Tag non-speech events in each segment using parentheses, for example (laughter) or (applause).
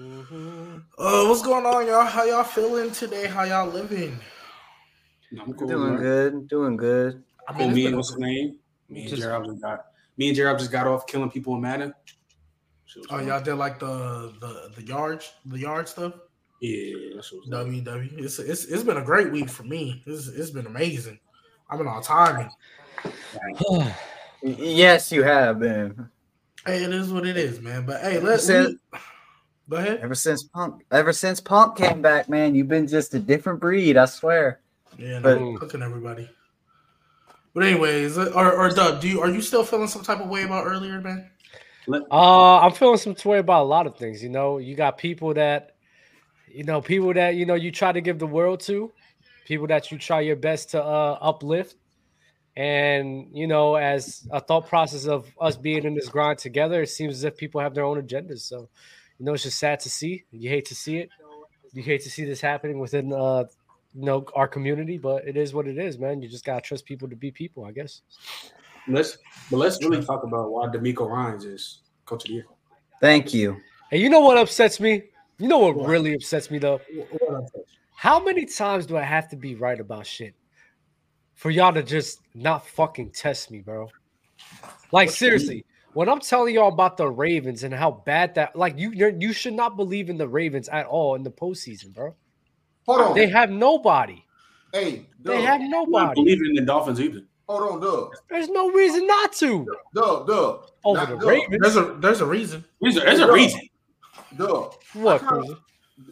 Mm-hmm. Uh, what's going on, y'all? How y'all feeling today? How y'all living? I'm cool, doing man. good. Doing good. I mean, me and what's his name? Me and just, Gerald just got me and Gerald just got off killing people in Madden. Oh, y'all did like the the the yard the yard stuff. Yeah, that's what WW. It's, it's it's been a great week for me. It's it's been amazing. I've been on timing. (sighs) yes, you have been. Hey, it is what it is, man. But hey, let's we, go ahead. Ever since Punk, ever since Punk came back, man, you've been just a different breed. I swear. Yeah, no, but, cooking everybody. But anyways, uh, or or Doug, do you are you still feeling some type of way about earlier, man? Uh, I'm feeling some way about a lot of things. You know, you got people that, you know, people that you know you try to give the world to, people that you try your best to uh, uplift, and you know, as a thought process of us being in this grind together, it seems as if people have their own agendas. So, you know, it's just sad to see. You hate to see it. You hate to see this happening within uh, you know, our community, but it is what it is, man. You just gotta trust people to be people, I guess. Let's but let's really talk about why DeMeco Ryans is coach of the year. Thank you. And you know what upsets me? You know what, what? really upsets me though? How many times do I have to be right about shit for y'all to just not fucking test me, bro? Like seriously, when I'm telling y'all about the Ravens and how bad that, like you, you should not believe in the Ravens at all in the postseason, bro. Hold on, they have nobody. Hey, they have nobody. I believe in the Dolphins either. Hold on, Doug. There's no reason not to. Doug, Doug. Over the Ravens. There's a there's a reason. There's a, there's a reason. Doug. What?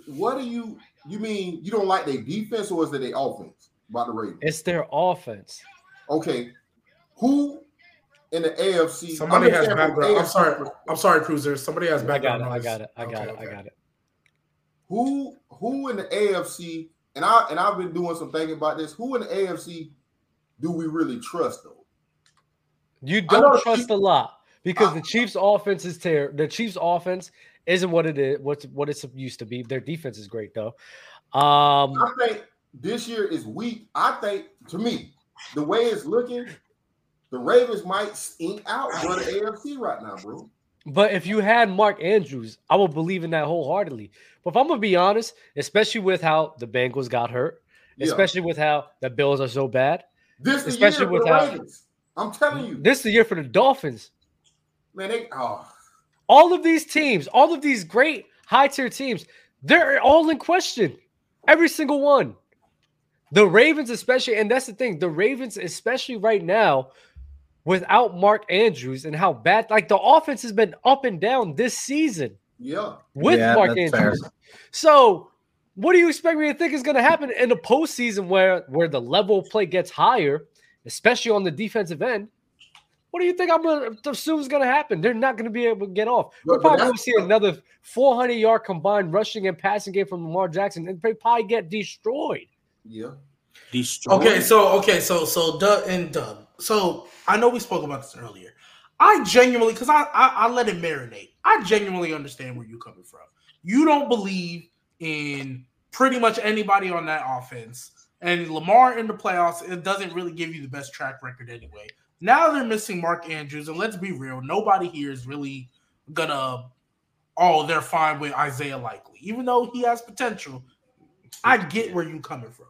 what do you you mean? You don't like their defense or is it their offense about the Ravens? It's their offense. Okay. Who in the AFC? Somebody has background. I'm sorry. I'm sorry, Cruiser. Somebody has background. I got it. I got it. I got okay, it. Okay. I got it. Who who in the AFC? And I and I've been doing some thinking about this. Who in the AFC do we really trust though? You don't trust a lot because I, the Chiefs' offense is ter- the Chiefs' offense isn't what it is. What's what it's used to be. Their defense is great though. Um, I think this year is weak. I think to me, the way it's looking, the Ravens might ink out for the AFC right now, bro. But if you had Mark Andrews, I would believe in that wholeheartedly. But if I'm gonna be honest, especially with how the Bengals got hurt, yeah. especially with how the Bills are so bad, this especially with how Ravens. I'm telling you, this is the year for the Dolphins. Man, they oh. all of these teams, all of these great high tier teams, they're all in question. Every single one. The Ravens, especially, and that's the thing. The Ravens, especially right now, without Mark Andrews and how bad, like the offense has been up and down this season. Yeah. With yeah, Mark Andrews. Fair. So what do you expect me to think is going to happen in the postseason where where the level of play gets higher, especially on the defensive end? What do you think I'm going to assume is going to happen? They're not going to be able to get off. We're probably going to see another 400 yard combined rushing and passing game from Lamar Jackson, and they probably get destroyed. Yeah, destroyed. Okay, so okay, so so Doug and Doug. So I know we spoke about this earlier. I genuinely, because I, I I let it marinate. I genuinely understand where you're coming from. You don't believe in pretty much anybody on that offense. And Lamar in the playoffs, it doesn't really give you the best track record anyway. Now they're missing Mark Andrews, and let's be real, nobody here is really gonna. Oh, they're fine with Isaiah Likely, even though he has potential. I get where you're coming from,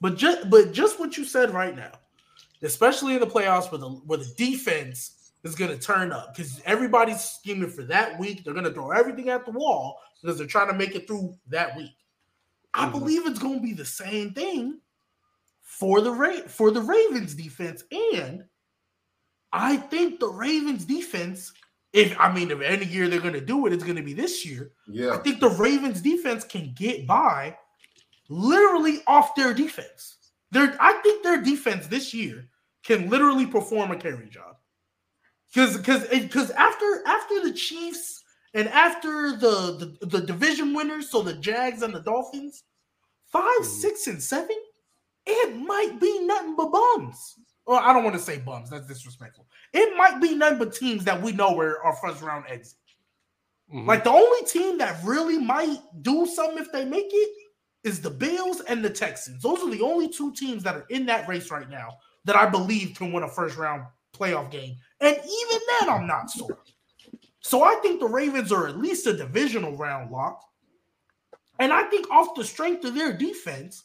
but just but just what you said right now, especially in the playoffs, where the where the defense is gonna turn up because everybody's scheming for that week. They're gonna throw everything at the wall because they're trying to make it through that week. I mm-hmm. believe it's going to be the same thing for the Ra- for the Ravens defense, and I think the Ravens defense. If I mean, if any year they're going to do it, it's going to be this year. Yeah, I think the Ravens defense can get by literally off their defense. Their, I think their defense this year can literally perform a carry job. Because because because after after the Chiefs and after the, the, the division winners, so the Jags and the Dolphins, 5 mm. six, and seven, it might be nothing but bums. Well, I don't want to say bums. That's disrespectful. It might be nothing but teams that we know where our first round exit. Mm-hmm. Like the only team that really might do something if they make it is the Bills and the Texans. Those are the only two teams that are in that race right now that I believe can win a first round playoff game. And even then, I'm not sure. So I think the Ravens are at least a divisional round lock. And I think off the strength of their defense,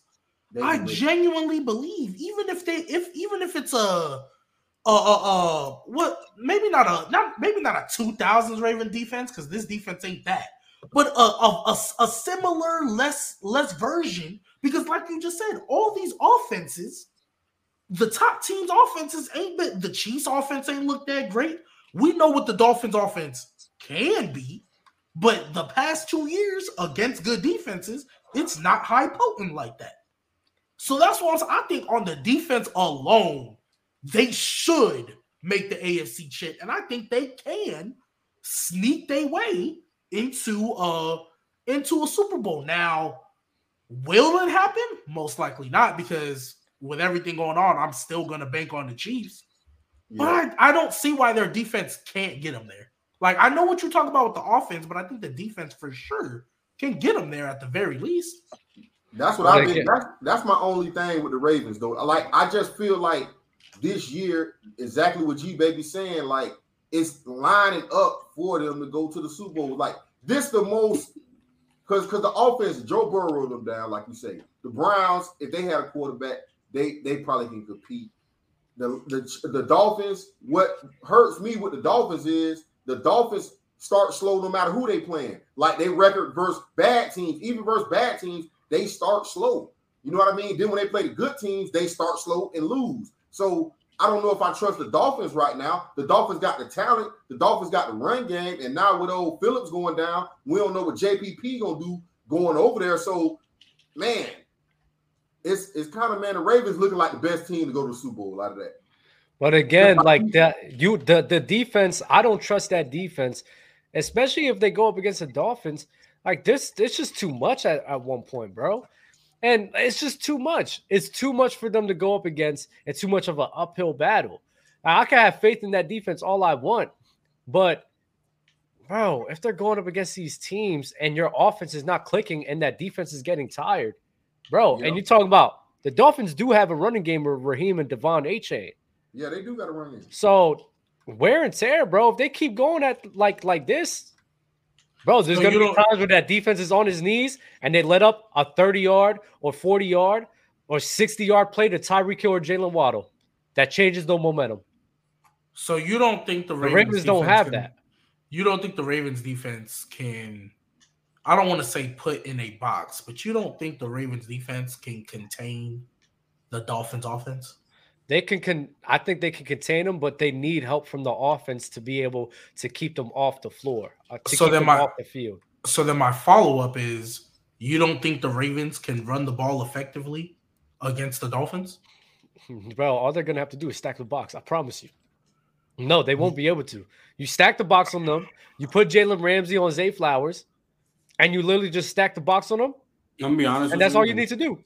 They I win. genuinely believe, even if they, if even if it's a, a, a, a what, maybe not a, not maybe not a two thousands Raven defense because this defense ain't that, but a, a, a, a similar less less version because, like you just said, all these offenses, the top teams' offenses ain't been the Chiefs' offense ain't looked that great. We know what the Dolphins' offense can be, but the past two years against good defenses, it's not high potent like that. So that's why I think on the defense alone, they should make the AFC chip, and I think they can sneak their way into uh into a Super Bowl. Now, will it happen? Most likely not, because with everything going on, I'm still gonna bank on the Chiefs. But I, I don't see why their defense can't get them there. Like I know what you're talking about with the offense, but I think the defense for sure can get them there at the very least. That's what I've been. can- That's, that's my only thing with the Ravens, though. Like, I just feel like this year, exactly what G Baby saying, like it's lining up for them to go to the Super Bowl. Like this, the most because because the offense, Joe Burrow them down, like you say. The Browns, if they had a quarterback, they they probably can compete. The the the Dolphins. What hurts me with the Dolphins is the Dolphins start slow no matter who they playing. Like they record versus bad teams, even versus bad teams, they start slow. You know what I mean? Then when they play the good teams, they start slow and lose. So I don't know if I trust the Dolphins right now. The Dolphins got the talent, the Dolphins got the run game, and now with old Phillips going down, we don't know what JPP gonna do going over there. So, man, it's it's kind of man, the Ravens looking like the best team to go to the Super Bowl out of that. But again, like that, you the the defense. I don't trust that defense, especially if they go up against the Dolphins. Like this, it's just too much at, at one point, bro. And it's just too much. It's too much for them to go up against. It's too much of an uphill battle. Now, I can have faith in that defense all I want, but bro, if they're going up against these teams and your offense is not clicking and that defense is getting tired, bro, Yeah. and you're talking about the Dolphins do have a running game with Raheem and De'Von Achane. Yeah, they do got to run in. So wear and tear, bro. If they keep going at like like this, bro, there's So gonna be times where that defense is on his knees and they let up a 30 yard or 40 yard or 60 yard play to Tyreek Hill or Jalen Waddle. That changes the momentum. So you don't think the The Ravens, Ravens don't have can- that. You don't think the Ravens defense can I don't want to say put in a box, but you don't think the Ravens defense can contain the Dolphins offense? They can, can I think they can contain them, but they need help from the offense to be able to keep them off the floor, uh, to So keep then them my- off the field. So then my follow-up is you don't think the Ravens can run the ball effectively against the Dolphins? (laughs) Bro, all they're gonna have to do is stack the box. I promise you. No, they won't be able to. You stack the box on them. You put Jalen Ramsey on Zay Flowers, and you literally just stack the box on them, I'm gonna be honest. and with that's all you need to do.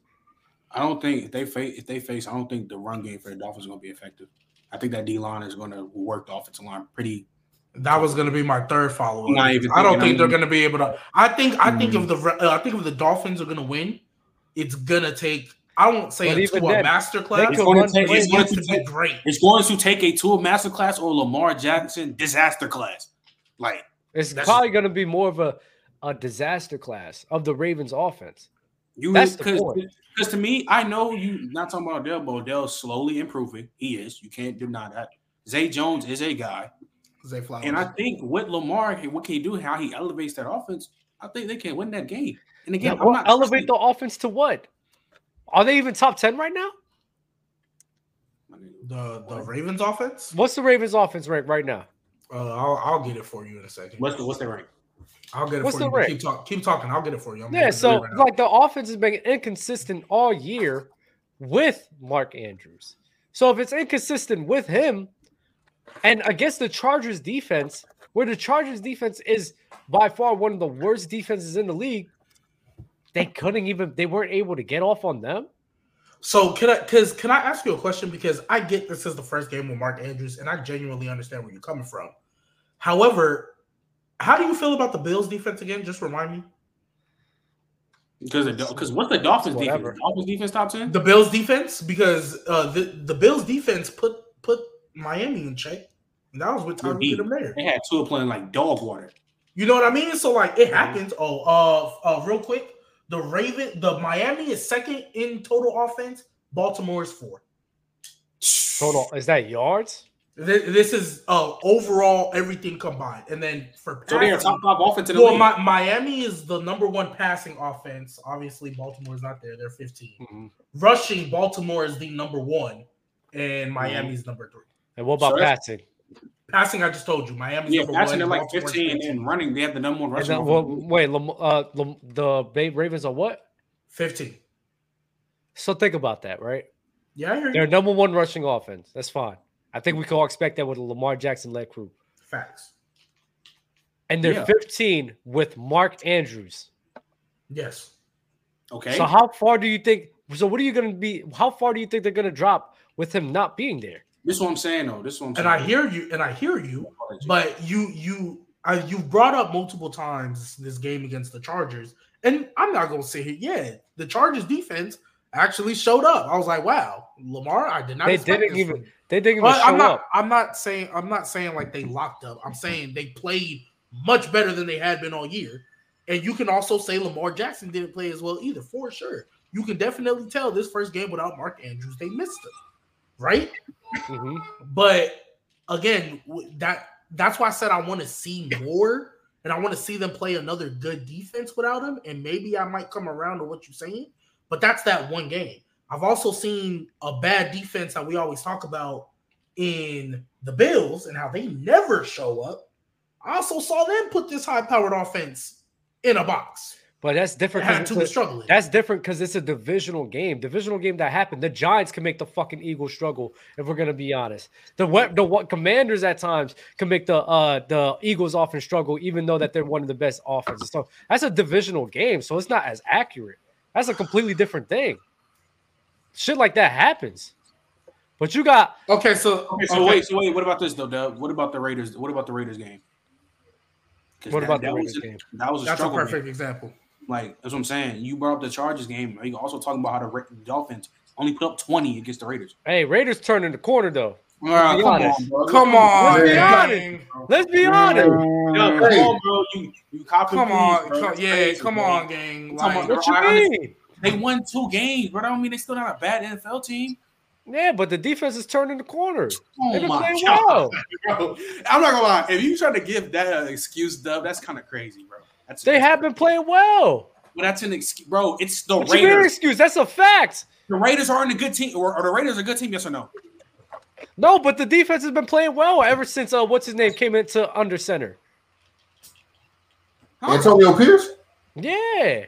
I don't think if they face if they face, I don't think the run game for the Dolphins is gonna be effective. I think that D line is gonna work the offensive line pretty. That was going to be my third follow-up. Not even I don't thinking, think they're going to be able to. I think. I think Mm. if the uh, I think if the Dolphins are going to win, it's going to take. I won't say But a even to a then, master they class. gonna take- it's gonna needs to be take- great. It's going to take a Tua masterclass or Lamar Jackson disaster class. Like It's probably going to be more of a, a disaster class of the Ravens offense. You, That's because because to me, I know you not talking about Odell, but Odell's slowly improving. He is. You can't deny that. Zay Jones is a guy, Zay Flowers. and I think with Lamar, what can he do? How he elevates that offense? I think they can win that game. And again, Yeah, I'm not elevate trusting- the offense to what? Are they even top 10 right now? the the Ravens offense. What's the Ravens offense rank right now? Uh, I'll I'll get it for you in a second. What's the what's their rank? I'll get it what's for the you. but? Keep talking. Keep talking. I'll get it for you. I'm Yeah, so right like the offense has been inconsistent all year with Mark Andrews. So if it's inconsistent with him and against the Chargers defense, where the Chargers defense is by far one of the worst defenses in the league, they couldn't even they weren't able to get off on them. So can I because can I ask you a question? Because I get this is the first game with Mark Andrews, and I genuinely understand where you're coming from. However, how do you feel about the Bills defense again? Just remind me. Because because what's the Dolphins Whatever. defense? Dolphins defense top ten. The Bills defense, because uh the, the Bills defense put put Miami in check And that was with Tyreek Indeed. and them there. They had Tua playing like dog water. You know what I mean? So like it happens. Oh, uh, uh, real quick, the Raven, the Miami is second in total offense. Baltimore is four. Hold on, is that yards? This, this is uh overall everything combined, and then for So they're top five offense in the well, league. Mi- Miami is the number one passing offense. Obviously, Baltimore is not there; they're 15. Mhm. Rushing, Baltimore is the number one, and Miami's number three. And what about So that's- passing? Passing, I just told you, Miami's yeah, number passing one. they're like 15 15. and running. They have the number one rushing. then, well, the wait, Lam- uh, Lam- the Bay Ravens are what? 15. So think about that, right? Yeah, I hear. They're number one rushing offense. That's fine. I think we can all expect that with a Lamar Jackson led crew. Facts. And they're Yeah. 15 with Mark Andrews. Yes. Okay. So how far do you think? So what are you going to be? How far do you think they're going to drop with him not being there? this is what I'm saying though. This is what I'm And. I hear you, and I hear you, but you you I, you've brought up multiple times this game against the Chargers, and I'm not gonna say it. Yeah, the Chargers defense actually showed up. I was like, wow, Lamar, I did not. They didn't even-. They didn't even I'm not. up. I'm not saying. I'm not saying like they locked up. I'm saying they played much better than they had been all year. And you can also say Lamar Jackson didn't play as well either, for sure. You can definitely tell this first game without Mark Andrews, they missed him, right? Mhm. But again, that that's why I said I want to see more, and I want to see them play another good defense without him, and maybe I might come around to what you're saying. But that's that one game. I've also seen a bad defense that we always talk about in the Bills and how they never show up. I also saw them put this high-powered offense in a box. But that's different. Had to struggle. That's different because it's a divisional game. Divisional game that happened. The Giants can make the fucking Eagles struggle if we're gonna be honest. The what the what commanders at times can make the uh the Eagles often struggle, even though that they're one of the best offenses. So that's a divisional game. So it's not as accurate. That's a completely different thing. Shit like that happens. But you got Okay, so Okay, so wait, so wait. What about this though, Dub? What about the Raiders? What about the Raiders game? 'Cause what that- about the Raiders was a, game? That was a that's a perfect game. example. Like that's what I'm saying. You brought up the Chargers game. You also talking about how the Ra- Dolphins only put up 20 against the Raiders. Hey, Raiders turning the corner though. Be come honest. on. Come on, Let's be honest. Let's be honest. Yo, come Hey. on, bro. You you copy Come on, bro. come- yeah, crazy, come bro. on, gang. I'm Like, about What you I understand. mean? They won two games, but I don't mean they still not a bad NFL team. Yeah, but the defense is turning the corner. Oh They've been my playing god, well. (laughs) bro! I'm not gonna lie. If you try to give that an excuse, Dub, that's kind of crazy, bro. That's They have been playing well. Well, that's an excuse, bro. It's the What you mean Raiders. excuse? That's a fact. The Raiders aren't a good team, or are the Raiders a good team? Yes or no? No, but the defense has been playing well ever since uh what's his name came into under center. Huh? Antonio Pierce. Yeah.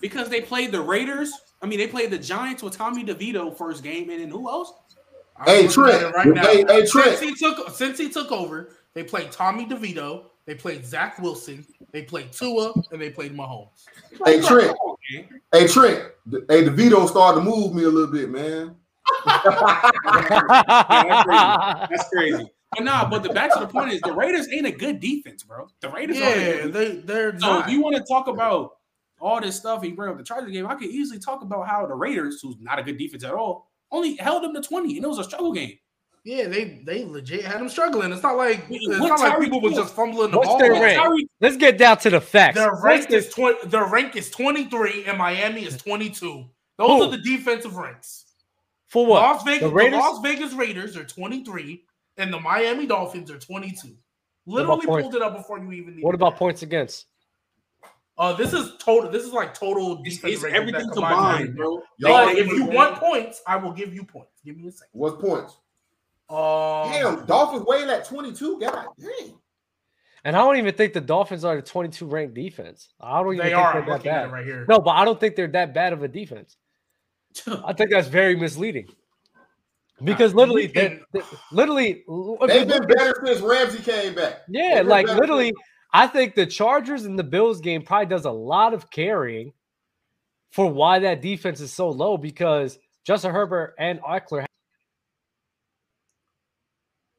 Because they played the Raiders. I mean, they played the Giants with Tommy DeVito first game, and then who else? I'm Hey, Trent. it right now. Hey, hey, Trent. Since he took since he took over, they played Tommy DeVito, they played Zach Wilson, they played Tua, and they played Mahomes. Hey, Trent. Come on, man. Hey Trent. Hey, DeVito started to move me a little bit, man. That's crazy. But nah, but the back to the point is the Raiders ain't a good defense, bro. The Raiders aren't Yeah, good they they're So not. if you want to talk about all this stuff he brought up the Chargers game, I could easily talk about how the Raiders, who's not a good defense at all, only held them to 20, and it was a struggle game. yeah, they they legit had them struggling. It's not like it's What not like people was Hill? just fumbling the What's ball. their Their rank? Tyreek- Let's get down to the facts. Their rank Let's is twenty. Their rank is twenty three, and Miami is twenty two. Those Who? are the defensive ranks. For what? Las Vegas, The the, Raiders? Las Vegas Raiders are 23, and the Miami Dolphins are 22. about Literally points? pulled it up before you even. What about points against? Uh, this is total. This is like total It's, defense it's everything that combined, bro. But if you want points, I will give you points. Give me a second. What points? Um, Damn, Dolphins weighing at 22. God dang. And I don't even think the Dolphins are the 22 ranked defense. I don't even they think are. they're I'm that looking at it bad. right here. No, but I don't think they're that bad of a defense. I (laughs) think that's very misleading. Because literally, they they- literally, They've been better since Ramsey came back. yeah, like literally, I think the Chargers and the Bills game probably does a lot of carrying for why that defense is so low because Justin Herbert and Ekeler.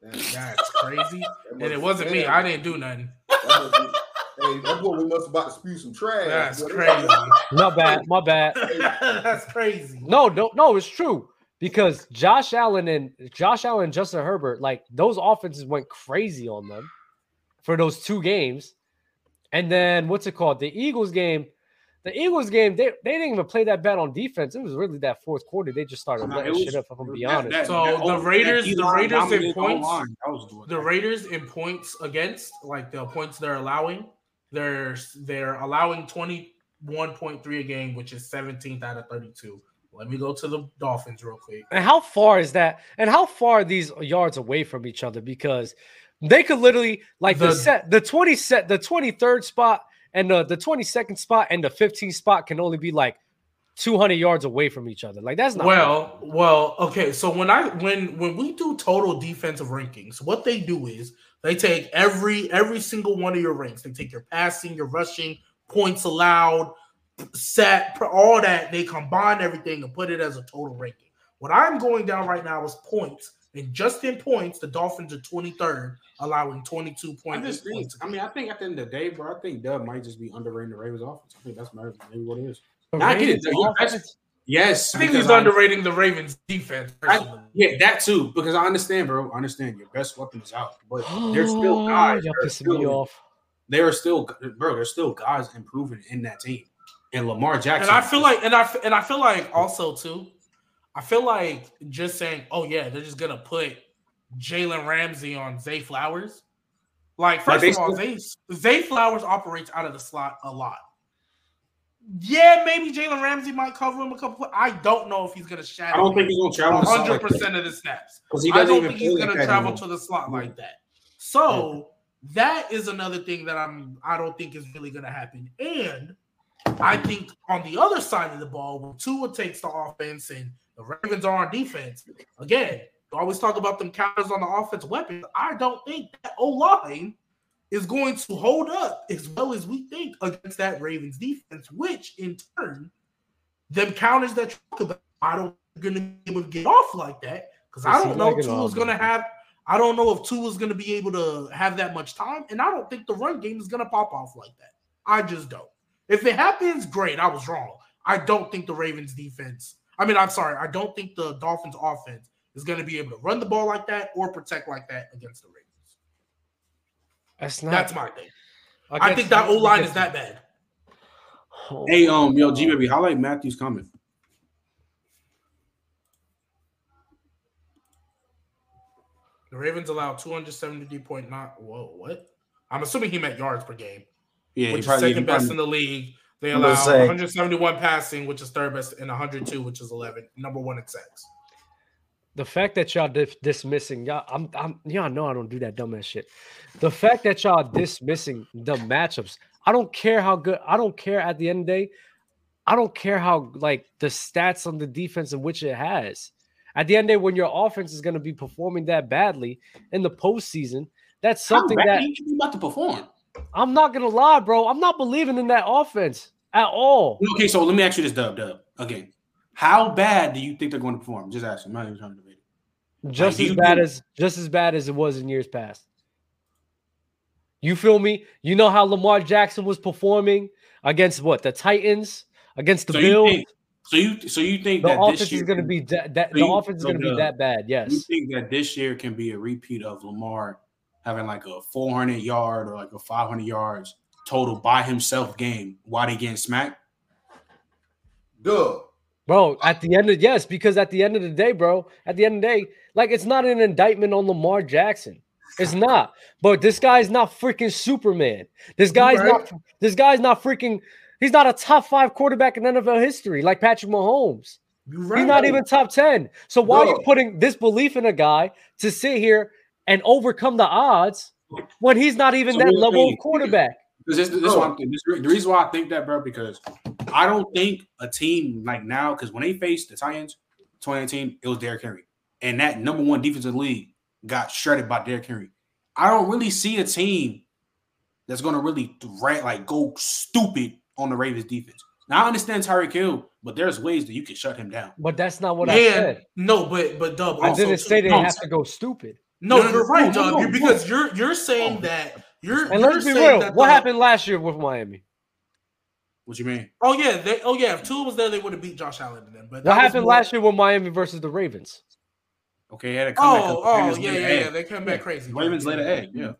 since- That's crazy, and it wasn't me. I didn't do nothing. That must be- Hey, that boy we must about to spew some trash. That's boy. crazy. (laughs) My bad, my bad. That's crazy. No, no, no, it's true because Josh Allen and Josh Allen and Justin Herbert, like those offenses went crazy on them for those two games. And then what's it called? The Eagles game. The Eagles game, they, they didn't even play that bad on defense. It was really that fourth quarter. They just started No, letting it was- shit up, if I'm being honest. that- So that the Raiders- the Raiders in points- O-line. That was doing The. Raiders in points against, like the points they're allowing, they're they're allowing 21.3 a game, which is 17th out of 32. Let me go to the Dolphins real quick. And how far is that? And how far are these yards away from each other? Because they could literally like the, The- set the 20 set the 23rd spot and the, the 22nd spot and the 15th spot can only be like 200 yards away from each other. Like that's not Well, well, okay. So when I when when we do total defensive rankings, what they do is they take every every single one of your ranks. They take your passing, your rushing, points allowed, set, all that. They combine everything and put it as a total ranking. What I'm going down right now is points, and just in points, the Dolphins are 23rd, allowing 22 I points. just think, I mean, I think at the end of the day, bro, I think Dub might just be underrating the Ravens offense. I think that's maybe maybe what it is. The Now, I get it. Ravens Your best- Yes, I think because he's underrating the Ravens defense. I- Yeah, that too. Because I understand, bro. I understand your best weapon is out, but (gasps) there's still guys. Y'all that are pissing me still- off. There are still, bro. There's still guys improving in that team, and Lamar Jackson. And I feel like, and I f- and I feel like also too, I feel like just saying, oh yeah, they're just gonna put Jalen Ramsey on Zay Flowers. Like Like, first they of all, still- Zay Zay Flowers operates out of the slot a lot. Yeah, maybe Jalen Ramsey might cover him a couple. I don't know if he's gonna shadow. I don't think he's gonna travel 100 percent of the snaps. 'cause he I doesn't don't even think he's gonna travel anymore. to the slot like that. So that is another thing that I'm I don't think is really gonna happen. And I think on the other side of the ball, when Tua takes the offense and the Ravens are on defense, again, you always talk about them counters on the offense weapons. I don't think that O line is going to hold up as well as we think against that Ravens defense, which in turn, them counters that talk about, I don't think going to be able to get off like that because I don't know Tua's going to have. I don't know if Tua's going to be able to have that much time, and I don't think the run game is going to pop off like that. I just don't. If it happens, great. I was wrong. I don't think the Ravens defense. I mean, I'm sorry. I don't think the Dolphins offense is going to be able to run the ball like that or protect like that against the Ravens. That's not. That's my thing. I guess- think that O line is that bad. Oh, Hey, um, yo, G baby, highlight Matthews coming. The Ravens allow 273.9. Whoa, what? I'm assuming he meant yards per game, Yeah, which he is probably, second he best probably- in the league. They allow 171 passing, which is third best, and 102, which is 11, number one in sacks. The fact that y'all dis- dismissing y'all, I'm, I'm, y'all know I don't do that dumbass shit. The fact that y'all dismissing the matchups, I don't care how good. I don't care at the end of the day. I don't care how like the stats on the defense in which it has. At the end of the day, when your offense is going to be performing that badly in the postseason, that's something that you about to perform? I'm not gonna lie, bro. I'm not believing in that offense at all. Okay, so let me ask you this, Dub, Dub. Again, how bad do you think they're going to perform? Just ask. I'm not even trying to debate it. Just do as bad think- as just as bad as it was in years past. You feel me? You know how Lamar Jackson was performing against what the Titans, against the So you Bills. think, so you so you think The that offense this is going to be that, that so the you- offense is so going to be that bad. Yes. You think that this year can be a repeat of Lamar having like a 400 yard or like a 500 yards total by himself game while they getting smacked? Duh. Bro, at the end of yes, because at the end of the day, bro, at the end of the day, like it's not an indictment on Lamar Jackson. It's not. But this guy's not freaking Superman. This guy's right. not this guy's not freaking he's not a top five quarterback in NFL history like Patrick Mahomes. Right. He's not even top 10. So why are you putting this belief in a guy to sit here and overcome the odds when he's not even So that what do you level of quarterback? Because this, this, is why this, the reason why I think that, bro, because I don't think a team like now, because when they faced the Titans 2019, it was Derrick Henry. And that number one defensive league got shredded by Derrick Henry. I don't really see a team that's going to really threat, like go stupid on the Ravens defense. Now I understand Tyreek Hill, but there's ways that you can shut him down. But that's not what I and said. no, but but Dub. I Also didn't say they no, have to go stupid. No, No, no, you're right, no, Doug. no, You're- no. because you're you're saying oh. that you're. And you're let's be real. that What the- happened last year with Miami? What you mean? Oh yeah, they, oh yeah. If Tua was there, they would have beat Josh Allen then. But What that happened more- last year with Miami versus the Ravens? Okay, had a comeback. Oh, oh yeah, yeah, yeah. They came back crazy. Ravens laid an egg. Yeah.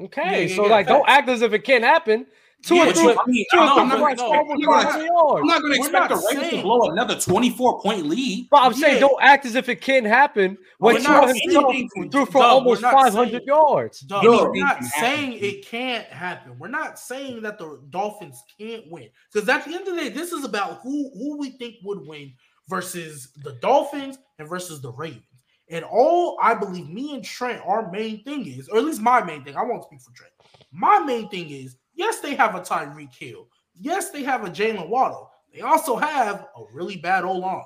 Okay, Yeah, yeah, so yeah, like, don't act as if it can't happen. Two Yeah, or but three, I mean, two or I'm three not, no, I'm points no, not- not going to expect the Ravens to blow another 24 point lead. But I'm saying don't act as if it can't happen when We're not saying- threw for Doug, almost 500 saying- yards. Dog, Yo. we're not saying happen. it can't happen. We're not saying that the Dolphins can't win. Because at the end of the day, this is about who who we think would win versus the Dolphins and versus the Ravens. And all I believe, me and Trent, our main thing is, or at least my main thing, I won't speak for Trent. My main thing is, yes, they have a Tyreek Hill. Yes, they have a Jalen Waddle. They also have a really bad O line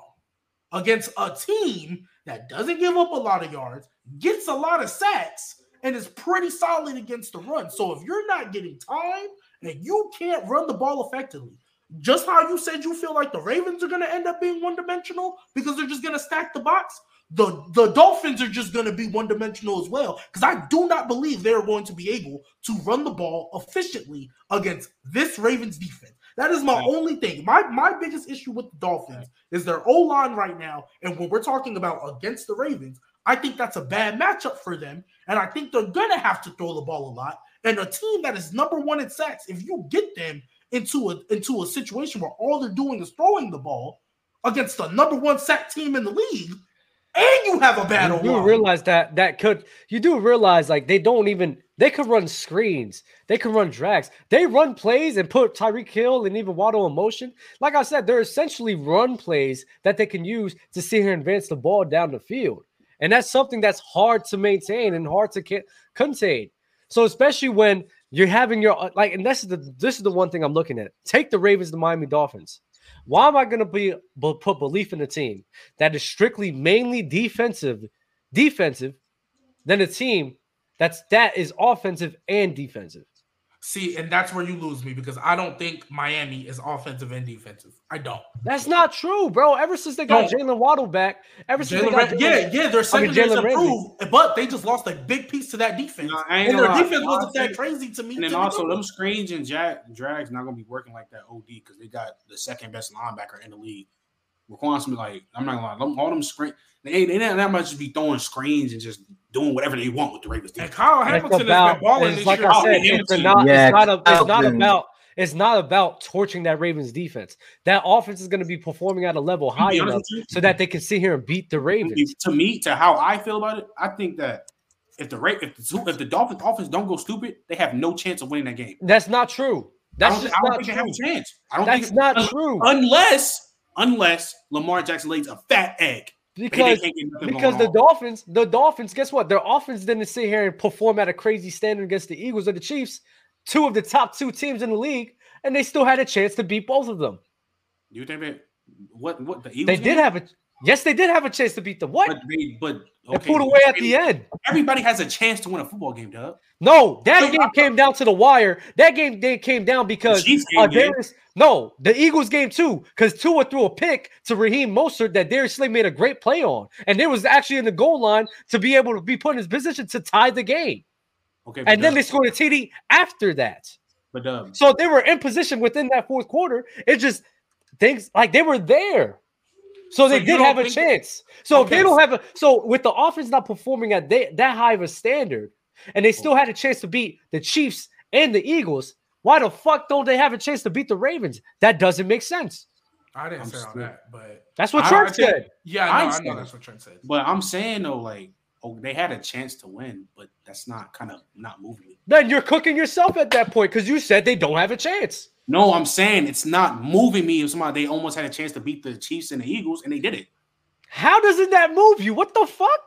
against a team that doesn't give up a lot of yards, gets a lot of sacks, and is pretty solid against the run. So if you're not getting time and you can't run the ball effectively, just how you said you feel like the Ravens are going to end up being one dimensional because they're just going to stack the box, the, the Dolphins are just going to be one dimensional as well. Because I do not believe they're going to be able to run the ball efficiently against this Ravens defense. That is my only thing. My my biggest issue with the Dolphins is their O line right now. And when we're talking about against the Ravens, I think that's a bad matchup for them. And I think they're going to have to throw the ball a lot. And a team that is number one in sacks, if you get them into a into a situation where all they're doing is throwing the ball against the number one sack team in the league, and you have a bad You do realize that that could you do realize like they don't even they could run screens, they can run drags, they run plays and put Tyreek Hill and even Waddle in motion. Like I said, they're essentially run plays that they can use to see here advance the ball down the field, and that's something that's hard to maintain and hard to ca- contain. So especially when you're having your like, and this is the this is the one thing I'm looking at. Take the Ravens, the Miami Dolphins. Why am I going to be put belief in a team that is strictly mainly defensive, defensive, than a team that's that is offensive and defensive? See, and that's where you lose me because I don't think Miami is offensive and defensive. I don't. That's not true, bro. Ever since they got Jalen Waddle back, ever since they got Ram- Jalen- yeah, yeah, their I mean, secondary's improved, but they just lost a big piece to that defense. No, and their lie. defense wasn't that crazy to me. And then to also them with. screens and jag, drags not gonna be working like that OD because they got the second best linebacker in the league. Roquan Smith, like I'm not gonna lie, them, all them screen they ain't they not that much just be throwing screens and just doing whatever they want with the Ravens and defense. Kyle It's Hamilton has about, been balling this like year. I oh, said, Oh, it's not, Yeah, it's not, a, it's not about, it's not about torching that Ravens defense. That offense is going to be performing at a level To high enough you, so that they can sit here and beat the Ravens. to me, to how I feel about it, I think that if the Ra- if the if the Dolphins offense don't go stupid, they have no chance of winning that game. That's not true. I That's don't, just I don't not think they have a chance. I don't That's think not un- true. unless unless Lamar Jackson lays a fat egg. Because can't get nothing because the. Dolphins, the Dolphins, guess what? Their offense didn't sit here and perform at a crazy standard against the Eagles or the Chiefs, two of the top two teams in the league, and they still had a chance to beat both of them. you think that what what the Eagles They did have a yes, they did have a chance to beat them. What? but they but They pulled away at the end. Everybody has a chance to win a football game, Doug. No, that So- game came down to the wire. That game they came down because uh. Darius, no, the Eagles game too, because Tua threw a pick to Raheem Mostert that Darius Slay made a great play on, and it was actually in the goal line to be able to be put in his position to tie the game, Okay, and then Doug, they scored a TD after that. but Doug, So they were in position within that fourth quarter. It just things like they were there. So they you did have a chance. So if they don't have a so with the offense not performing at they, that high of a standard, and they still had a chance to beat the Chiefs and the Eagles, why the fuck don't they have a chance to beat the Ravens? That doesn't make sense. I didn't I'm say all still- that, but That's what I- Trent I think- said. yeah, I I know, I know that's what Trent said. but I'm saying though, like, oh, they had a chance to win, but that's not kind of not moving. Then you're cooking yourself at that point because you said they don't have a chance. No, I'm saying it's not moving me. If somebody they almost had a chance to beat the Chiefs and the Eagles, and they did it. How doesn't that move you? What the fuck?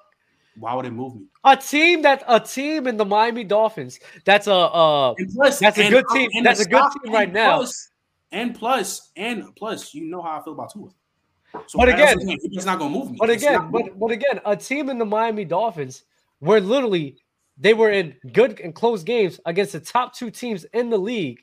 Why would it move me? A team that a team in the Miami Dolphins. That's a uh plus, That's a good team. That's a good stop- team right and now. plus- And plus, and plus, you know how I feel about Tua. So But again- it's not gonna move me. But again, but, but again, a team in the Miami Dolphins were literally they were in good and close games against the top two teams in the league.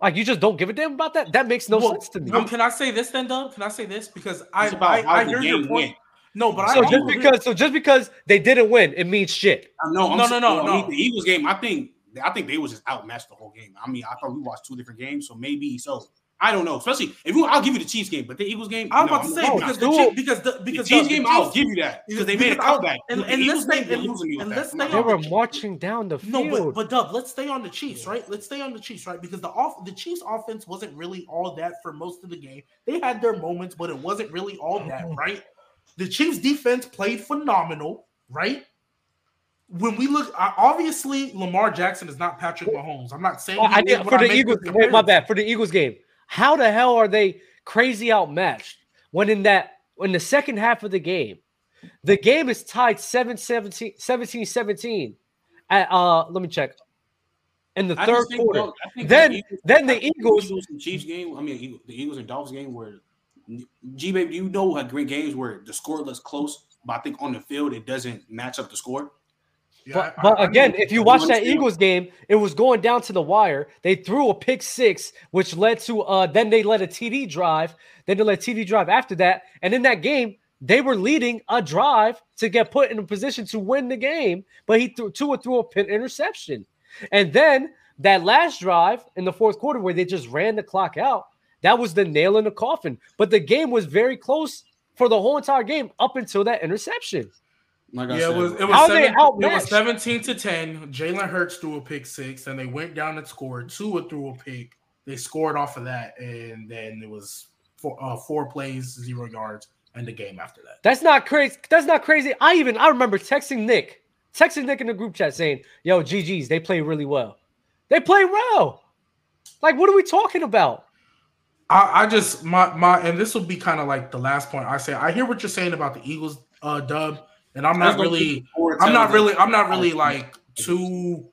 Like you just don't give a damn about that. That makes no Well, sense to me. Um, can I say this then, Doug? Can I say this because I It's about I, how I the hear game your point. went. No, but So I just also hear- because so just because they didn't win, it means shit. I know. I'm No, saying, no, no, no. The Eagles game, I think I think they was just outmatched the whole game. I mean, I thought we watched two different games, so maybe so. I don't know. Especially if you, I'll give you the Chiefs game, but the Eagles game. I'm no, about to say because the Chiefs, because the the Chiefs the- game, the I'll give you that because they made a because comeback. and- The and Eagles let's game, stay- and- losing and let's stay They were marching down the field. No, but, but Dub, let's stay on the Chiefs, right? Let's stay on the Chiefs, right? Because the off the Chiefs offense wasn't really all that for most of the game. They had their moments, but it wasn't really all that, mm-hmm. right? The Chiefs defense played phenomenal, right? When we look, obviously Lamar Jackson is not Patrick Mahomes. I'm not saying Well, he I did, for the Eagles. Wait, my bad. For the Eagles game, how the hell are they crazy outmatched when in that in the second half of the game, the game is tied 7 17 17 17 at uh let me check. In the I third quarter. Then- the Eagles- then the think Eagles- and Chiefs game. I mean, the Eagles and Dolphins game where G baby, do you know, how great games where the score looks close, but I think on the field it doesn't match up the score. Yeah, But, I- but I- I again, know- if you watch that. Eagles game, it was going down to the wire. They threw a pick six, which led to uh then they let a TD drive. Then they let TD drive after that. And in that game, they were leading a drive to get put in a position to win the game, but he threw Tua threw a pin interception. And then that last drive in the fourth quarter where they just ran the clock out, that was the nail in the coffin. But the game was very close for the whole entire game up until that interception. Like I Yeah, said, it was it How was, they seven, it was 17 to 10. Jalen Hurts threw a pick six, and they went down and scored. Tua threw a pick. They scored off of that, and then it was four, uh, four plays, zero yards, and the game after that. That's not crazy. That's not crazy. I even I remember texting Nick, texting Nick in the group chat saying, "Yo, GGs, they play really well. They play well. Like, what are we talking about? I, I just my my and this will be kind of like the last point I say. I hear what you're saying about the Eagles uh dub, and I'm not really I'm not really I'm not really like too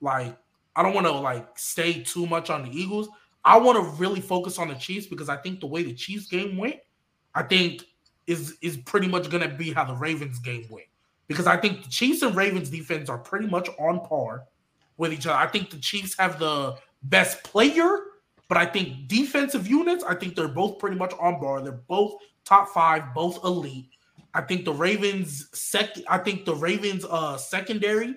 like I don't want to like stay too much on the Eagles. I want to really focus on the Chiefs because I think the way the Chiefs game went, I think is is pretty much going to be how the Ravens game went. Because I think the Chiefs and Ravens defense are pretty much on par with each other. I think the Chiefs have the best player, but I think defensive units, I think they're both pretty much on par. They're both top 5, both elite. I think the Ravens second I think the Ravens uh secondary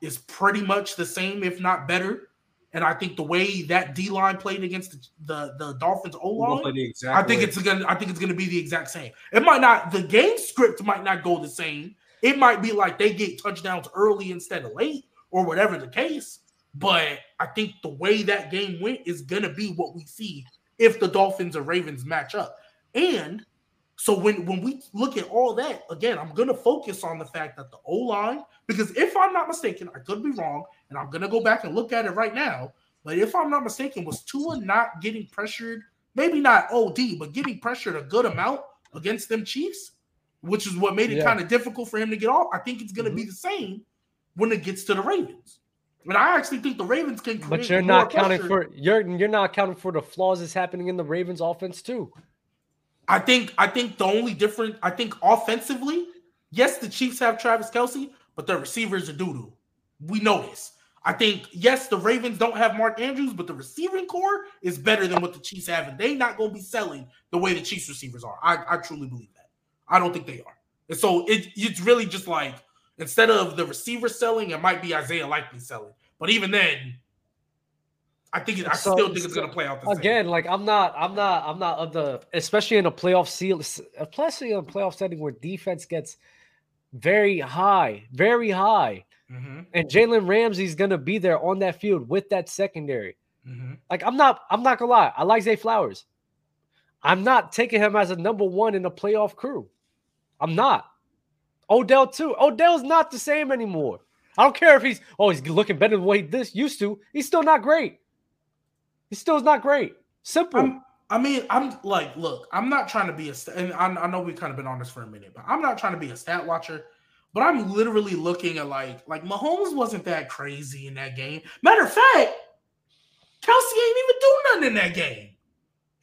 is pretty much the same, if not better. And I think the way that D line played against the the, the Dolphins O line, I think it's gonna I think it's gonna be the exact same. It might not the game script might not go the same. It might be like they get touchdowns early instead of late, or whatever the case. But I think the way that game went is gonna be what we see if the Dolphins or Ravens match up. And so when when we look at all that again, I'm gonna focus on the fact that the O line, because if I'm not mistaken, I could be wrong, and I'm gonna go back and look at it right now. But if I'm not mistaken, was Tua not getting pressured? Maybe not OD, but getting pressured a good amount against them Chiefs, which is what made it Yeah. kind of difficult for him to get off. I think it's gonna be mm-hmm. the same when it gets to the Ravens. And I actually think the Ravens can. But you're not counting pressure. for you're you're not counting for the flaws that's happening in the Ravens offense too. I think I think the only different I think offensively, yes, the Chiefs have Travis Kelce, but their receivers are doo-doo. We know this. I think yes, the Ravens don't have Mark Andrews, but the receiving core is better than what the Chiefs have, and they're not going to be selling the way the Chiefs receivers are. I, I truly believe that. I don't think they are. And so it, it's really just like instead of the receiver selling, it might be Isaiah Likely selling. But even then, I think it, I So- still think it's going to play out the same. Again, like I'm not, I'm not, I'm not of the, especially in a playoff seal, especially in a playoff setting where defense gets very high, very high, Mhm, and Jalen Ramsey's gonna be there on that field with that secondary. mhm. Like I'm not, I'm not gonna lie, I like Zay Flowers. I'm not taking him as a number one in the playoff crew. I'm not. Odell too. Odell's not the same anymore. I don't care if he's oh he's looking better than what he this used to. He's still not great. He still is not great. Simple. I'm, I mean, I'm like, look, I'm not trying to be a, st- and I, I know we've kind of been on this for a minute, but I'm not trying to be a stat watcher. But I'm literally looking at like, like Mahomes wasn't that crazy in that game. Matter of fact, Kelce ain't even do nothing in that game.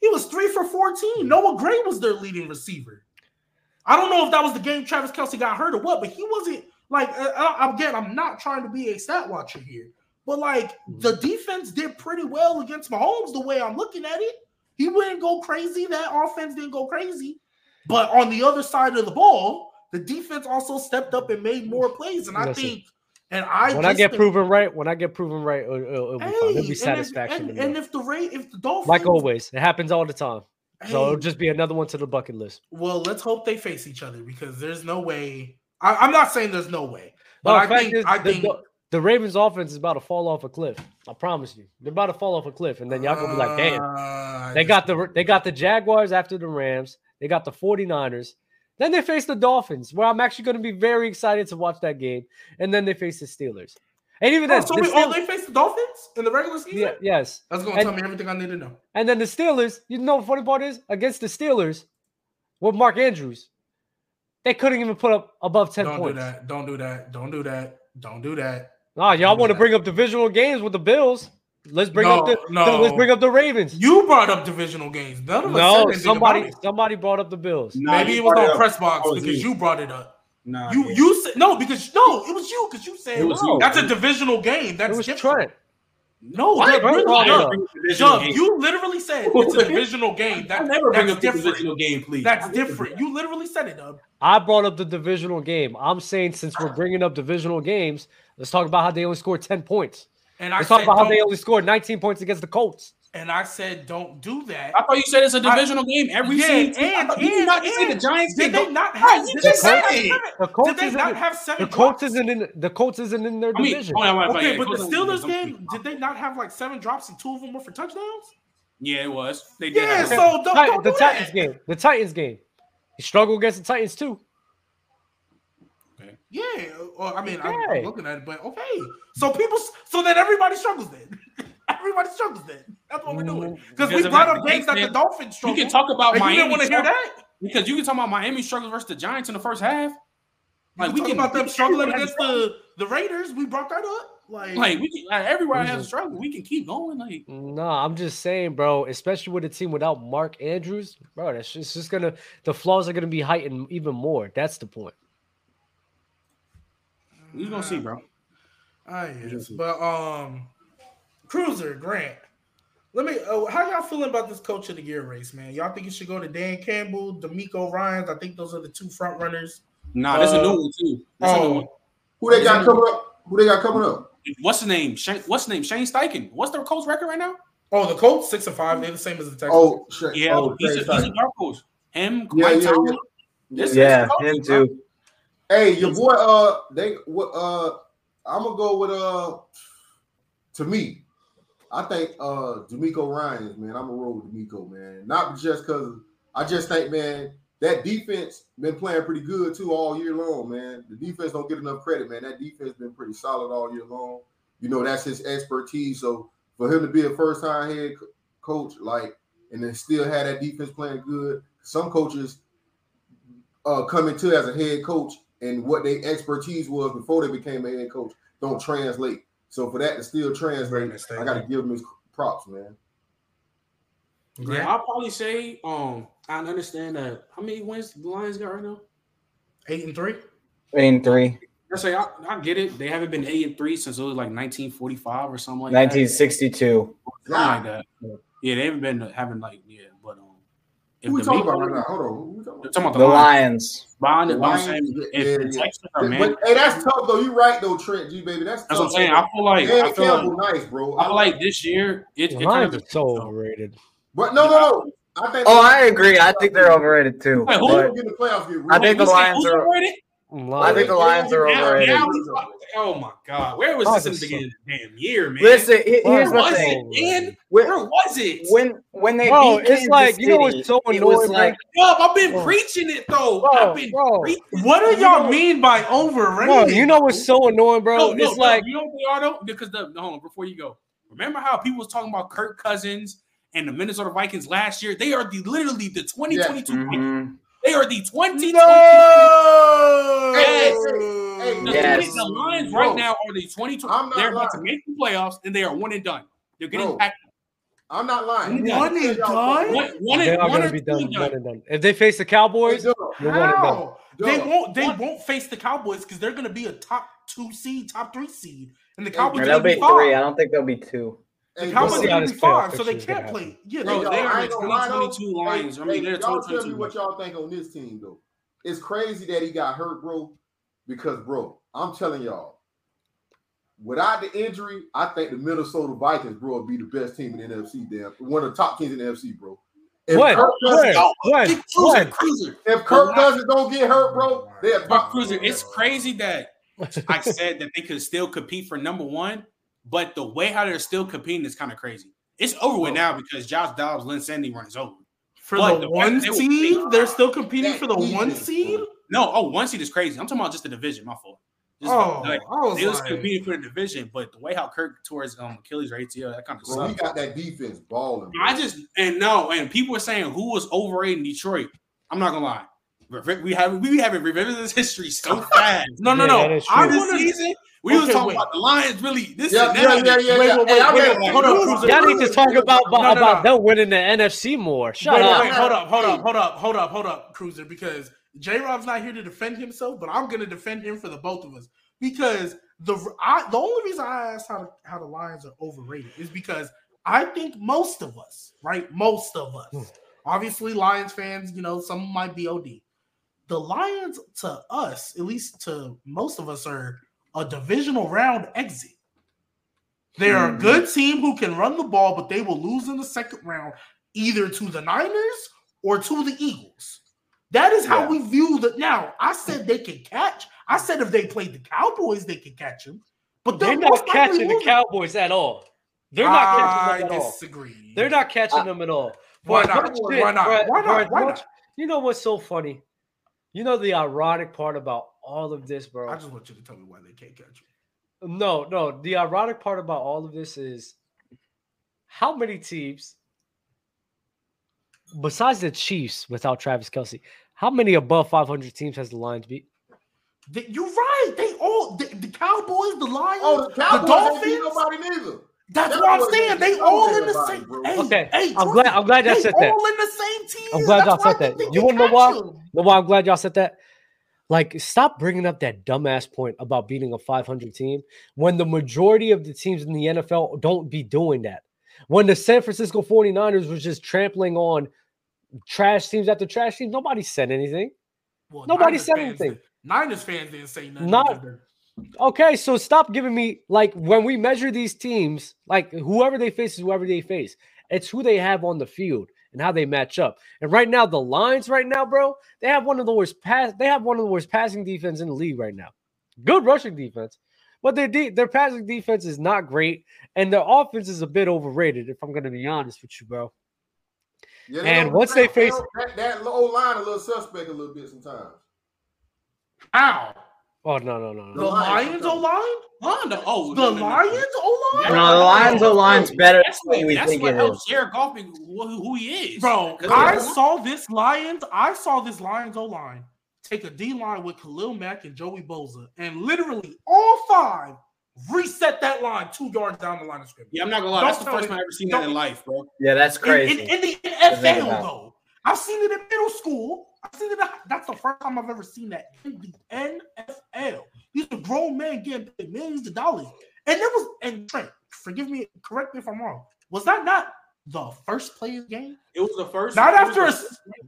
He was three for 14. Noah Gray was their leading receiver. I don't know if that was the game Travis Kelce got hurt or what, but he wasn't like, uh, uh, again, I'm not trying to be a stat watcher here. But like the mm-hmm. defense did pretty well against Mahomes the way I'm looking at it. He wouldn't go crazy. That offense didn't go crazy. But on the other side of the ball, the defense also stepped up and made more plays. And I think And I when I get think- proven right, when I get proven right, it'll, it'll, be fun. It'll be satisfaction. and, and if the rate, if the Dolphins, like always, it happens all the time. So it'll just be another one to the bucket list. well, let's hope they face each other because there's no way. I, I'm not saying there's no way, but I think is, I the, think the, Ravens offense is about to fall off a cliff. I promise you. They're about to fall off a cliff. And then y'all gonna be like, damn. Uh, They got the they got the Jaguars after the Rams. They got the 49ers. Then they face the Dolphins, where I'm actually going to be very excited to watch that game. And then they face the Steelers. And even Oh, then, so the we, oh, they face the Dolphins in the regular season. yeah, yes. That's gonna And- tell me everything I need to know. And then the Steelers, you know the funny part is against the Steelers with Mark Andrews, they couldn't even put up above 10 Don't points. do that. Don't do that. Don't do that. Don't do that. Nah, y'all want to bring up divisional games with the Bills. Let's bring No, up the, no. let's bring up the Ravens. You brought up divisional games. None of us No, somebody somebody brought up the Bills. Nah, Maybe it was on press box That because you. you brought it up. Nah, You yeah. you said no because no, it was you because you said It was you. that's a divisional game. That's It was different. Trent. No, What? that Trent really, brought it Dub, up. Divisional you literally said it's a (laughs) divisional game. I That, never bring that's up different. divisional game, please. That's I never do different. You literally said it, Dub. I brought up the divisional game. I'm saying since we're bringing up divisional games, let's talk about how they only scored 10 points. And I Let's talk said about how they only scored 19 points against the Colts. and I said don't do that. I thought you said it's a divisional game every Yeah, single team. I and- thought- did you and- not just say the Giants Did did they go- not Right, have? you Did just they said it. seven- The Colts Did they isn't in- have seven? The Colts isn't in the Colts isn't in their I mean, division. oh, yeah, right, Okay, yeah, but the Steelers game, did they not have like seven drops and two of them were for touchdowns? Yeah, it was. They did. Yeah, have so that. don't, don't the do Titans that. game. The Titans game. He struggled against the Titans too. Yeah, well, I mean, I'm, I'm looking at it, but okay. So people, so then everybody struggles then. (laughs) everybody struggles then. That's what we're doing mm, because we Because brought up games that the Dolphins Dolphins You can talk about and you didn't want to hear that. because you can talk about Miami struggles versus the Giants in the first half. Like Like we we talk can about them struggling against the the Raiders. We brought that up. Like, Like we can, like, everybody has a struggle. We can keep going. Like No, I'm just saying, bro. Especially with a team without Mark Andrews, bro. That's just, it's just gonna the flaws are gonna be heightened even more. That's the point. We gonna see, bro. Ah, yes. But um, Cruiser Grant. Let me. Uh, how y'all feeling about this coach of the year race, man? Y'all think it should go to Dan Campbell, DeMeco Ryans? I think those are the two front runners. Nah, there's a Uh, new one too. There's a new one. Oh, Who they got coming up? Who they got coming up? What's the name? Shane, what's the name? Shane Steichen. What's their coach record right now? oh, the Colts six and five. They're the same as the Texans. Oh, shit. Yeah, oh, he's, a, Trey he's a dark horse. Him, Yeah, Mike yeah, Tomlin. yeah. This- Yeah, this coach, him bro. too. Hey, your boy. Uh, they. Uh, I'm gonna go with. Uh, to me, I think. Uh, DeMeco Ryans man. I'm gonna roll with DeMeco, man. Not just because I just think, man, that defense been playing pretty good too all year long, man. The defense don't get enough credit, man. That defense been pretty solid all year long. You know, that's his expertise. So for him to be a first time head coach, like, and then still have that defense playing good, some coaches uh come into as a head coach and what their expertise was before they became a head coach don't translate. So for that to still translate. I got to give him his props, man. Yeah, I'll probably say. Um, I understand that. How many wins the Lions got right now? eight and three. Eight and three. I say I, I get it. They haven't been eight and three since it was like 1945 or something like 1962. that. Something like that. Yeah, they haven't been having like yeah, but if Who we the talking Migos- about right now? Hold on. Who we talking They're about? talking about The the Lions. Lions. Bond, The but I'm Lions, saying if yeah, the yeah. Texans are man, hey, that's tough though. You're right though, Trent G baby. That's that's what I'm tough, saying. though. I feel like Dan I feel Campbell, like, nice, bro. I feel like this year it, The it kind of are so overrated. but no, no, no. I think. Oh, I agree. I think they're overrated too. Wait, who- But Get the playoffs. Get I think the Lions are- overrated? I think the Lions are Now- overrated. Now he's oh my god, where was Lions this in the beginning of the damn year, man? Listen, he- where here's the was thing. it, man? When Where was it? when, when they Bro, beat it's Kansas like you know what's so it annoying, was bro? like Yup, I've been Bro. preaching it though. Bro, I've been bro. preaching. What do y'all You know- mean by overrated? Bro, you know what's so annoying, bro? No, no, it's no, like you know what they are though, because the no, hold on before you go. Remember how people was talking about Kirk Cousins and the Minnesota Vikings last year? They are the literally the 2022 Vikings. mhm. They are the 2022. No. Yes. Hey, The, Yes. the Lions Bro, right now are the 2020. I'm not They're about to lying. make the playoffs and they are one and done. They're getting Bro, packed. I'm not lying. One and done? One, one they and, are one gonna or be two done, and one and done. If they face the Cowboys, Hey, you're one and done. How? They Dub. won't. They What? won't face the Cowboys because they're going to be a top two seed, top three seed, and the Hey, Cowboys Or are they'll going to be be five. three. I don't think they'll be two. Hey, The bro, Cowboys are how going to this be five, so they can't gonna play. Yeah, Bro, they, they are I the ain't gonna lie, though. 2022 Lions. I mean, hey, they're y'all tell me 2022. what y'all think on this team though. It's crazy that he got hurt, bro. Because, bro, I'm telling y'all, without the injury, I think the Minnesota Vikings, bro, would be the best team in the NFC. Damn, one of the top teams in the NFC, bro. If When? Kirk Cousins, When? When? Cruiser, When? Cruiser. if Kirk Cousins don't get hurt, bro, they're But. Cruiser, it's crazy that (laughs) I said that they could still compete for number one, but the way how they're still competing is kind of crazy. It's over with now because Josh Dobbs, Lynn Sandy run is over. For But the the one fact that they seed, were- they're still competing for the one seed. No, oh, one seed is crazy. I'm talking about just the division. My fault. Just, Oh, like, I was they was like, competing for the division, but the way how Kirk towards um Achilles or ATL, that kind of Bro, he sucks. got that defense balling. bro. I just and no, and people were saying who was overrated in Detroit. I'm not gonna lie. We have we be having revisited this history so (laughs) fast. no, no, Yeah, no. that is I true. this wanna- season, we was talking wait. about the Lions really this yeah, and yeah, that. yeah, yeah, Wait, yeah. wait, Hey, I wait, wait, hold up, Y'all need to talk about, about, No, no, about no. them winning the NFC more. Shut wait, up. wait, hold up, hold up, hold up, hold up, hold up, Cruiser, because J Rob's not here to defend himself, but I'm gonna defend him for the both of us. Because the I, the only reason I asked how how the Lions are overrated is because I think most of us, right? Most of us, Hmm. obviously Lions fans, you know, some might be OD. The Lions to us, at least to most of us, are a divisional round exit. They are a Mhm. good team who can run the ball, but they will lose in the second round either to the Niners or to the Eagles. That is how Yeah. we view the. Now, I said they can catch. I said if they played the Cowboys, they could catch them. But They're most not catching the. Cowboys at all. They're not I catching them at all. disagree. They're not catching them at all. Why For not? as much Why shit- not? for- Why not? Why not? You know what's so funny? You know the ironic part about all of this, bro. I just want you to tell me why they can't catch you. No, no. The ironic part about all of this is how many teams, besides the Chiefs without Travis Kelce, how many above 500 teams has the Lions beat? They- you're right. They all the, the Cowboys, the Lions, Oh, the Cowboys the Dolphins. nobody neither. That's Cowboys what I'm saying. They all in the bro. same. Hey, Okay, hey, I'm glad- I'm glad y'all said that. all in the same team. I'm glad y'all why said that. You can wanna know why? them. No, why I'm glad y'all said that. Like, stop bringing up that dumbass point about beating a 500 team when the majority of the teams in the NFL don't be doing that. When the San Francisco 49ers was just trampling on trash teams after trash teams, nobody said anything. Well, Nobody Niners said fans anything. Niners fans didn't say nothing. Not- Okay, so stop giving me like when we measure these teams, like whoever they face is whoever they face. It's who they have on the field and how they match up. And right now, the Lions, right now, bro, they have one of the worst pass. They have one of the worst passing defense in the league right now. Good rushing defense, but their de- their passing defense is not great, and their offense is a bit overrated. If I'm going to be honest with you, bro. Yeah, And once they that- face- that, that old line, a little suspect a little bit sometimes. Ow. Oh no no no The no. Lions, Lions O line? Oh, no, oh, The no, no, no. Lions O line? No, the Lions O line's better That's than what, we that's think what it helps is. Jared Goff be who, who he is, Bro, 'Cause I saw this Lions. I saw this Lions O line take a D line with Khalil Mack and Joey Bosa, and literally all five reset that line two yards down the line of scrimmage. Yeah, I'm not gonna lie. Don't That's the first time I've ever seen that in life, bro. Yeah, that's crazy. in, in the NFL, though, I've seen it in middle school. I've seen it. That's the first time I've ever seen that in the NFL. These are grown men getting paid millions of dollars, and there was. And Trent, forgive me, correct me if I'm wrong. Was that not the first play of the game? It was the first. Not after a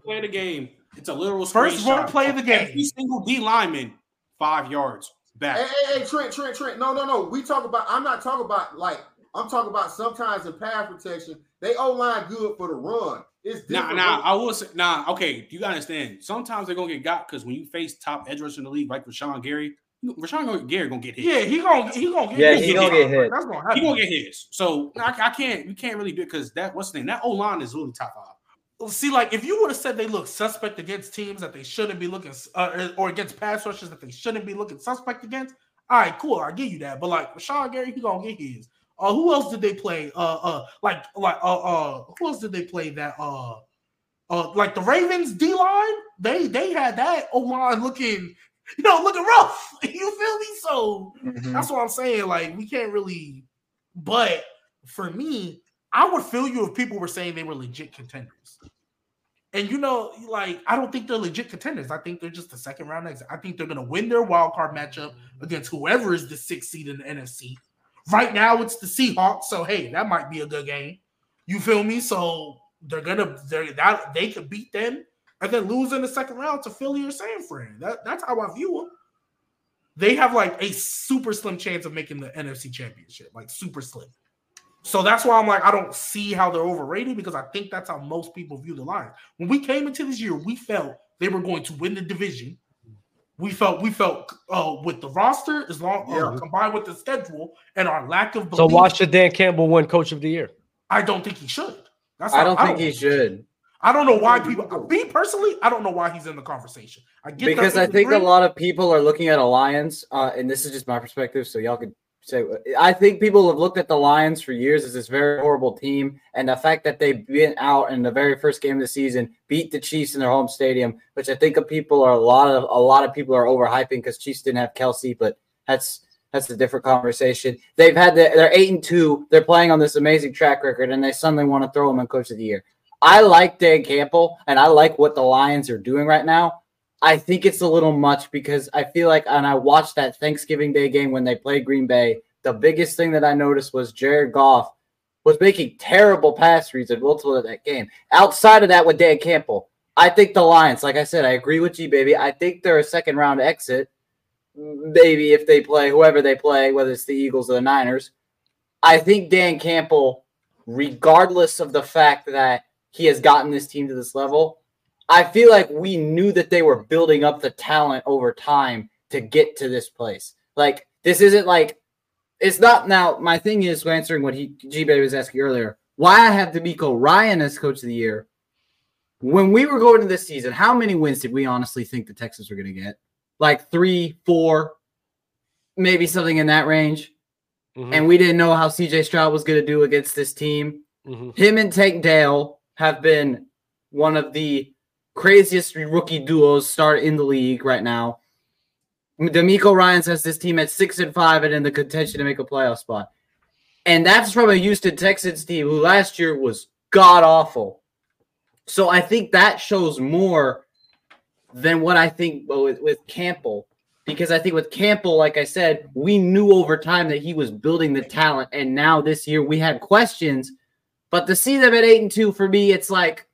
play of the game. It's a literal First run screenshot play of the game. Every single D lineman five yards back. Hey, hey, hey, Trent, Trent, Trent. No, no, no. We talk about. I'm not talking about like. I'm talking about sometimes in pass protection, they O line good for the run. It's Nah, different. nah, I will say, nah, okay, you gotta understand. Sometimes they're gonna get got because when you face top edge rushers in the league like Rashan Gary, Rashan Gary gonna get hit. Yeah, he gonna he gonna get Yeah, his he job. gonna get hit. That's gonna happen. he happen. gonna get his. So I, I can't, you can't really do it because that what's the name? That O line is really top five. See, like if you would have said they look suspect against teams that they shouldn't be looking, uh, or against pass rushers that they shouldn't be looking suspect against, all right, cool, I give you that. But like Rashan Gary, he gonna get his. Uh, who else did they play? Uh, uh, like like uh, uh, who else did they play that? Uh, uh, like the Ravens D line, they they had that O line looking, you know, looking rough. (laughs) You feel me? So Mhm. that's what I'm saying. Like, we can't really. But for me, I would feel you if people were saying they were legit contenders. And you know, like, I don't think they're legit contenders. I think they're just the second round exit. I think they're gonna win their wild card matchup against whoever is the sixth seed in the NFC. Right now, it's the Seahawks. So hey, that might be a good game. You feel me? So they're gonna they're that they could beat them and then lose in the second round to Philly or San Fran. That that's how I view them. they have like a super slim chance of making the NFC championship, like super slim. So that's why I'm like, I don't see how they're overrated because I think that's how most people view the Lions. When we came into this year, we felt they were going to win the division. We felt we felt uh, with the roster as long uh, combined with the schedule and our lack of Belief, So why should Dan Campbell win Coach of the Year? I don't think he should. That's I not- don't think he should I don't know why people. Me personally, I don't know why he's in the conversation. I get that because I there's think a lot of people are looking at a Lions, uh, and this is just my perspective, so y'all could say. I think people have looked at the Lions for years as this very horrible team, and the fact that they went out in the very first game of the season, beat the Chiefs in their home stadium, which I think of people are a lot of a lot of people are overhyping because Chiefs didn't have Kelce, but that's that's a different conversation. They've had the, they're eight and two. They're playing on this amazing track record, and they suddenly want to throw them in Coach of the Year. I like Dan Campbell, and I like what the Lions are doing right now. I think it's a little much because I feel like, and I watched that Thanksgiving Day game when they played Green Bay. The biggest thing that I noticed was Jared Goff was making terrible pass reads at multiple of that game. Outside of that, with Dan Campbell, I think the Lions, like I said, I agree with you, baby. I think they're a second round exit. Maybe if they play whoever they play, whether it's the Eagles or the Niners. I think Dan Campbell, regardless of the fact that he has gotten this team to this level, I feel like we knew that they were building up the talent over time to get to this place. Like this isn't like it's not now. My thing is answering what he G was asking earlier. Why I have DeMeco Ryan as coach of the year? When we were going to this season, how many wins did we honestly think the Texans were going to get? Like three, four, maybe something in that range. Mhm, And we didn't know how CJ Stroud was going to do against this team. mhm. Him and Tank Dell have been one of the craziest rookie duos start in the league right now. DeMeco Ryan says this team at six and five and in the contention to make a playoff spot. And that's from a Houston Texans team who last year was god awful. So I think that shows more than what I think with, with Campbell. Because I think with Campbell, like I said, we knew over time that he was building the talent. And now this year we had questions. But to see them at eight and two for me, it's like,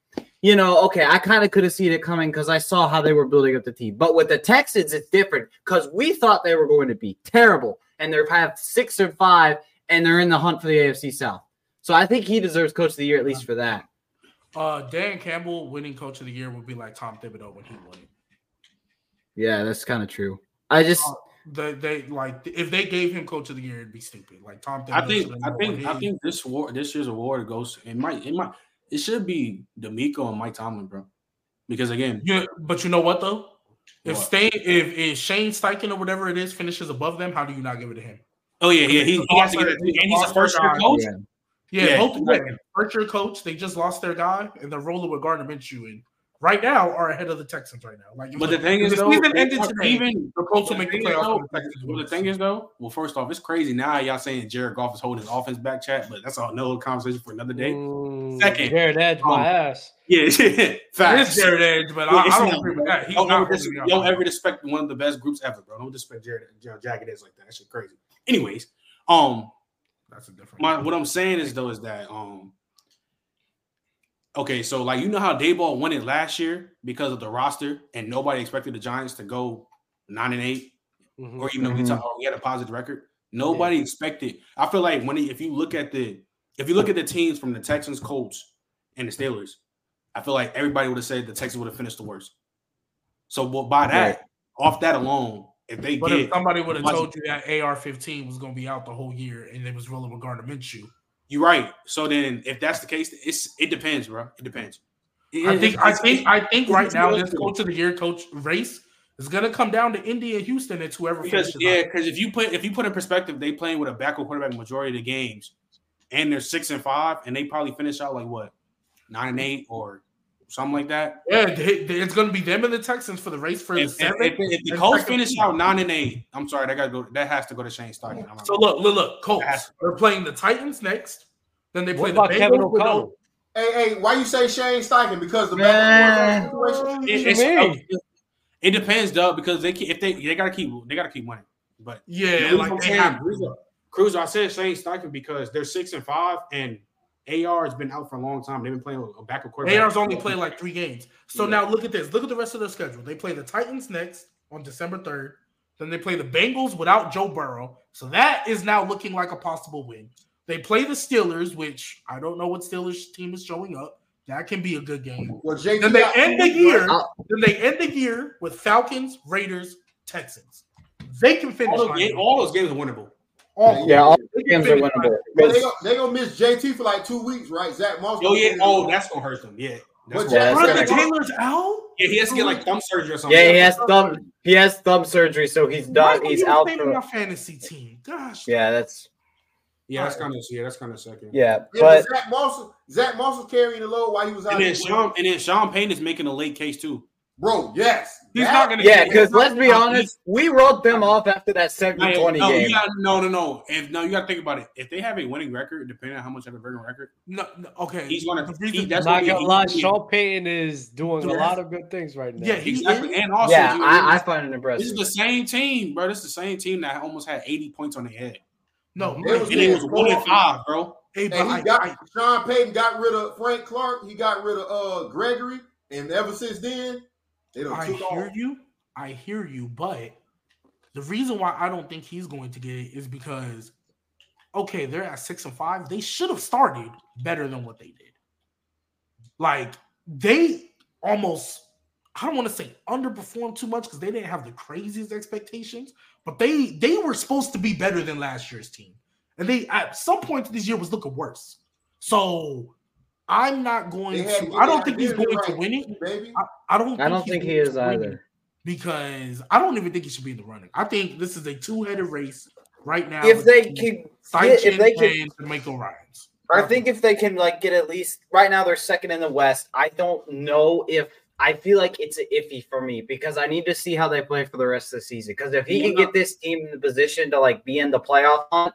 you know, okay, I kind of could have seen it coming because I saw how they were building up the team. But with the Texans, it's different because we thought they were going to be terrible. And they're have six or five, and they're in the hunt for the AFC South. So I think he deserves coach of the year at least for that. Uh, Dan Campbell winning coach of the year would be like Tom Thibodeau when he won it. Yeah, that's kind of true. I just They, they like if they gave him coach of the year, it'd be stupid. Like Tom Thibodeau. I think I think I think this war this year's award goes it might it might it should be DeMeco and Mike Tomlin, bro. Because again, Yeah, but you know what though? If What? Stain, if, if Shane Steichen or whatever it is finishes above them, how do you not give it to him? oh yeah, yeah, he, He's he has to also- get it, he's and he's a first year coach. yeah. Yeah, Yeah, both exactly. yeah, first year coach. They just lost their guy, and they're rolling with Gardner Minshew, and right now are ahead of the Texans right now. Like, if But the thing is, the though, season they ended are today, even the Colts will make the thing is, playoffs. though, the Texans well, the thing is though, well, first off, it's crazy now y'all saying Jared Goff is holding his offense back chat, but that's another conversation for another day. Mm, Second. Jared Edge, my Um, ass. (laughs) Yeah, yeah, It facts. is Jared Edge, but Yeah, I, I don't agree with that. He's Don't, not ever, dis- holding don't ever respect one of the best groups ever, bro. Don't disrespect Jared, Jared know, Jagged Edge like that. That shit crazy. Anyways, um, That's a different. my what I'm saying is though is that um okay, so like you know how Daboll won it last year because of the roster and nobody expected the Giants to go nine and eight Mhm. or even though we, Mhm. talk, or we had a positive record. Nobody expected. I feel like when he, if you look at the if you look at the teams from the Texans, Colts, and the Steelers, I feel like everybody would have said the Texans would have finished the worst. So well, by that, off that alone, if they But get if somebody would have told you that AR-15 was going to be out the whole year and it was rolling with Gardner Minshew, You're right. So then, if that's the case, it's it depends, bro. It depends. I think I think I think right now this realistic. coach of the year coach race is going to come down to Indy and Houston. It's whoever because finishes yeah, because if you put if you put in perspective, they playing with a backup quarterback majority of the games, and they're six and five, and they probably finish out like what nine and eight or something like that. Yeah, they, they- it's going to be them and the Texans for the race for the If, if, seventh. if, if the Colts finish out nine and eight, I'm sorry, that got to go. That has to go to Shane Steichen. I'm not- So look, look, look, Colts. They're playing the Titans next. Then they play What the about Kevin Bengals. O'Connell? no- Hey, hey, why you say Shane Steichen? Because the Man. back situation. It, you it depends, though, because they keep, if they they gotta keep they gotta keep winning. But Yeah, You know what like I'm they have. Cruiser, Cruiser, I said Shane Steichen because they're six and five, and AR has been out for a long time. They've been playing with a backup quarterback. AR's only played like three games. So Yeah. now look at this. Look at the rest of their schedule. They play the Titans next on December 3rd. Then they play the Bengals without Joe Burrow. So that is now looking like a possible win. They play the Steelers, which I don't know what Steelers team is showing up. That can be a good game. Well, JT Then they end the year. Then they end the year with Falcons, Raiders, Texans. They can finish. All those, like ga- all those games are winnable. all- Yeah, all they the can games are finish like- winnable. They because- gonna, they gonna miss JT for like two weeks, right? Zach Moss. Oh yeah. Oh, that's gonna hurt them. Yeah. That's But gonna- Yeah, Jonathan Taylor's out. yeah, he has to get like thumb surgery or something. Yeah, he has thumb. He has thumb surgery, so he's done. would He's out stay for. on your fantasy team. Gosh. Yeah, that's Yeah, that's kind of yeah, that's kind of second. yeah. Yeah, But but Zach Moss, Zach Moss was carrying the load while he was out. And then there. Sean and then Sean Payton is making a late case too. Bro, yes. He's That- not gonna. yeah, because let's be honest, we wrote them off after that 70-20 no, game. Gotta, no, no, no. If no, you got to think about it. If they have a winning record, depending on how much they have a winning record, No, no, okay. he's gonna. The He, that's Not what gonna he- lie, he- Sean Payton is doing a lot of good things right now. Yeah, he's exactly. And also, Yeah, you know, I, I find it impressive. this is the same team, bro. This is the same team that almost had 80 points on their head, No, It man, was it was one and five, bro. Hey, but And he I, got I, Sean Payton got rid of Frank Clark. He got rid of uh Gregory, and ever since then, they don't I hear off. you. I hear you, but the reason why I don't think he's going to get it is because, okay, they're at six and five. They should have started better than what they did. Like they almost, I don't want to say underperformed too much because they didn't have the craziest expectations, but they they were supposed to be better than last year's team, and they at some point this year was looking worse. So I'm not going had to. to I don't think he's identity going to win it. baby. I don't. I don't think he is to win it either. because I don't even think he should be in the running. I think this is a two-headed race right now. If they between can, if they can and DeMeco Ryans. I think if they can like get at least right now they're second in the West. I don't know if I feel like it's iffy for me because I need to see how they play for the rest of the season. Because if he can get this team in the position to like be in the playoff hunt,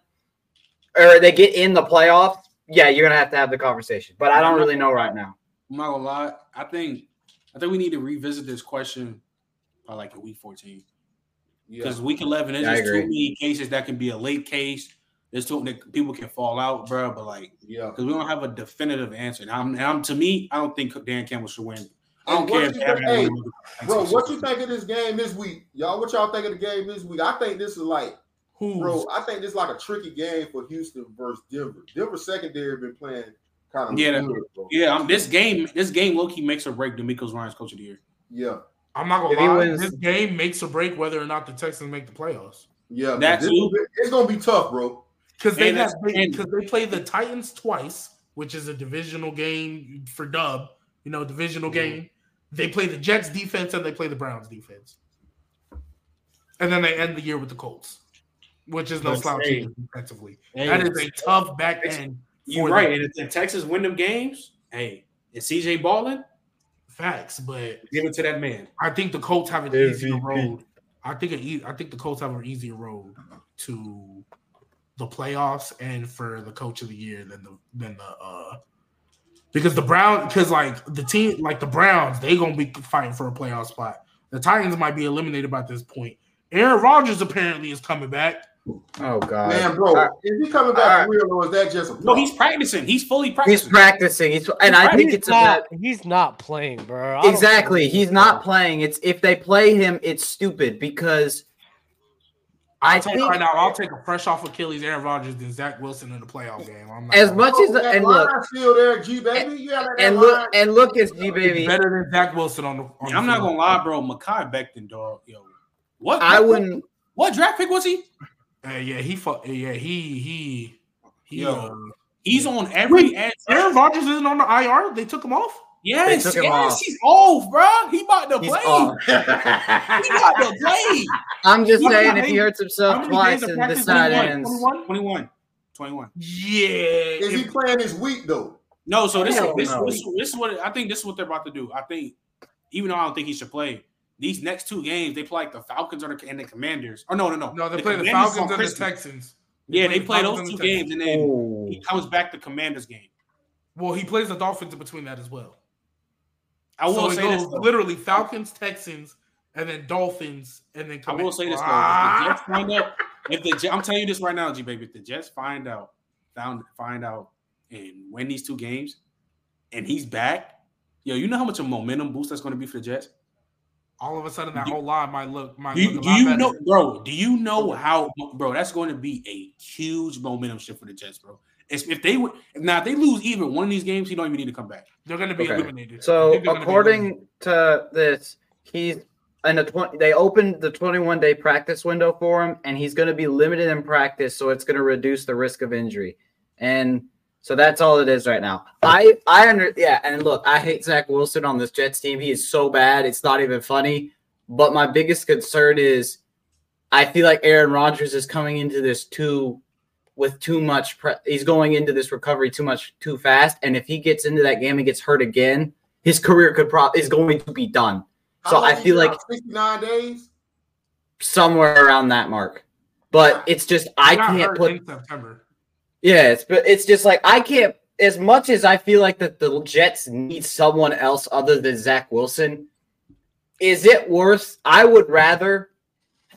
or they get in the playoffs, yeah, you're gonna have to have the conversation. But I don't really know right now. I'm not gonna lie. I think I think we need to revisit this question by like in week 14 Yeah. because week 11 there's Yeah, just too many cases that can be a late case. There's too that people can fall out, bro. But like Yeah. because we don't have a definitive answer. And I'm, and I'm to me, I don't think Dan Campbell should win. I don't And care if you they have think- hey, Bro, what you think of this game this week? Y'all, what y'all think of the game this week? I think this is like, Who? bro, I think this is like a tricky game for Houston versus Denver. Denver secondary been playing kind of Yeah, good, bro. Yeah, um, this game, this game, low key makes or break DeMeco's Ryan's coach of the year. Yeah. I'm not gonna he lie. wins- This game makes or break whether or not the Texans make the playoffs Yeah. That this- It's gonna be tough, bro. because they have because they play the Titans twice, which is a divisional game for Dub. You know, divisional Mm-hmm. game. They play the Jets defense and they play the Browns defense, and then they end the year with the Colts, which is no But slouch defensively. hey, that is a tough back end. You're right. them. And if, if Texas win them games, hey, and CJ balling, Facts, but give it to that man. I think the Colts have an MVP. easier road. I think an I think the Colts have an easier road to the playoffs and for the coach of the year than the than the uh because the Brown because like the team like the Browns they gonna be fighting for a playoff spot. The Titans might be eliminated by this point. Aaron Rodgers apparently is coming back. Oh god, Man, bro, is he coming back for real or is that just a No, he's practicing. He's fully practicing. he's practicing. practicing. He's and I think it's not. about He's not playing, bro. I exactly. think He's not playing. It's if they play him, it's stupid because I I'll tell you think right now, I'll take a fresh off Achilles Aaron Rodgers than Zach Wilson in the playoff game. I'm not as much Oh, as that and look line still there, G baby. Yeah, that and line- look and look at G baby better than Zach Wilson on the. On Yeah, I'm the not field. gonna lie, bro. Mekhi Becton, dog. Yo, what? I what- wouldn't. What draft pick was he? Uh, yeah, he fu- Yeah, he he he. Yo. uh, He's on every Wait, edge. Aaron Rodgers isn't on the IR. They took him off. Yes, They took him yes, off. he's off, bro. He about to He's play. He about to play. (laughs) I'm just How saying, if he hurts himself twice days of and practice this side play? ends, 21? 21. 21. Yeah. Is he playing this week though? No, so this, Hell this, no. this, this is what I think. This is what they're about to do. I think, even though I don't think he should play, these next two games they play like the Falcons or the, and the Commanders. Oh no, no, no. no, they play the Falcons on and the. Texans. Yeah, play they the play Falcons those two the games, and then oh, he comes back the Commanders game. Well, he plays the Dolphins in between that as well. I will so say this. Though. literally Falcons, Texans, and then Dolphins, and then I will say this though. Ah! If the Jets find out, (laughs) if the Jet- I'm telling you this right now, G baby, if the Jets find out, found find out, and win these two games, and he's back, yo, you know how much of a momentum boost that's going to be for the Jets. All of a sudden, that Do- whole line might look might Do you, look a do lot you better. know, bro? Do you know how, bro? That's going to be a huge momentum shift for the Jets, bro. If, if they would now, if they lose even one of these games, he don't even need to come back. They're going to be Okay. eliminated. So think they're gonna be according eliminated. to this, he's in the twenty. They opened the twenty-one day practice window for him, and he's going to be limited in practice, so it's going to reduce the risk of injury. And so that's all it is right now. I I under yeah. And look, I hate Zach Wilson on this Jets team. He is so bad, it's not even funny. But my biggest concern is, I feel like Aaron Rodgers is coming into this too. With too much, pre- he's going into this recovery too much too fast, and if he gets into that game and gets hurt again, his career could pro is going to be done. So I feel like out? 69 days. somewhere around that mark. But it's just I can't put September. Yeah, it's but it's just like I can't as much as I feel like that the Jets need someone else other than Zach Wilson. Is it worth? I would rather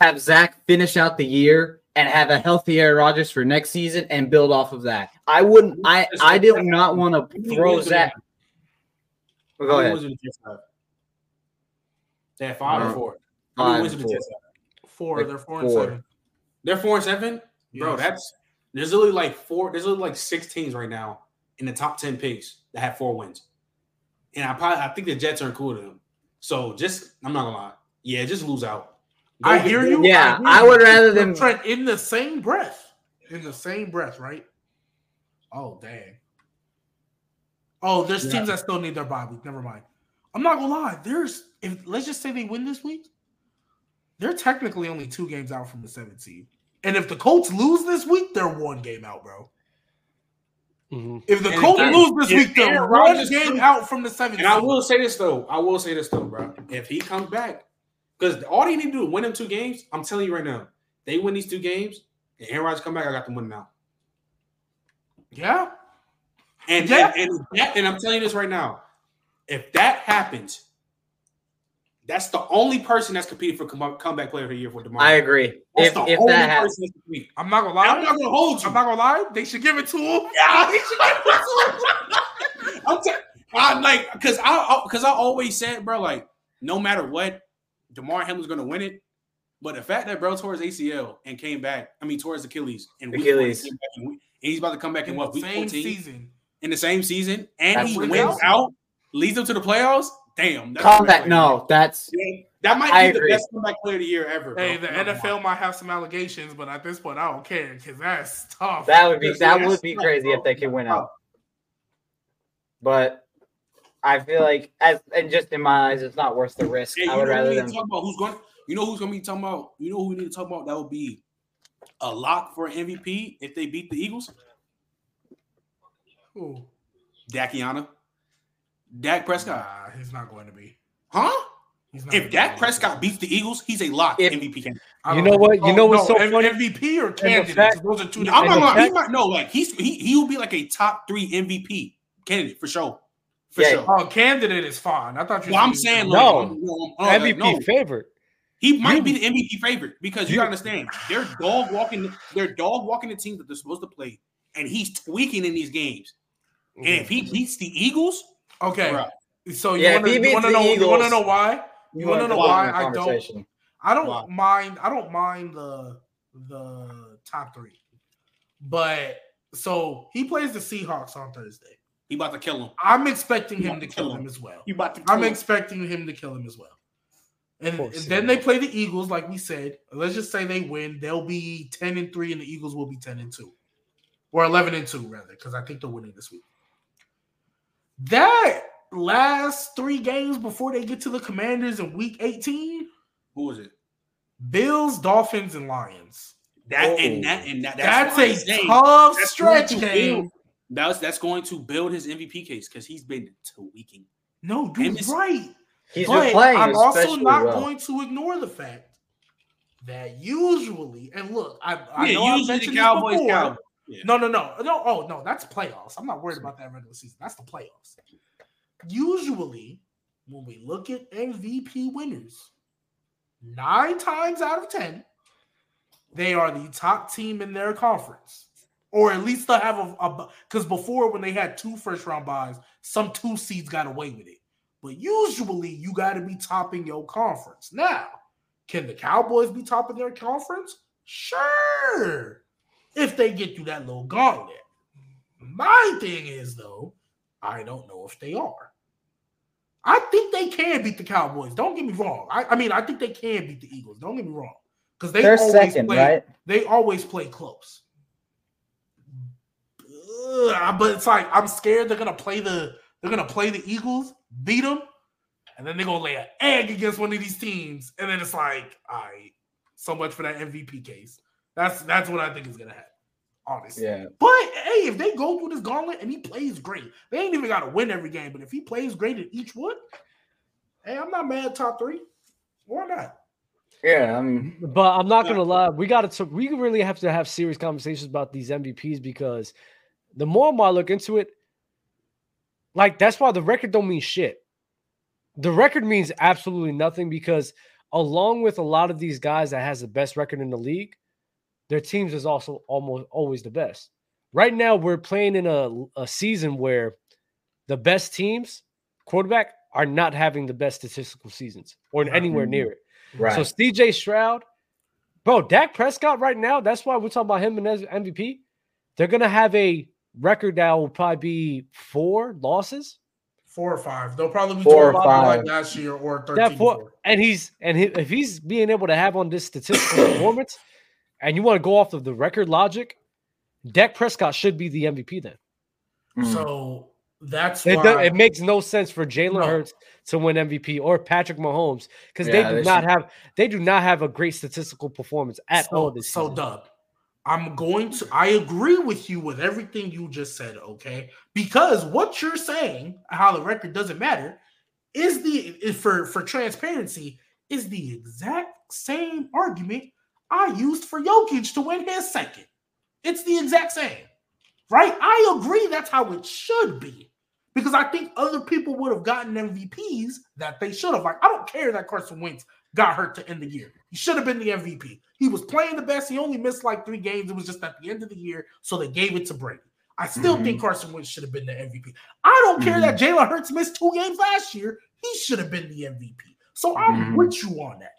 have Zach finish out the year and have a healthy Aaron Rodgers for next season and build off of that. I wouldn't. I I did not want to throw wins Zach. they Go have? How many ahead. wins do the Jets have? They have five or Uh, four. How many five, wins do the four. Jets have? Four. Like they're four and seven. They're four and seven, bro. That's there's literally like four. There's literally like six teams right now in the top ten picks that have four wins, and I probably I think the Jets are included them. So just I'm not gonna lie, yeah, just lose out. Go I hear you. Yeah, hear I you. would rather But than- Trent in the same breath. In the same breath, right? Oh dang. Oh, there's Yeah. teams that still need their bye week. Never mind. I'm not gonna lie. There's if let's just say they win this week, they're technically only two games out from the seventh seed. And if the Colts lose this week, they're one game out, bro. Mhm. If the And Colts again, lose this week, they're one game comes- out from the seventh And I will say this though. I will say this though, bro. If he comes back, because all they need to do is win them two games. I'm telling you right now, they win these two games, and Aaron Rodgers come back. I got them winning now. Yeah. And Yeah. and, and, and I'm telling you this right now. If that happens, that's the only person that's competing for come, comeback player of the year for Damar. I agree. That's If the if only that happens, person that's competing. I'm not gonna lie. I'm not gonna hold you. I'm not gonna lie. They should give it to him. (laughs) Yeah, they should give it to him. (laughs) I'm t- I like because I because I, always said, bro, like no matter what, Damar Hamlin's gonna win it. But the fact that bro tore his ACL and came back, I mean tore his Achilles and Achilles. and he's about to come back in, In what the week same 14 season. in the same season, and That's he wins out, leads them to the playoffs. Damn, that's comeback. No, that's Yeah, that might I be agree. the best comeback player of the year ever. Hey, bro. the I'm not gonna NFL lie. might have some allegations, but at this point, I don't care because that's (laughs) tough. that would be that would be yes, crazy bro. if they could win out. But I feel like as and just in my eyes, it's not worth the risk. Hey, you I know would rather than talk about who's going. You know who's going to be talking about. You know who we need to talk about. That would be a lock for MVP if they beat the Eagles. Ooh. Dakiana, Dak Prescott, Nah, he's not going to be. huh? He's not If gonna Dak be. Prescott beats the Eagles, he's a lock If- MVP candidate. You know what? You know what's so M- funny? MVP or candidate? fact- Those are two I'm not the gonna. He might no like he's he he will be like a top three MVP candidate for sure. For Yeah. sure. Oh, candidate is fine. I thought you. Well, I'm saying No. like, I'm- I'm- I'm- MVP no. favorite. He might be the MVP favorite because you, you- understand they're dog walking, they're dog walking the teams that they're supposed to play, and he's tweaking in these games. And if he beats the Eagles, Okay, bruh, so you Yeah, want to he you beats want to the know you want to know why? You want to know why I don't? I don't Why? mind. I don't mind the the top three, but so he plays the Seahawks on Thursday. he about to kill him. I'm expecting him to to kill kill him him. as well. He about to kill I'm him. expecting him to kill him as well. And, course and then will. they play the Eagles, like we said. Let's just say they win. They'll be 10 and 3, and the Eagles will be 10 and 2. Or 11 and 2, rather, because I think they're winning this week. That last three games before they get to the Commanders in week 18, Who was it? Bills, Dolphins, and Lions. That Oh. and that and that, That's, what I'm a saying. tough That's stretch to game. That's that's going to build his MVP case because he's been tweaking. No, And you're it's- right. He's but been playing. I'm also not well. going to ignore the fact that usually, and look, I, I yeah, know I've usually the mentioned this before. Cowboys. No, no, no, no. Oh, no, that's playoffs. I'm not worried about that regular season. That's the playoffs. Usually, when we look at MVP winners, nine times out of ten, they are the top team in their conference, or at least they'll have a because before when they had two first round buys, some two seeds got away with it. But usually you got to be topping your conference. Now, can the Cowboys be topping their conference? Sure. If they get through that little gauntlet. My thing is, though, I don't know if they are. I think they can beat the Cowboys. Don't get me wrong. I, I mean, I think they can beat the Eagles. Don't get me wrong. Because they They're always second, play, right? They always play close. Ugh, but it's like I'm scared they're gonna play the they're gonna play the Eagles, beat them, and then they're gonna lay an egg against one of these teams, and then it's like, all right, so much for that MVP case. That's that's what I think is gonna happen. Honestly. Yeah. But hey, if they go through this gauntlet and he plays great, they ain't even got to win every game. But if he plays great in each one, hey, I'm not mad. Top three, why not? Yeah. I mean, But I'm not gonna lie, we got to we really have to have serious conversations about these MVPs because the more and more I look into it, like that's why the record don't mean shit. The record means absolutely nothing because along with a lot of these guys that has the best record in the league, their teams is also almost always the best. Right now, we're playing in a, a season where the best teams, quarterback, are not having the best statistical seasons or anywhere near it. right. So CJ Stroud, bro, Dak Prescott right now, that's why we're talking about him and as MVP. They're gonna have a record that will probably be four losses. Four or five. They'll probably be Four or 12 like last year or 13 That four, before. and he's and he, if he's being able to have on this statistical (coughs) performance, and you want to go off of the record logic, Dak Prescott should be the MVP then. Mm. So that's It, why do- it makes no sense for Jalen No. Hurts to win MVP or Patrick Mahomes because Yeah, they do they not should- have they do not have a great statistical performance at so, all this so season. Dub. I'm going to I agree with you with everything you just said, okay? Because what you're saying, how the record doesn't matter, is the for for transparency, is the exact same argument I used for Jokic to win his second. It's the exact same. Right? I agree that's how it should be. Because I think other people would have gotten MVPs that they should have. Like, I don't care that Carson Wentz got hurt to end the year. He should have been the MVP. He was playing the best. He only missed like three games. It was just at the end of the year, so they gave it to Brady. I still Mhm. think Carson Wentz should have been the MVP. I don't care that Jalen Hurts missed two games last year. He should have been the MVP. So I'm Mhm. with you on that.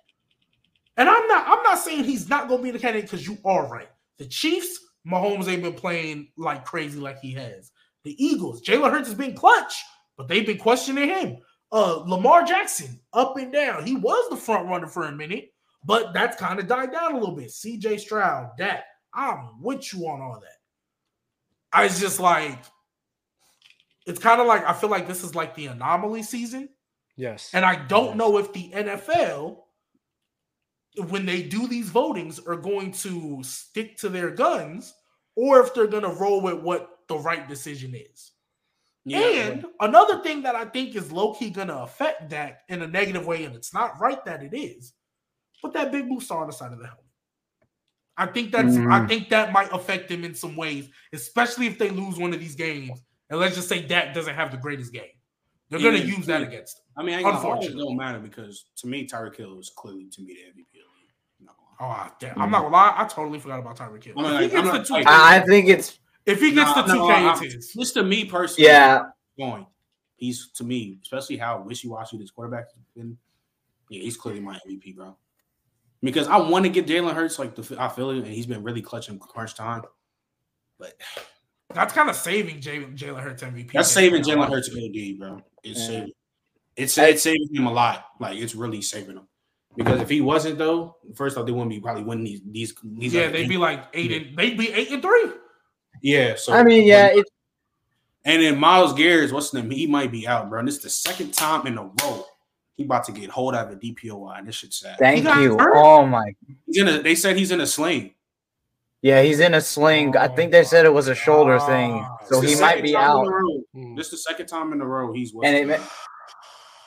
And I'm not. I'm not saying he's not going to be the candidate because you are right. The Chiefs, Mahomes ain't been playing like crazy like he has. The Eagles, Jalen Hurts has been clutch, but they've been questioning him. Uh, Lamar Jackson, up and down. He was the front runner for a minute, but that's kind of died down a little bit. CJ Stroud, Dak, I'm with you on all that. I was just like, it's kind of like I feel like this is like the anomaly season. Yes. And I don't know if the NFL, when they do these votings, are going to stick to their guns or if they're going to roll with what the right decision is. and another thing that I think is low key going to affect that in a negative way, and it's not right that it is, but that big blue star on the side of the helmet. I think that's I Mhm. think that might affect them in some ways, especially if they lose one of these games. And let's just say Dak doesn't have the greatest game. They're going to use that against them. I mean, I ain't gonna it Unfortunately. don't matter because to me, Tyreek Hill is clearly to me the MVP of the league. I'm not gonna lie. Oh, damn. I'm mm. not gonna lie. I totally forgot about Tyreek Hill. I'm not he like- I'm gets not the 2K, I I think it's if he gets Nah, the no, 2K, I'm- it's his. Just to me personally, yeah. going. He's to me, especially how wishy-washy this quarterback has been. Yeah, he's clearly my MVP, bro. Because I want to get Jalen Hurts like the I feel it, and he's been really clutching crunch time. But That's kind of saving Jalen Jalen Hurts MVP. that's saving Jalen Hurts OD, bro. It's Yeah. saving. It's it's saving him a lot. Like it's really saving him. Because if he wasn't though, first off, they wouldn't be probably winning these these these. Yeah, they'd be like eight and they'd be eight and three. yeah. So I mean, yeah, it, And then Myles Garrett's what's the name? He might be out, bro. And it's the second time in a row he about to get hold out of a DPOY. This shit's sad. thank you. hurt? Oh my. He's in a, they said he's in a sling. Yeah, he's in a sling. I think they said it was a shoulder thing, so he might be out. a row. Mm. This is the second time in a row he's And it ma-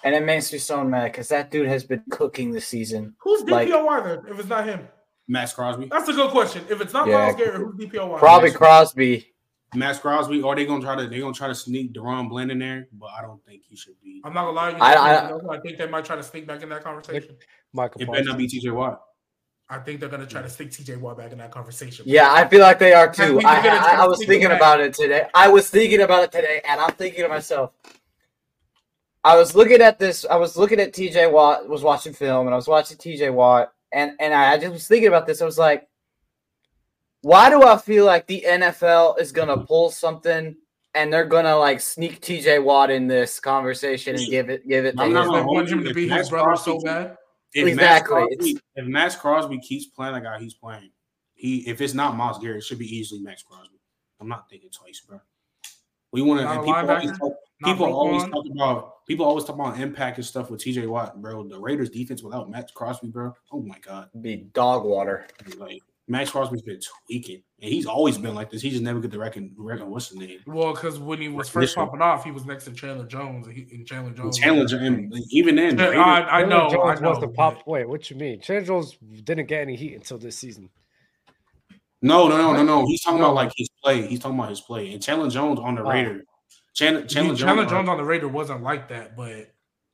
and it makes me so mad because that dude has been cooking this season. Who's Like- DPOY then? If it's not him, Maxx Crosby. that's a good question. If it's not Yeah. Myles Garrett, who's DPOY? Probably Crosby. Maxx Crosby, or they gonna try to they gonna try to sneak DaRon Bland in there, but I don't think he should be. I'm not gonna lie. to You I- I- I, think they might try to sneak back in that conversation. Michael It better not be TJ Watt. I think they're gonna try to stick TJ Watt back in that conversation. Yeah, I feel like they are too. think I, they're gonna try I, I was thinking about it today. I was thinking about it today, and I'm thinking to myself, I was looking at this. I was looking at TJ Watt. Was watching film, and I was watching TJ Watt, and and I just was thinking about this. I was like, why do I feel like the NFL is gonna pull something and they're gonna like sneak TJ Watt in this conversation and give it give it I'm not gonna want him to be his brother so bad. If Exactly, Maxx Crosby, if Maxx Crosby keeps playing like how he's playing, he if it's not Myles Garrett, it should be easily Maxx Crosby. I'm not thinking twice, bro. We want to. People always, talk, people always talk about people always talk about impact and stuff with TJ Watt, bro. The Raiders defense without Maxx Crosby, bro. Oh my god, Be dog water. like Maxx Crosby's been tweaking, and he's always been like this. He just never get the reckon. reckon what's the name? Well, because when he was first Recognition. popping off, he was next to Chandler Jones, and, he, and Chandler Jones. Challenger, and even then, Yeah, Raiders- I, I Chandler know, I Jones know. was the pop. but- Wait, what you mean? Chandler Jones didn't get any heat until this season. No, no, no, no, no. He's talking No. about like his play. He's talking about his play. And Chandler Jones on the Oh. Raiders. Chandler, Chandler, Chandler, Chandler Jones, Jones on the Raider wasn't like that, but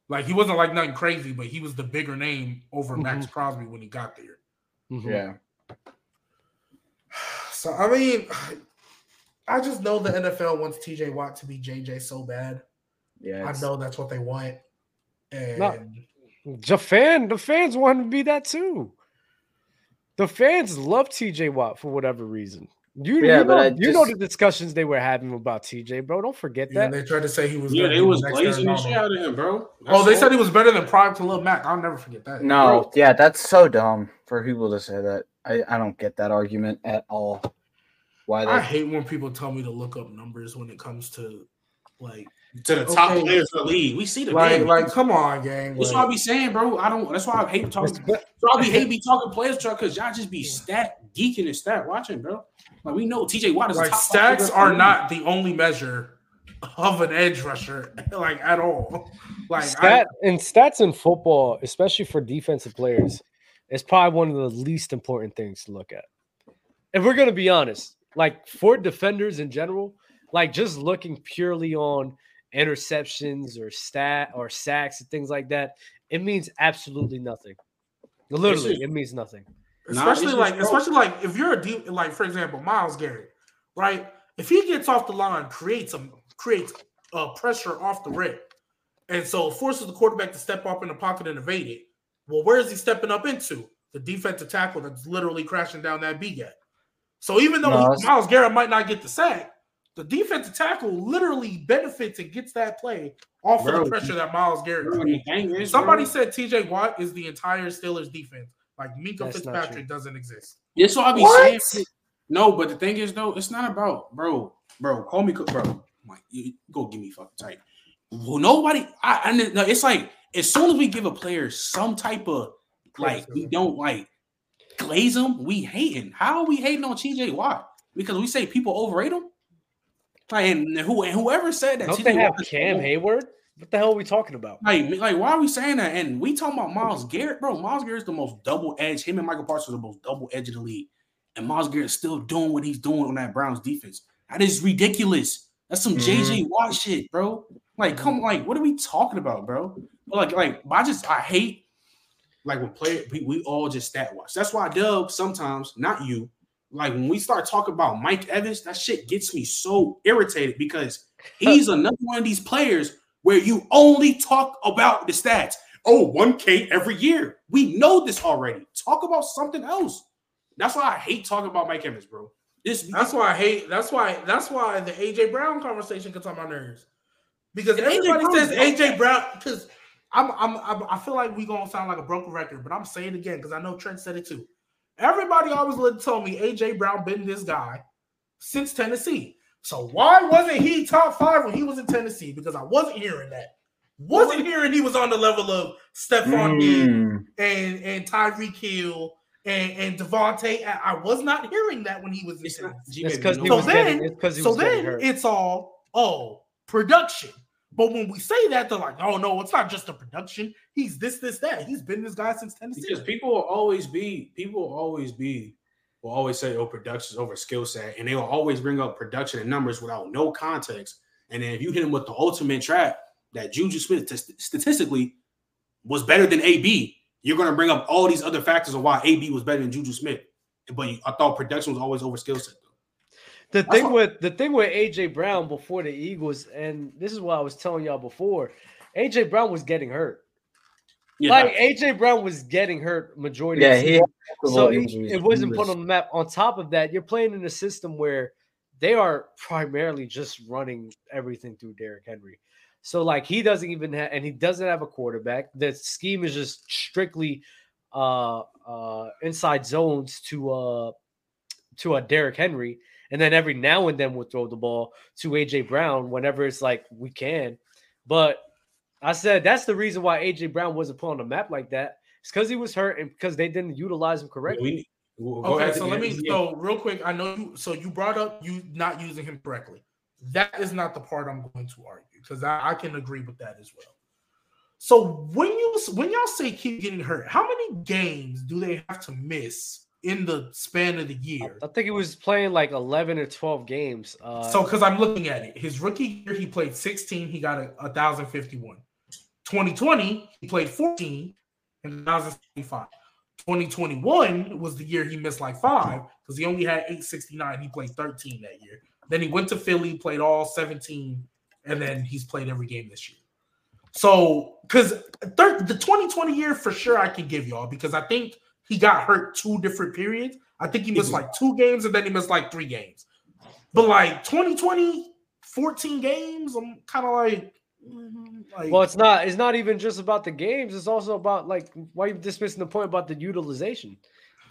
like he wasn't like nothing crazy, but he was the bigger name over Maxx Crosby when he got there. Mhm. Yeah. (sighs) So I mean, (sighs) I just know the NFL wants TJ Watt to be JJ so bad. Yeah. I know that's what they want, and No. The fan, the fans want to be that too. The fans love TJ Watt for whatever reason. You, Yeah, you, but know, I you know the discussions they were having about TJ, bro. Don't forget yeah, that. they tried to say he was. Yeah, gonna they was next blazing the shit out of him, bro. Oh, they That's said he was better than Prime to Lil Mac. I'll never forget that. No, yeah, that's so dumb for people to say that. I, I don't get that argument at all. Why I hate when people tell me to look up numbers when it comes to like, to the top Okay. players of the league. We see the like, damn- like, come on, gang. That's like- why I be saying, bro. I don't. That's why I hate talking. That's why I be hate be talking players truck because y'all just be stat geeking and stat watching, bro. Like we know TJ Watt is like top stats player are in not the only measure of an edge rusher, (laughs) like at all. Like Stat and stats in football, especially for defensive players, is probably one of the least important things to look at. If we're gonna be honest, like for defenders in general, like just looking purely on interceptions or stat or sacks and things like that, it means absolutely nothing. Literally, just- it means nothing. I, Nah, especially like, bro. especially like if you're a deep, like for example, Myles Garrett, right? If he gets off the line, creates some creates a pressure off the rip, and so forces the quarterback to step up in the pocket and evade it. Well, where is he stepping up into? The defensive tackle that's literally crashing down that B gap. So even though No, he- Myles Garrett might not get the sack, the defensive tackle literally benefits and gets that play off of the pressure that Myles Garrett. Bro, creates. the thing is, Somebody bro, said TJ Watt is the entire Steelers defense. Like Minkah That's Fitzpatrick doesn't exist. That's what I be What? saying. No, but the thing is, though, it's not about, bro, bro. Call me, bro. Like, you, go give me fucking tight. Well, nobody. I, I no, it's like as soon as we give a player some type of like, we don't like glaze him. We hating. How are we hating on TJ Watt? Because we say people overrate him. Like, and who and whoever said that Don't they have Cam over- Heyward? What the hell are we talking about? Like, like, why are we saying that? And we talking about Myles Garrett, bro. Myles Garrett's the most double edge. Him and Micah Parsons are the most double edge of the league. And Myles Garrett's still doing what he's doing on that Browns defense. That is ridiculous. That's some JJ mm-hmm. Watt shit, bro. Like, come, like, what are we talking about, bro? Like, like, I just I hate like when player we, we all just stat watch. That's why Dub sometimes, not you, like when we start talking about Mike Evans, that shit gets me so irritated because (laughs) he's another one of these players where you only talk about the stats. Oh, 1K every year. We know this already. Talk about something else. That's why I hate talking about Mike Evans, bro. This That's why I hate. That's why. That's why the AJ Brown conversation gets on my nerves. Because And A.J. everybody Brown's says not AJ. Brown. Because I'm, I'm, I'm, I feel like we gonna sound like a broken record, but I'm saying it again because I know Trent said it too. Everybody always let tell me AJ Brown been this guy since Tennessee. So why wasn't he top five when he was in Tennessee? Because I wasn't hearing that. Wasn't hearing he was on the level of Stefon Diggs Mm. and and Tyreek Hill and and Davante. I I was not hearing that when he was in Tennessee. G-Baby, It's because he So was then- getting. It's because he So was then hurt. it's all oh production. But when we say that, they're like, oh no, it's not just the production. He's this, this, that. He's been this guy since Tennessee. Because people will always be, people will always be, will always say, oh, production's over skill set. And they will always bring up production and numbers without no context. And then if you hit him with the ultimate trap that Juju Smith t- statistically was better than AB, you're going to bring up all these other factors of why AB was better than Juju Smith. But I thought production was always over skill set. The That's thing what- with the thing with AJ Brown before the Eagles, and this is what I was telling y'all before. AJ Brown was getting hurt. Yeah, Like AJ Brown was getting hurt majority. Yeah, of the he so multiple it, wasn't put on the map. On top of that, you're playing in a system where they are primarily just running everything through Derrick Henry. So like he doesn't even have, and he doesn't have a quarterback. The scheme is just strictly uh uh inside zones to uh to a Derrick Henry, and then every now and then we'll throw the ball to AJ Brown whenever it's like we can. But I said that's the reason why AJ Brown wasn't put on the map like that. It's because he was hurt and because they didn't utilize him correctly. We, we'll go Okay, ahead so and- let me yeah. so real quick. I know you. So you brought up you not using him correctly. That is not the part I'm going to argue because I, I can agree with that as well. So when you when y'all say keep getting hurt, how many games do they have to miss in the span of the year? I think he was playing like 11 or 12 games. Uh, So because I'm looking at it, his rookie year he played 16, he got a, a thousand fifty one. 2020 he played 14 and 1075. 2021 was the year he missed like five because he only had 869. He played 13 that year. Then he went to Philly, played all 17, and then he's played every game this year. So because the 2020 year for sure I can give y'all because I think he got hurt two different periods. I think he missed like two games and then he missed like three games. But like 2020, 14 games, I'm kind of like, mm, like well, it's not. It's not even just about the games. It's also about like why are you dismissing the point about the utilization.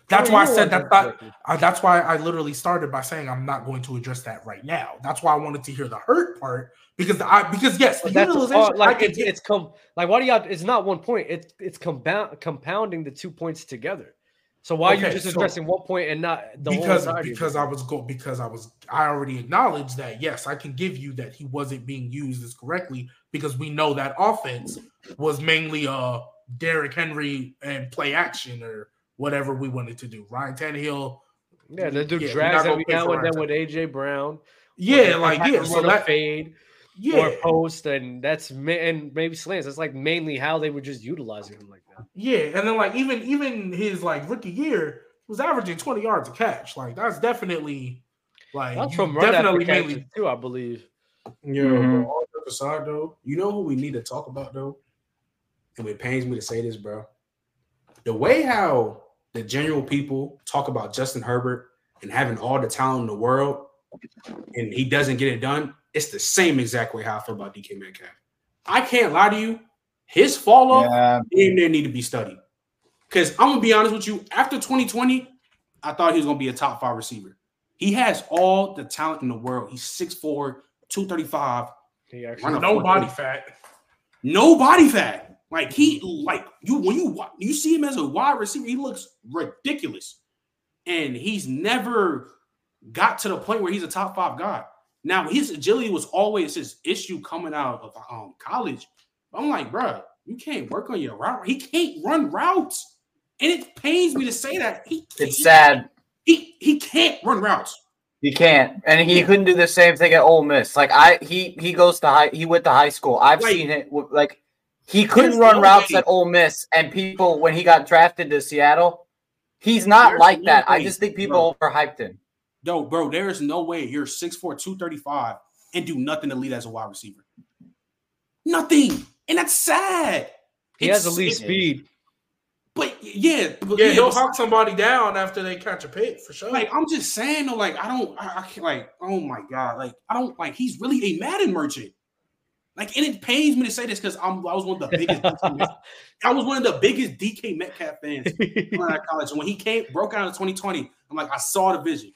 That's why I said that. that. I, that's why I literally started by saying I'm not going to address that right now. That's why I wanted to hear the hurt part because I because yes, the utilization all, like it's, get- it's com like why do y'all? It's not one point. It's it's compound compounding the two points together. So why are you Okay, just so- addressing one point and not the whole because of because? I was go because I was I already acknowledged that yes I can give you that he wasn't being used as correctly because we know that offense was mainly uh Derrick Henry and play action or whatever we wanted to do. Ryan Tannehill, yeah they do yeah, we're drags every now and then Ryan with AJ Brown. yeah, like yeah, so run a that fade yeah, or post, and that's and maybe slants. That's like mainly how they were just utilizing him like that. yeah, and then like even even his like rookie year he was averaging twenty yards a catch. Like that's definitely like That's from definitely after mainly too, I believe. Yeah, Mhm. but all jokes aside though, you know who we need to talk about though? And it pains me to say this, bro. The way how the general people talk about Justin Herbert and having all the talent in the world, and he doesn't get it done, it's the same exact way how I feel about DK Metcalf. I can't lie to you. His fall off Yeah, damn near need to be studied. Because I'm gonna be honest with you, after 2020, I thought he was gonna be a top five receiver. He has all the talent in the world. He's 6'4, 235, He actually no body fat. no body fat. Like he like you when you you see him as a wide receiver, he looks ridiculous. And he's never got to the point where he's a top five guy. Now his agility was always his issue coming out of um, college. I'm like, bro, you can't work on your route. He can't run routes, and it pains me to say that. He it's he- sad. He he can't run routes. He can't, and he couldn't do the same thing at Ole Miss. Like I, he he goes to high. He went to high school. I've Like- seen it. Like he couldn't There's run no routes way. at Ole Miss, and people when he got drafted to Seattle, he's not There's like no that. I just think people overhyped him. No, bro, there is no way you're 6'4, 235 and do nothing to lead as a wide receiver. Nothing. And that's sad. he It's- has elite it- speed. But yeah, but Yeah, he'll but- hawk somebody down after they catch a pick for sure. like I'm just saying though, like I don't I, I can't like, oh my god, like I don't like he's really a Madden merchant. Like, and it pains me to say this because I'm I was one of the biggest (laughs) I was one of the biggest DK Metcalf fans of college. And when he came broke out in 2020, I'm like, I saw the vision.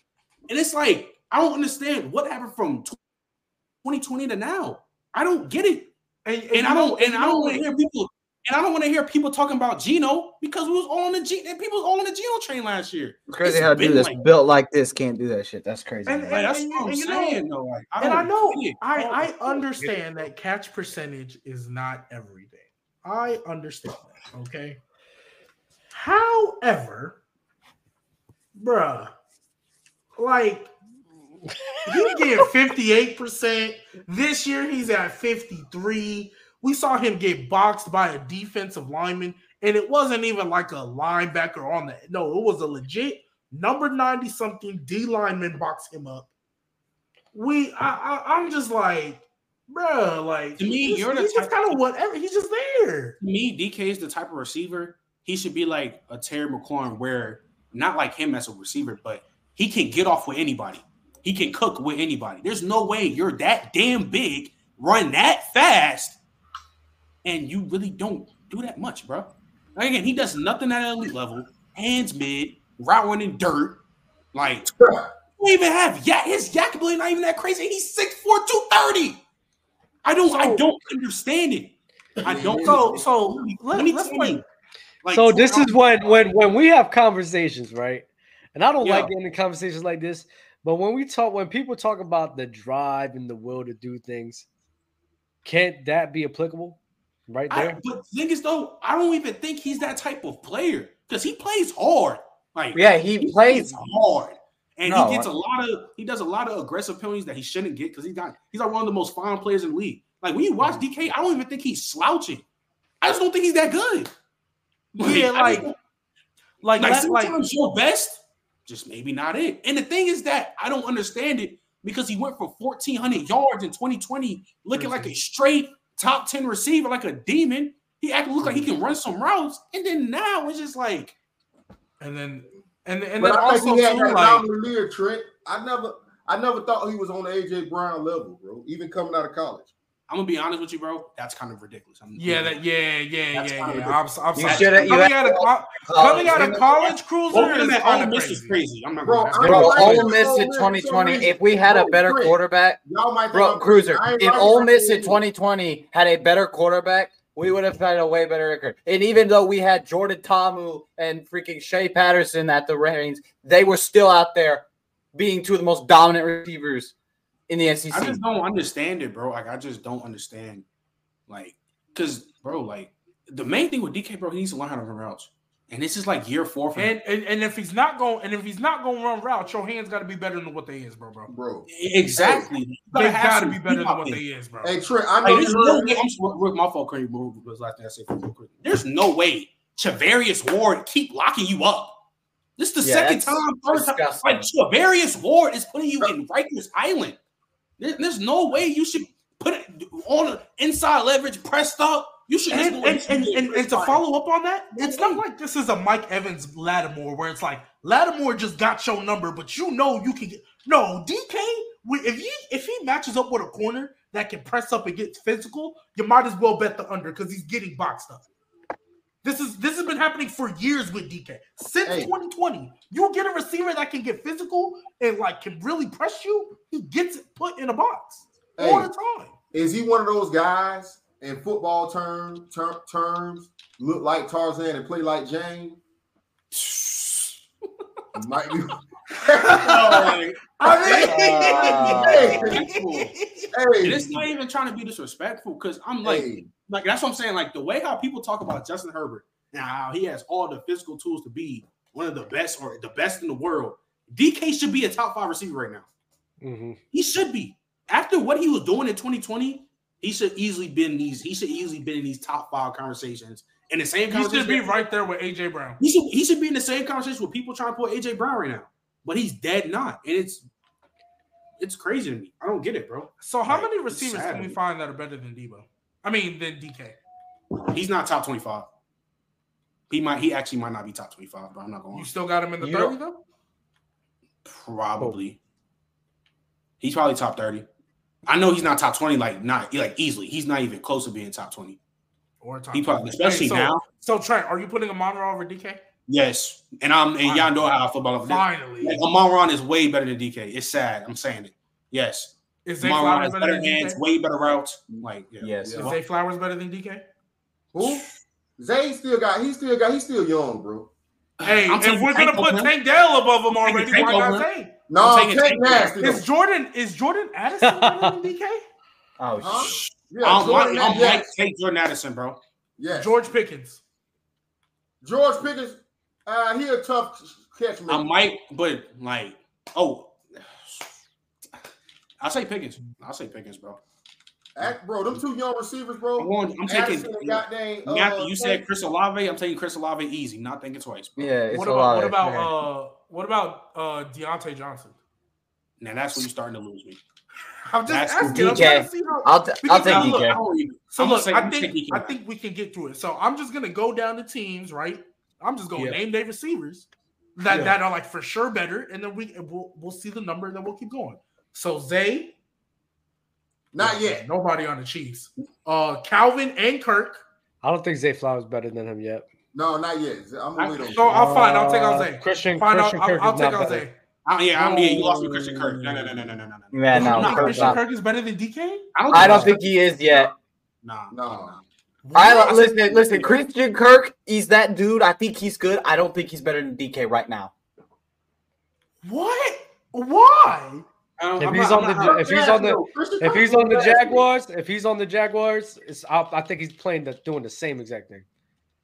And it's like, I don't understand what happened from 2020 to now. I don't get it. and, And I don't and I don't want to hear people and I don't want to hear people talking about Geno because we was all on the G and people was all on the Geno train last year. It's crazy It's how a dude been that's like- built like this can't do that shit. That's crazy. And- man. Like, that's and- what I'm and you know- saying though. Like, I and I know. I, I understand that catch percentage is not everything. I understand that. Okay. However, bruh, like he get 58%. This year he's at 53. We saw him get boxed by a defensive lineman, and it wasn't even like a linebacker on that. no, it was a legit number 90 something D lineman boxed him up. We I, I I'm just like, Bruh, like To me, he's, you're the just kind of whatever. He's just there. To me, DK is the type of receiver. He should be like a Terry McLaurin, where not like him as a receiver, but he can get off with anybody. He can cook with anybody. There's no way you're that damn big, run that fast, and you really don't do that much, bro. Like, again, he does nothing at an elite level. Hands mid, route in dirt. Like, you don't even have yeah, his yak ability not even that crazy. He's 6'4", 230. I don't I don't understand it. I don't So so let, Let me let's tell play. you, like, so this is when when when we have conversations, right? And I don't Yeah. like getting in conversations like this, but when we talk, when people talk about the drive and the will to do things, can't that be applicable right I, there? but the thing is though, I don't even think he's that type of player because he plays hard. Like Yeah, he plays. hard, and No, he gets I- a lot of he does a lot of aggressive penalties that he shouldn't get because he's got he's like one of the most fine players in the league. Like when you watch DK, I don't even think he's slouching. I just don't think he's that good. Yeah, I like like like that, like sometimes your best, just maybe not it. And the thing is that I don't understand it because he went for 1,400 yards in 2020, looking mm-hmm. like a straight top 10 receiver, like a demon. He actually looked like he can mm-hmm. run some routes. And then now it's just like, and then and and But then I also think he had too that like Lear Trent. I never, I never thought he was on the AJ Brown level, bro. Even coming out of college. I'm gonna be honest with you, bro. That's kind of ridiculous. I'm, yeah that yeah yeah That's yeah kinda yeah. I'm, I'm You sorry. shoulda- coming had- out of co- coming out of college cruiser Both of is at Ole of Miss is crazy. crazy. I'm not Bro, gonna I Bro, ain't Ole. Miss So in 2020. If we had a better quarterback, y'all might think bro, Cruiser. If Ole Miss that. in 2020 had a better quarterback, we would have had a way better record. And even though we had Jordan Ta'amu and freaking Shea Patterson at the reins, they were still out there being two of the most dominant receivers in the I just don't understand it, bro. Like I just don't understand, like, cause bro, like the main thing with DK, bro, he needs to learn how to run routes, and this is like year four for him. And, and and if he's not going and if he's not going to run routes, your hands got to be better than what they is, bro, bro. bro. Exactly, They gotta have got to some be better than what they is, bro. Hey Trent, I know Like, you there's no heard way. I'm sorry, Rick, my fault. Curry moved was last thing I said. real quick. There's no way Charvarius Ward keep locking you up. This is the Yeah, second that's time, third time. disgusting. Like Charvarius Ward is putting you in Rikers Island. There- there's no way you should put it on inside leverage pressed up. You should just And, and, and, and, and to follow up on that, it's not mm-hmm. like this is a Mike Evans Lattimore where it's like Lattimore just got your number, but you know you can get no DK. If he if he matches up with a corner that can press up and get physical, you might as well bet the under because he's getting boxed up. This is this has been happening for years with DK since Hey. 2020. You get a receiver that can get physical and like can really press you, he gets it put in a box all the time. Is he one of those guys in football term, ter- terms look like Tarzan and play like Jane? He (laughs) might be. Like, (laughs) I Uh, mean, (laughs) and it's not even trying to be disrespectful because I'm like, hey, like that's what I'm saying. Like the way how people talk about Justin Herbert and how he has all the physical tools to be one of the best or the best in the world. DK should be a top five receiver right now. Mhm. He should be. After what he was doing in 2020, he should easily been these. He should easily been in these top five conversations. In the same he should be right there with AJ Brown. He should he should be in the same conversation with people trying to put AJ Brown right now, but he's dead not, and it's it's crazy to me. I don't get it, bro. So how Like, many receivers can we find that are better than Debo? I mean, than DK. He's not top 25. He might he actually might not be top 25, but I'm not going You still got him in the You thirty though. probably. He's probably top 30. I know he's not top 20, like not like easily. He's not even close to being top 20. Or top He probably, 20. especially so, now. So Trent, are you putting a monitor over DK? Yes, and I'm and y'all know how I feel about him. Finally, Like, Amon-Ra is way better than DK. It's sad. I'm saying it. Yes, is Zay Amon-Ra Flowers better better than hands, DK? way better routes. Like yeah. Yes. Is Zay Flowers better than DK? who? Zay still got. He still got. He's still young, bro. Hey, I'm if we're gonna put him. Tank Dell above him taking already, why not Zay? No, I'm Tank Tank nasty. Is. Jordan is Jordan Addison (laughs) better than DK? Oh, Huh? sh- Yeah, I'm, Jordan, I'm, yes, like take Jordan Addison, bro. Yeah. George Pickens. George Pickens. Uh, he a tough catch I might, but like, oh, I'll say Pickens. I'll say Pickens, bro. Act- bro, them two young receivers, bro. I'm going. I'm taking. Addison and goddamn, uh, Matthew, you said Chris Olave. I'm taking Chris Olave easy. Not thinking twice. Bro. yeah. It's What about lot what about okay. uh what about uh Diontae Johnson? Now that's when you're starting to lose me. (laughs) I'm just That's asking. I'm trying to see how. I'll, t- I'll take now look, DK. I don't even- So I'm look, saying- I think I think we can get through it. So I'm just gonna go down the teams, right? I'm just gonna Yeah. name their receivers that, Yeah. that are like for sure better, and then we we'll, we'll see the number, and then we'll keep going. So Zay, Not yet. Nobody on the Chiefs. Uh, Calvin and Kirk. I don't think Zay Flowers better than him yet. No, not yet. I'm gonna wait on So I'll find. I'll take out Uh, Zay. Christian Fine, I'll, Christian I'll, Kirk I'll take not out. Zay. I, yeah, I'm, yeah, you lost with Christian Kirk. No, no, no, no, no, no, no. Yeah, You no, think Kirk's Christian not. Kirk is better than DK? I don't think he is yet. Nah, No. I don't listen. Listen, Christian Kirk, he's that dude. I think he's good. I don't think he's better than DK right now. What? Why? I don't- If he's on the if he's on the if he's on the. Jaguars, if he's on the Jaguars, it's I, I think he's playing the doing the same exact thing.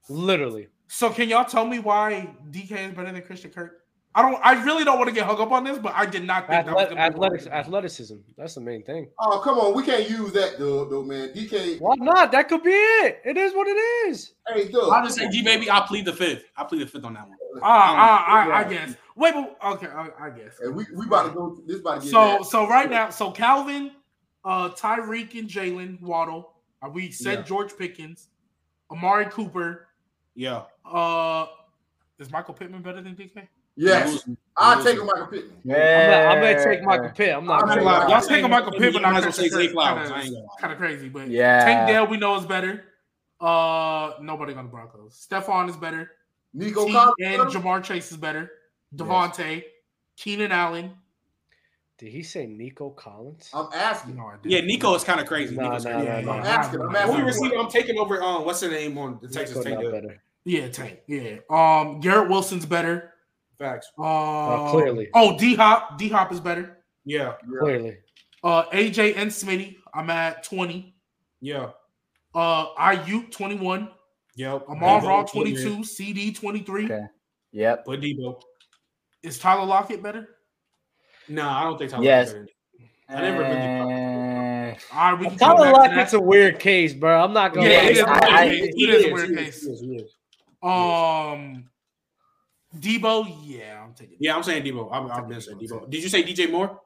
Literally. So can y'all tell me why DK is better than Christian Kirk? I don't. I really don't want to get hung up on this, but I did not think that was Athlet, gonna be athletics, athleticism. That's the main thing. Oh come on, we can't use that, though, though, man. DK, Why not? That could be it. It is what it is. hey, Doug. I'll just say G baby. I'll plead the fifth. I'll plead the fifth on that one. Ah, ah, I, I Yeah. guess. Wait, but okay, I, I guess. Hey, we we about to go. This about to get So bad. so right now, so Calvin, uh, Tyreek and Jalen Waddle. Uh, we said Yeah. George Pickens, Amari Cooper. Yeah. Uh, is Michael Pittman better than DK? Yes, I'll take him Michael Pittman. I'm, I'm gonna take Michael Pitt. I'm not. I'm gonna not lie. Y'all lie. taking Michael Pittman? I on might as well say Christian Zay Flowers. kinda- I ain't gonna lie. Kind of crazy, but Yeah. Tank Dell we know is better. Uh, nobody on the Broncos. Stephon is better. Nico T Collins. and Ja'Marr Chase is better. Davante, Keenan Allen. Did he say Nico Collins? I'm asking. No, I. Yeah, Nico is kind of crazy. Nah, Nico's nah, crazy. nah, nah. I'm asking. I'm asking. receiver I'm taking over. Um, what's the name on the Texas Tank? Dell. Yeah, Tank. Yeah. Um, Garrett Wilson's better. Facts. Uh, clearly. Oh, D Hop. D Hop is better. Yeah. Yeah. Clearly. Uh, AJ and Smitty. I'm at 20. Yeah. Uh, Aiyuk 21. Yep. Amon Debo, Ra put 22. CD 23. Okay. Yep. Put Debo. Is Tyler Lockett better? Nah, I don't think Tyler. Yes. Lockett. I never really. Uh, All right, we can come Tyler back Lockett's a weird case, bro. I'm not gonna Yeah, lie. it is a I- weird I- case. He It is a is, weird case. is, he is, he is. Um, Debo, yeah, I'm taking. Yeah, I'm saying Debo. I'm, I'm gonna say Debo. Did you say DJ Moore?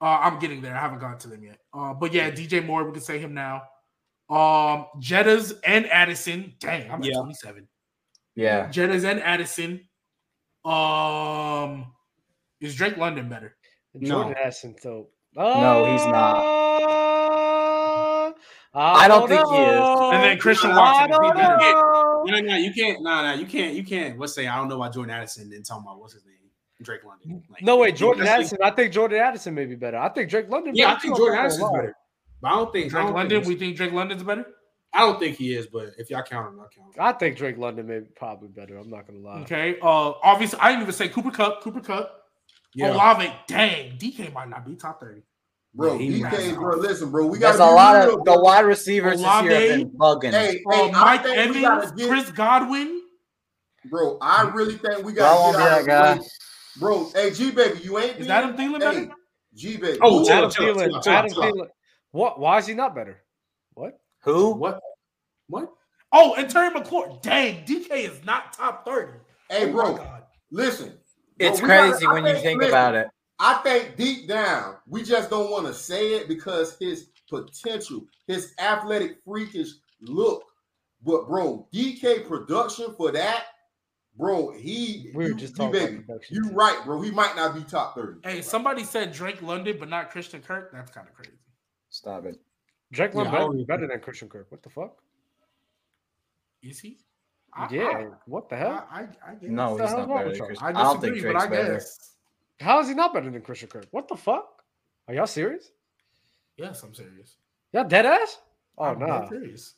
Uh, I'm getting there. I haven't gotten to them yet. Uh, but yeah, DJ Moore, we can say him now. Um, Jettas and Addison. Dang, I'm at Yeah. 27. yeah. Jettas and Addison. Um, is Drake London better? Jordan No. Addison, so No, he's not. Uh, I don't think he is. And then Christian I Watson, is he don't better? know. No, no, no. You can't. No, no. You can't. You can't. Let's say I don't know about Jordan Addison and talking about what's his name, Drake London. Like, No, wait, Jordan that's like- Addison. I think Jordan Addison may be better. I think Drake London. Yeah, I think too, Jordan I'm Addison's better. But I don't think. Drake don't London. think, We think Drake London's better. I don't think he is. But if y'all count him, I'll count him. I think Drake London may be probably better. I'm not gonna lie. Okay. Uh, obviously, I didn't even say Cooper Kupp. Cooper Kupp. Yeah. Olave. Dang, DK might not be top 30. Bro, Yeah, DK, bro, listen, bro, we got a lot of the wide receivers this year have been bugging. Hey, Uh, hey, Mike think we gotta Evans, get, Chris Godwin. bro. I really think we got won't to get out that guy. Bro, hey, G baby, you ain't Is being- Adam Thielen hey, better? G baby. Oh, Ooh, Adam Thielen. chill, chill, Adam. Thielen. What? Why is he not better? What? Who? What? What? Oh, and Terry McLaurin. Dang, DK is not top 30. Hey, Oh bro, listen. It's Bro, we gotta- crazy I when you think- think listen, about it. I think deep down, we just don't want to say it because his potential, his athletic freakish look. But bro, DK production for that, bro, he We were you- just G talking baby, about production. You right, bro. He might not be top 30. Hey, somebody said Drake London, but not Christian Kirk. That's kind of crazy. Stop it. Drake Yeah, London I better, better than Christian Kirk. What the fuck? Is he? I- yeah. what the hell? I, I, I guess. No, he's not better with than y'all? Christian. I I don't disagree, think but Drake's I better. guess. How is he not better than Christian Kirk? What the fuck? Are y'all serious? Yes, I'm serious. Y'all dead ass? Oh no. I'm nah. dead serious.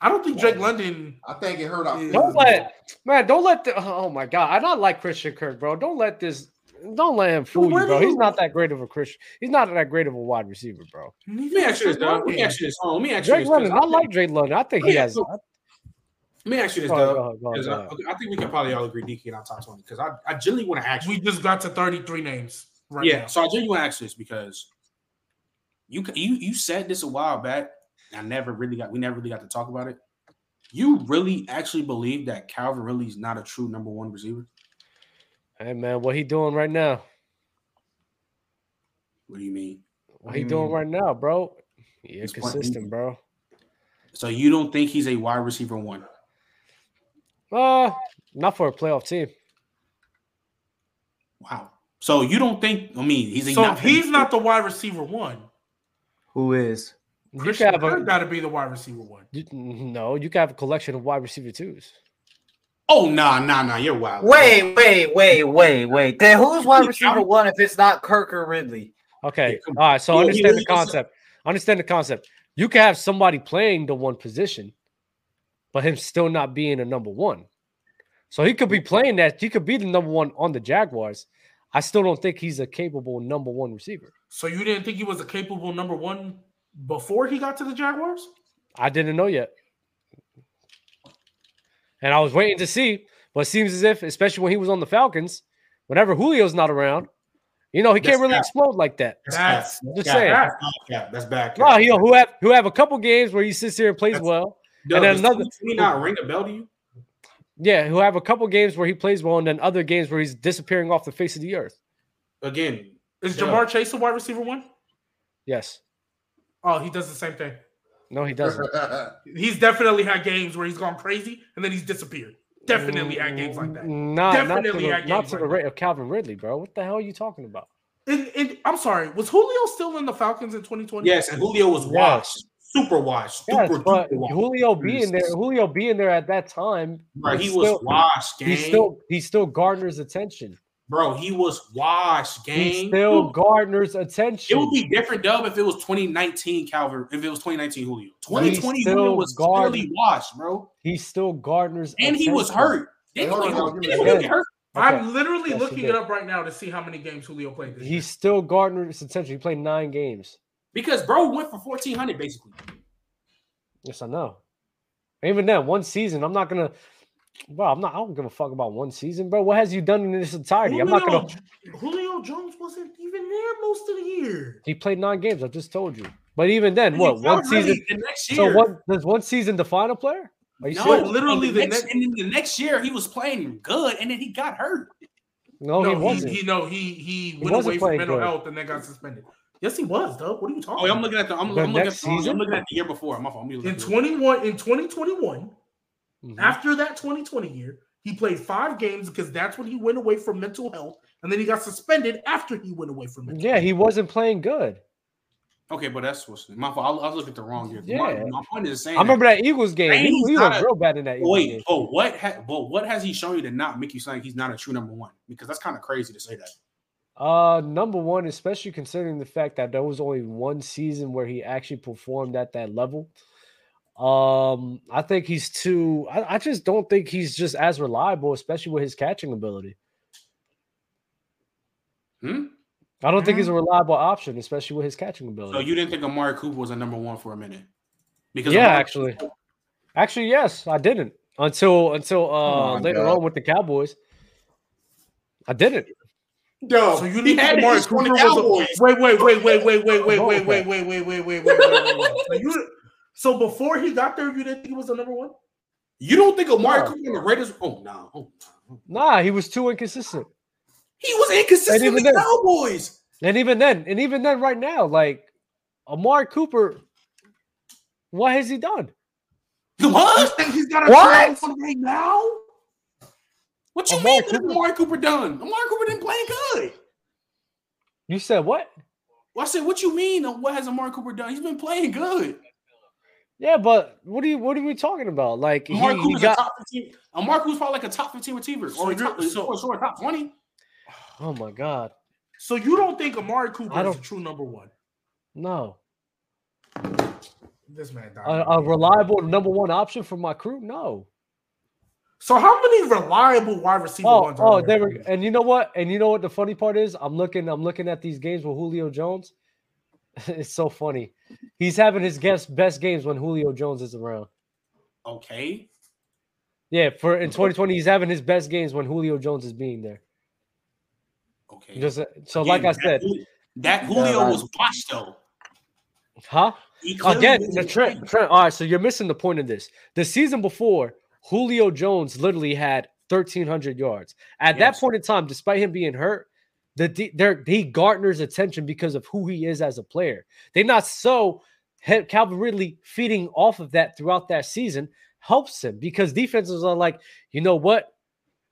I don't think Drake London. I think it hurt our Don't let man, don't let the oh, oh my god. I not like Christian Kirk, bro. Don't let this don't let him fool you, bro. He's you- not that great of a Christian. He's not that great of a wide receiver, bro. Let me ask you this, dog. Let me ask you this. Hold on, let me ask you Drake this. London, 'cause I like Drake London. I think he Yeah, has. so- Let me ask you this, Go ahead, dog. go ahead, go ahead, 'cause go uh, I, I think we can probably all agree DK in our top 20 because I, I genuinely want to ask you. We just got to 33 names right yeah, now. so I genuinely want to ask this because you you you said this a while back. I never really got we never really got to talk about it. You really actually believe that Calvin really is not a true number one receiver? Hey man, what he doing right now? What do you mean? What he doing right now, bro? Yeah, He's playing- consistent, bro. So you don't think he's a wide receiver one? Uh, not for a playoff team. Wow. So you don't think? I mean, he's So not, if he's not the wide receiver one. Who is? You Christian can have Kirk got to be the wide receiver one. you, no. You can have a collection of wide receiver twos. Oh nah, nah, nah. You're wild. Wait, wait, wait, wait, wait. Then who's wide receiver I'm- one if it's not Kirk or Ridley? Okay. All right. So Yeah, he understand the really is a- concept. Understand the concept. You can have somebody playing the one position, but him still not being a number one. So he could be playing that. He could be the number one on the Jaguars. I still don't think he's a capable number one receiver. So you didn't think he was a capable number one before he got to the Jaguars? I didn't know yet. And I was waiting to see, but it seems as if, especially when he was on the Falcons, whenever Julio's not around, you know, he That's can't really explode like that. That's Just cap. saying. That's cap. That's bad. cap. No, who have who have a couple games where he sits here and plays That's- well. Doug, and then does another- 2020 not ring a bell to you? Yeah, who have a couple games where he plays well, and then other games where he's disappearing off the face of the earth. Again, Is Yeah. Ja'Marr Chase a wide receiver one? Yes. Oh, he does the same thing. No, he doesn't. (laughs) He's definitely had games where he's gone crazy and then he's disappeared. Definitely had games like that. Mm, not, not to Definitely the, had not to like the that. rate of Calvin Ridley, bro. What the hell are you talking about? And, and I'm sorry, was Julio still in the Falcons in 2020? yes, and Julio was washed, super washed, super Yes, but duper washed. Julio being there, Julio being there at that time, Bro, he he's was still- washed, gang. he still he still garners attention. Bro, he was washed, gang. He still garners attention. It would be different, Dub, if it was 2019 Calvin, if it was 2019 Julio. 2020 Julio was guard- clearly washed, bro. He still garners And he was hurt. Hey, Didn't hold on, Julio- y'all, give me didn't a Julio second. get hurt? I'm literally Yes, looking it up right now to see how many games Julio played this He year. still garners attention. He played nine games. Because bro went for 1400 basically. Yes, I know. Even then, one season, I'm not gonna. Bro, I'm not. I don't give a fuck about one season, bro. What has you done in this entirety? I'm not gonna. Julio Jones wasn't even there most of the year. He played nine games. I just told you. But even then, And what one season? The next So year. what does one season define a player? Are you No, serious? literally the the next, next- and then the next year he was playing good, and then he got hurt. No, no, he wasn't. He, no, he he, went away from mental good. health and then got suspended. Yes, he was, though. What are you talking? Oh, I'm looking at the. I'm, The I'm looking, at next the, I'm looking at the year before. My fault. I'm in at 21 in 2021. Mhm. After that 2020 year, he played five games because that's when he went away from mental health, and then he got suspended after he went away from mental. Yeah, he wasn't playing good. Okay, but that's what's my fault. I, I was looking at the wrong year. Yeah. my point is saying. I remember that Eagles game. He, he was a- real bad in that that- Eagles Wait, game. but what? Ha, but what has he shown you to not make you think he's not a true number one? Because that's kind of crazy to say that. Uh, number one, especially considering the fact that there was only one season where he actually performed at that level. Um, I think he's too. I, I just don't think he's just as reliable, especially with his catching ability. Hmm? I don't think he's a reliable option, especially with his catching ability. So you didn't think Amari Cooper was a number one for a minute? Because yeah, Amari- actually, actually, yes, I didn't until until uh on, later dog. on with the Cowboys. I didn't. Yo, So you he had think to Amari Cooper was a, wait, wait, wait, wait, wait, wait, wait, Oh, wait, wait, wait, wait, wait, wait, wait, wait, wait, wait. So, you, so before he got there, you didn't think he was the number one? You don't think Amari No. Cooper and the Raiders? Oh no, oh, no. Nah, he was too inconsistent. he was inconsistent even with the then- Cowboys. And even then, and even then, right now, like Amari Cooper, what has he done? You What? think he's got a What? trade right now? What oh, you Amari mean? What Cooper- Amari Cooper done? Amari Cooper didn't play good. You said what? Well, I said, what you mean? What has Amari Cooper done? He's been playing good. Yeah, but what are you what are we talking about? Like he, Amari he Cooper's got a top 15. Amari Cooper's probably like a top 15 receiver So or a top, so- or, or top 20. (sighs) oh my god. So you don't think Amari Cooper I is a true number one? No. This man died. A, a reliable number one option for my crew? No. So how many reliable wide receiver Oh, ones? are oh, there we there? and you know what? And you know what the funny part is? I'm looking, I'm looking at these games with Julio Jones. (laughs) it's so funny. He's having his best best games when Julio Jones is around. Okay. Yeah, for in 2020, he's having his best games when Julio Jones is being there. Okay. Just uh, so, Again, like I that said, Jul- that Julio right. was washed though. huh? Again, the trend, playing. trend. All right, so you're missing the point of this. The season before, Julio Jones literally had 1,300 yards. At that point in time, despite him being hurt, the he garners attention because of who he is as a player. They're not so Calvin Ridley feeding off of that throughout that season helps him because defenses are like, you know what,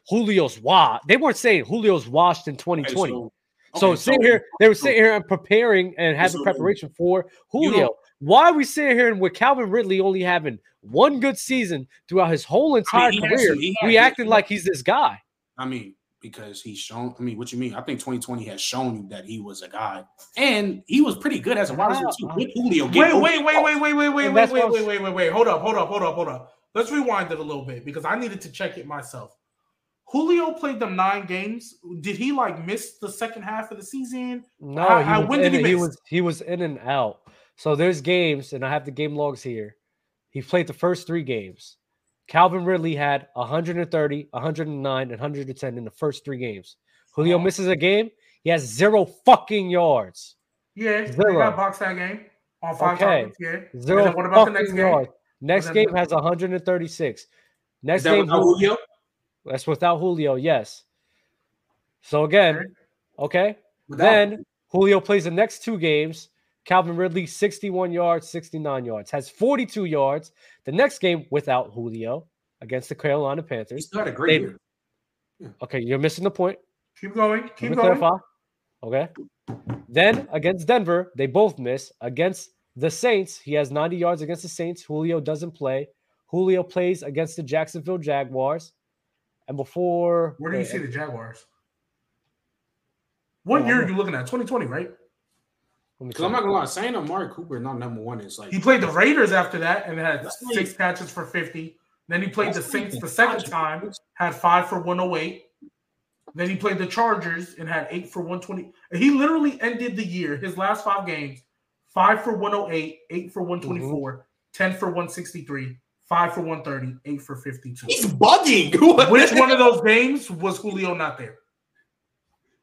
Julio's washed. They weren't saying Julio's washed in 2020. so- So okay, sitting so- here, they were sitting here and preparing and having So, preparation for you Julio. Why are we sitting here and with Calvin Ridley only having one good season throughout his whole entire he has career, he has- we acting like he's this guy? I mean, because he's shown. I mean, what you mean? I think 2020 has shown you that he was a guy, and he was pretty good as a wide receiver too. With Julio, Wait, wait, wait, wait, wait, wait, wait, wait, wait, wait, wait, wait, wait. Hold up, hold up, hold up, hold up. Let's rewind it a little bit because I needed to check it myself. Julio played them nine games. Did he like miss the second half of the season? No, I- he, I- was when did he he miss? was he was in and out. So there's games, and I have the game logs here. He played the first three games. Calvin Ridley had 130, 109, and 110 in the first three games. Julio Oh. misses a game. He has zero fucking yards. Yeah, they Zero. got boxed that game on five Okay. targets. Yeah. Zero what about the fucking next game? yards. Next game has 136. Next Is that game, without Julio? that's without Julio. Yes. So again, okay. Without- Then Julio plays the next two games. Calvin Ridley, 61 yards, 69 yards, has 42 yards. The next game without Julio against the Carolina Panthers. still had a great year. Okay, you're missing the point. Keep going. Keep going. clarify. Okay. Then against Denver, they both miss. Against the Saints, he has 90 yards against the Saints. Julio doesn't play. Julio plays against the Jacksonville Jaguars. And before Where do you see the Jaguars? What Oh, year are you looking at? 2020, right? Let me Because I'm not gonna lie, saying Amari Cooper not number one is like He played the Raiders after that and had That's six like- catches for 50. Then he played the That's Saints like the second time, had five for 108. Then he played the Chargers and had eight for 120. He literally ended the year, his last five games, five for 108, eight for 124, 10 for 163, five for 130, eight for 52. he's bugging. (laughs) Which one of those games was Julio not there?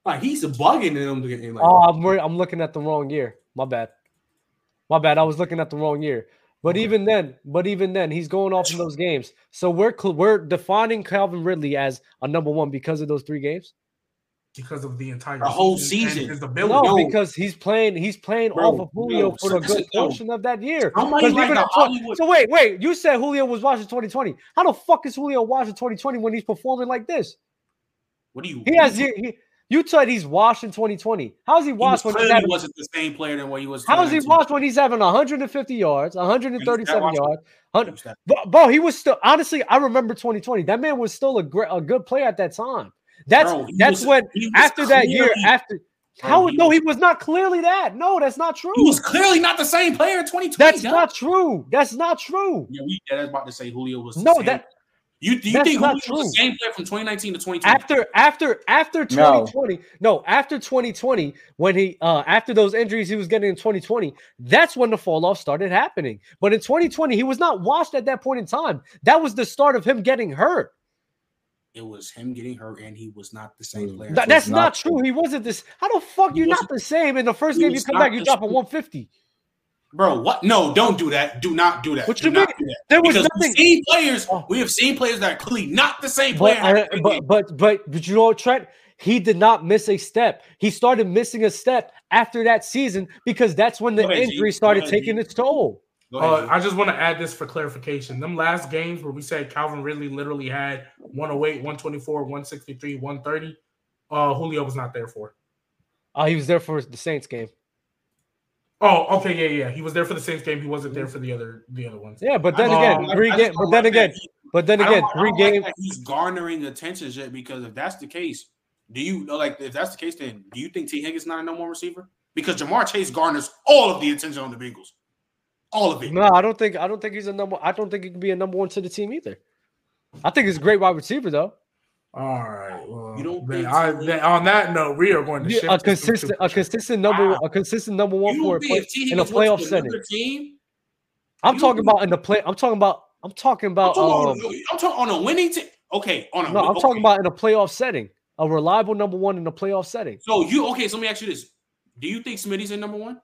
Like he's bugging in them. getting, Like, oh, oh, I'm wor- I'm looking at the wrong year. My bad. My bad. I was looking at the wrong year. But even then, but even then, he's going off in those games. So we're cl- we're defining Calvin Ridley as a number one because of those three games. Because of the entire The whole and season. His No, ability. Because he's playing he's playing Bro, off of Julio no, for the so- good portion of that year. Somebody 'Cause like even the in tw- Hollywood. So wait, wait. You said Julio was watching 2020. How the fuck is Julio watching 2020 when he's performing like this? What do you? He has he, he- you said he's washed in 2020. How is he He was washed when having wasn't the same player than what he was. How is he washed when he's having 150 yards, 137 yards? He 100, was bro, bro, he was still honestly. I remember 2020. That man was still a great, a good player at that time. That's Bro, that's was- when he after that year, after Bro, how he no, was- he was not clearly that. No, that's not true. He was clearly not the same player in 2020. That's not true. That's not true. Yeah, we yeah, that's about to say Julio was. No, that you do you that's think not Julio was the true. same player from 2019 to 2020? after after after 2020 no. after 2020 when he uh after those injuries he was getting in 2020 that's when the fall off started happening but in 2020 he was not washed at that point in time that was the start of him getting hurt it was him getting hurt, and he was not the same Mm. player. Th- that's not not true he wasn't this how the fuck He you not the same in the first game you come back you drop a 150 Bro, what? No, don't do that. Do not do that. What do you mean? do that. there was Because nothing we've seen players. Oh. We have seen players that are clearly not the same but, player. I- after but, but but but you know what, Trent he did not miss a step. He started missing a step after that season because that's when the ahead, injury Go started ahead, taking G. its toll. Go ahead, Uh, G. I just want to add this for clarification. Them last games where we said Calvin Ridley literally had 108, 124, 163, 130, uh, Julio was not there for. Uh, he was there for the Saints game. Oh, okay, yeah, yeah. He was there for the Saints game. He wasn't there for the other the other ones. Yeah, but then I- again, I- three games. But then like again, he- but then again, three don't like games. he's garnering attention yet because if that's the case, do you know like if that's the case, then do you think Tee Higgins not a number one receiver? Because Ja'Marr Chase garners all of the attention on the Bengals, all of it. No, I don't think. I don't think he's a number. I don't think he can be a number one to the team either. I think he's a great wide receiver though. All right. Well, You don't then I, so? then on that note, we are going to Yeah, a this to consistent, a consistent number, Wow. a consistent number one for a play, think if T in a playoff setting. team? I'm talking don't- about in the play. I'm talking about. I'm talking I'm about. talking, Um, on, I'm talking on a winning team. Okay, on a no, I'm okay. talking about in a playoff setting. A reliable number one in a playoff setting. So you okay? So let me ask you this: Do you think Smitty's in number one?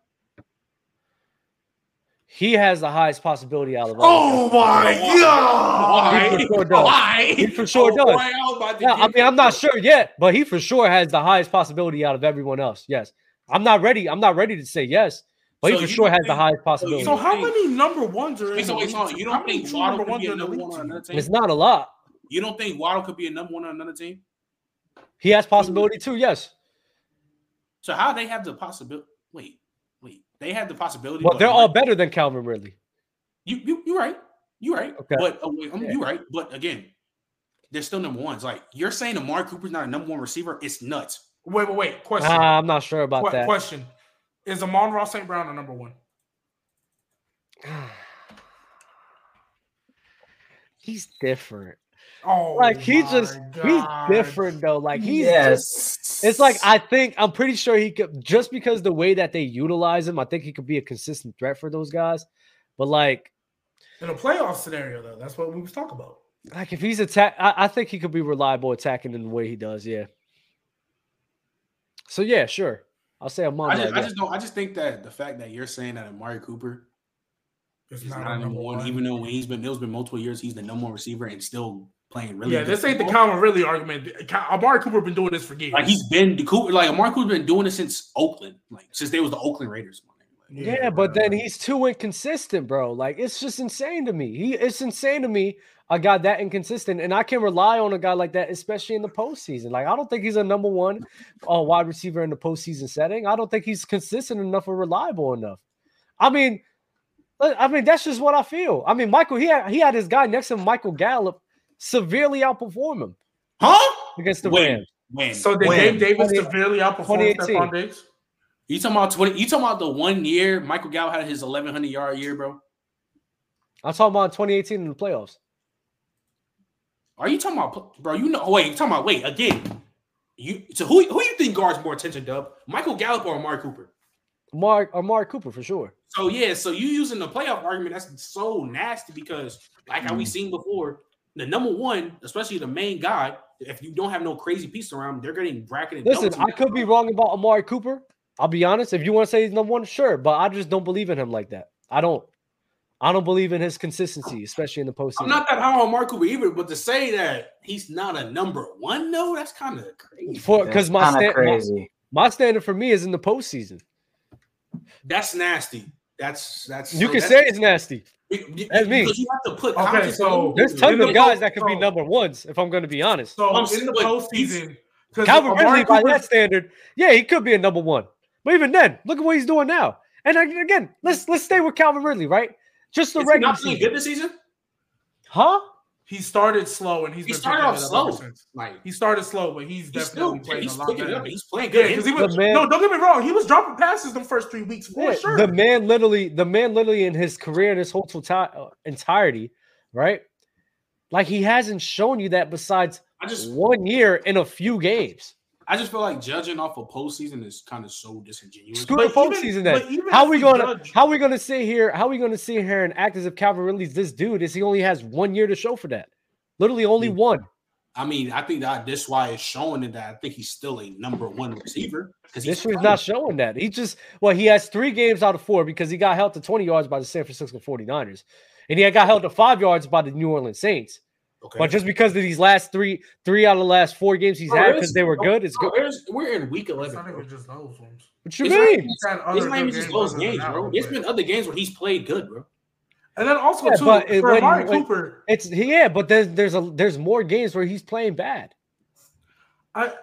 He has the highest possibility out of all. Oh my Why? god! He for sure does. Why? He for sure Oh, does. boy, I was Yeah, I mean, I'm not sure yet, but he for sure has the highest possibility out of everyone else. Yes, I'm not ready. I'm not ready to say yes, but So he for sure don't has the highest possibility. So how many number ones are in so wait, so you don't think Waddle number could be a number one on another team? it's not a lot. You don't think Waddle could be a number one on another team? He has possibility too. Yes, So how they have the possibility? Wait, wait. They have the possibility. but they're all better than Calvin Ridley. You you you right. You right. Okay. But uh, wait, Yeah. you right. But again, they're still number ones. Like you're saying, Amari Cooper's not a number one receiver. It's nuts. Wait, wait, wait. Question. Ah, I'm not sure about Que- that. Question: Is Amon-Ra St. Brown a number one? (sighs) He's different. Oh, Like he just God. he's different though. Like he's yes. It's like I think I'm pretty sure he could just because the way that they utilize him, I think he could be a consistent threat for those guys. But like, in a playoff scenario, though. That's what we was talking about. like if he's attack, I, I think he could be reliable attacking in the way he does. Yeah. So yeah, sure. I'll say I'm on I just, I just don't. I just think that the fact that you're saying that Amari Cooper It's is not, not, a a number one, even though when he's been there's been multiple years he's the number one receiver and still playing really. yeah, good this ain't the football. Calvin Ridley argument. Cal- Amari Cooper been doing this for years. Like he's been the Cooper, like Amari Cooper's been doing it since Oakland, like since they was the Oakland Raiders. Yeah, but then he's too inconsistent, bro. Like it's just insane to me. He it's insane to me. A guy that inconsistent, and I can rely on a guy like that, especially in the postseason. Like I don't think he's a number one uh, wide receiver in the postseason setting. I don't think he's consistent enough or reliable enough. I mean, I I mean that's just what I feel. I mean, Michael, he had he had his guy next to him, Michael Gallup, severely outperform him Huh? against the When? Rams. When? So did When? Gabe Davis severely outperform Stefon Diggs? You talking about twenty? You talking about the one year Michael Gallup had his eleven hundred yard year, bro? I'm talking about 2018 in the playoffs. Are you talking about, bro? You know, wait, you talking about wait again? You so who who you think guards more attention, Dub? Michael Gallup or Amari Cooper? Mark or Mark Cooper for sure. So yeah, so you using the playoff argument? That's so nasty because, like how we mm. seen before, the number one, especially the main guy, if you don't have no crazy piece around, him, they're getting bracketed. Listen, double I could be wrong about Amari Cooper. I'll be honest. If you want to say he's number one, sure, but I just don't believe in him like that. I don't. I don't believe in his consistency, especially in the postseason. I'm not that high on Mark Cooper either, but to say that he's not a number one, no, that's kind of crazy. for because my, sta- my my standard for me is in the postseason. That's nasty. That's that's You so can that's- say it's nasty. That's me. Because you have to put Okay, context so on- There's tons the of guys post- that could be number ones, if I'm going to be honest. So I'm in the but postseason, Calvin Ridley, by that standard, yeah, he could be a number one. But even then, look at what he's doing now. And again, let's let's stay with Calvin Ridley, right? Just the Is he regular not playing season, good this season. huh? He started slow and he's He been started off slow. Like He started slow, but he's he's still definitely playing he's a lot picking it better. up. He's playing Yeah, good. because he The was man- no. Don't get me wrong. He was dropping passes the first three weeks for Yeah, sure. The man literally, the man literally in his career in his whole tota- uh, entirety, right? Like he hasn't shown you that besides I just one year in a few games. I just feel like judging off a postseason is kind of so disingenuous. Screw But the even- postseason then. How we gonna judge- how we gonna sit here? How we gonna sit here and act as if Calvin Ridley's this dude? Is he only has one year to show for that? Literally only Yeah. one. I mean, I think that this why it's showing that I think he's still a number one receiver because This year's not showing that. He just well, he has three games out of four because he got held to 20 yards by the San Francisco 49ers. And he got held to five yards by the New Orleans Saints. Okay. But just because of these last three, three out of the last four games he's Oh, had because they were good, it's Bro, good. there's- we're in week It's eleven. not bro. even just those ones. What you It's mean? He's had It's not even just those games, bro. one, There's but- been other games where he's played good, bro. And then also Yeah, too but it- for when- Amari when- Cooper, It's yeah, but there's there's a there's more games where he's playing bad. I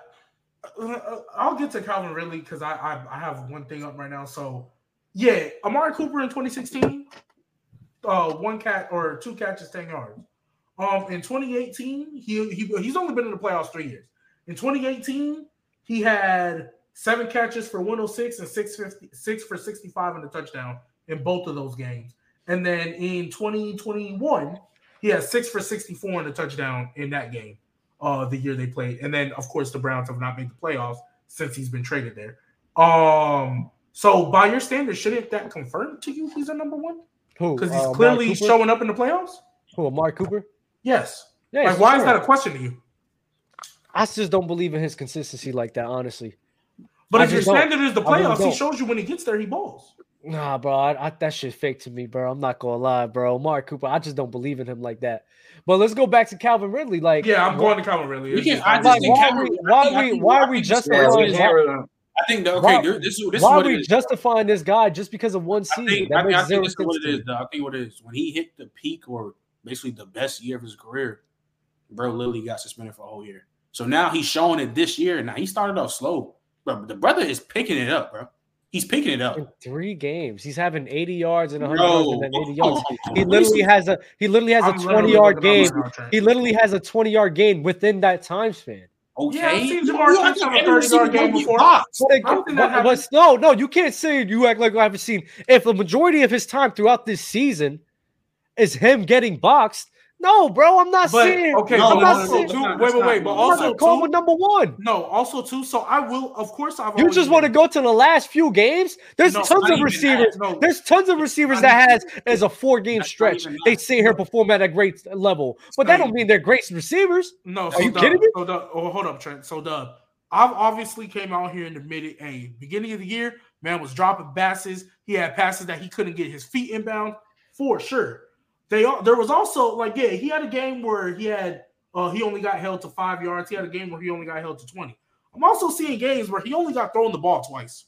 uh, I'll get to Calvin Ridley because I, I I have one thing up right now. So yeah, Amari Cooper in 2016, uh, one cat or two catches, 10 yards. Um, in 2018, he, he he's only been in the playoffs three years. In 2018, he had seven catches for 106 and 650, six for 65 in the touchdown in both of those games. And then in 2021, he had six for 64 in the touchdown in that game uh the year they played. And then of course the Browns have not made the playoffs since he's been traded there. Um so by your standards, shouldn't that confirm to you he's a number one? Who? Because uh, he's Amari clearly showing up in the playoffs? Who? Amari Cooper? Yes. Yeah. like for why is that a question to you? I just don't believe in his consistency like that, honestly. But I if your just don't. standard is the I really playoffs, he shows you when he gets there, he balls. Nah, bro, I, I, that shit fake to me, bro. I'm not gonna lie, bro. Mark Cooper, I just don't believe in him like that. But let's go back to Calvin Ridley. Like, Yeah, I'm going to Calvin Ridley. You It's can- just- I just like, think why Calvin- are we, I why think- are I we, think- why I are we think this is Yeah, what we it justifying? is. never- I think that Why- okay, this, this is this is Why are we is. justifying this guy just because of one I season? think, that I, think, I makes zero think this is what sense it to is. me. Though. I think what it is when he hit the peak or basically the best year of his career, bro. Literally got suspended for a whole year. So now he's showing it this year. Now he started off slow, bro. The brother is picking it up, bro. He's picking it up. In three games, he's having 80 yards and 100 Bro, yards and then 80 (laughs) yards. He literally has a he literally has a I'm 20 yard game. up right now, Trent. He literally has a 20 yard game within that time span. Okay, Yeah, I've seen You Ja'Marr I Chase have a 30 yard game don't get before. boxed. But, it- I've seen that but, but no, no, you can't say you act like I haven't seen. If the majority of his time throughout this season is him getting boxed, no, bro, I'm not But saying. okay, No, I'm but not no, also saying. no, too. that's Wait, wait, wait. But also not calling too. number one. No, also too. So I will, of course, I've. You just want to go to the last few games. There's No, tons of receivers. that, no. There's tons of receivers I that mean- has as a four game stretch. They that. sit here perform at a great level, but that don't mean they're great receivers. No, Are so you Dub, kidding me? So Dub, oh, hold up, Trent. So Dub, I've obviously came out here in the mid a beginning of the year. Man was dropping passes. He had passes that he couldn't get his feet inbound for sure. They all there was also like yeah, he had a game where he had uh he only got held to five yards. He had a game where he only got held to twenty. I'm also seeing games where he only got thrown the ball twice.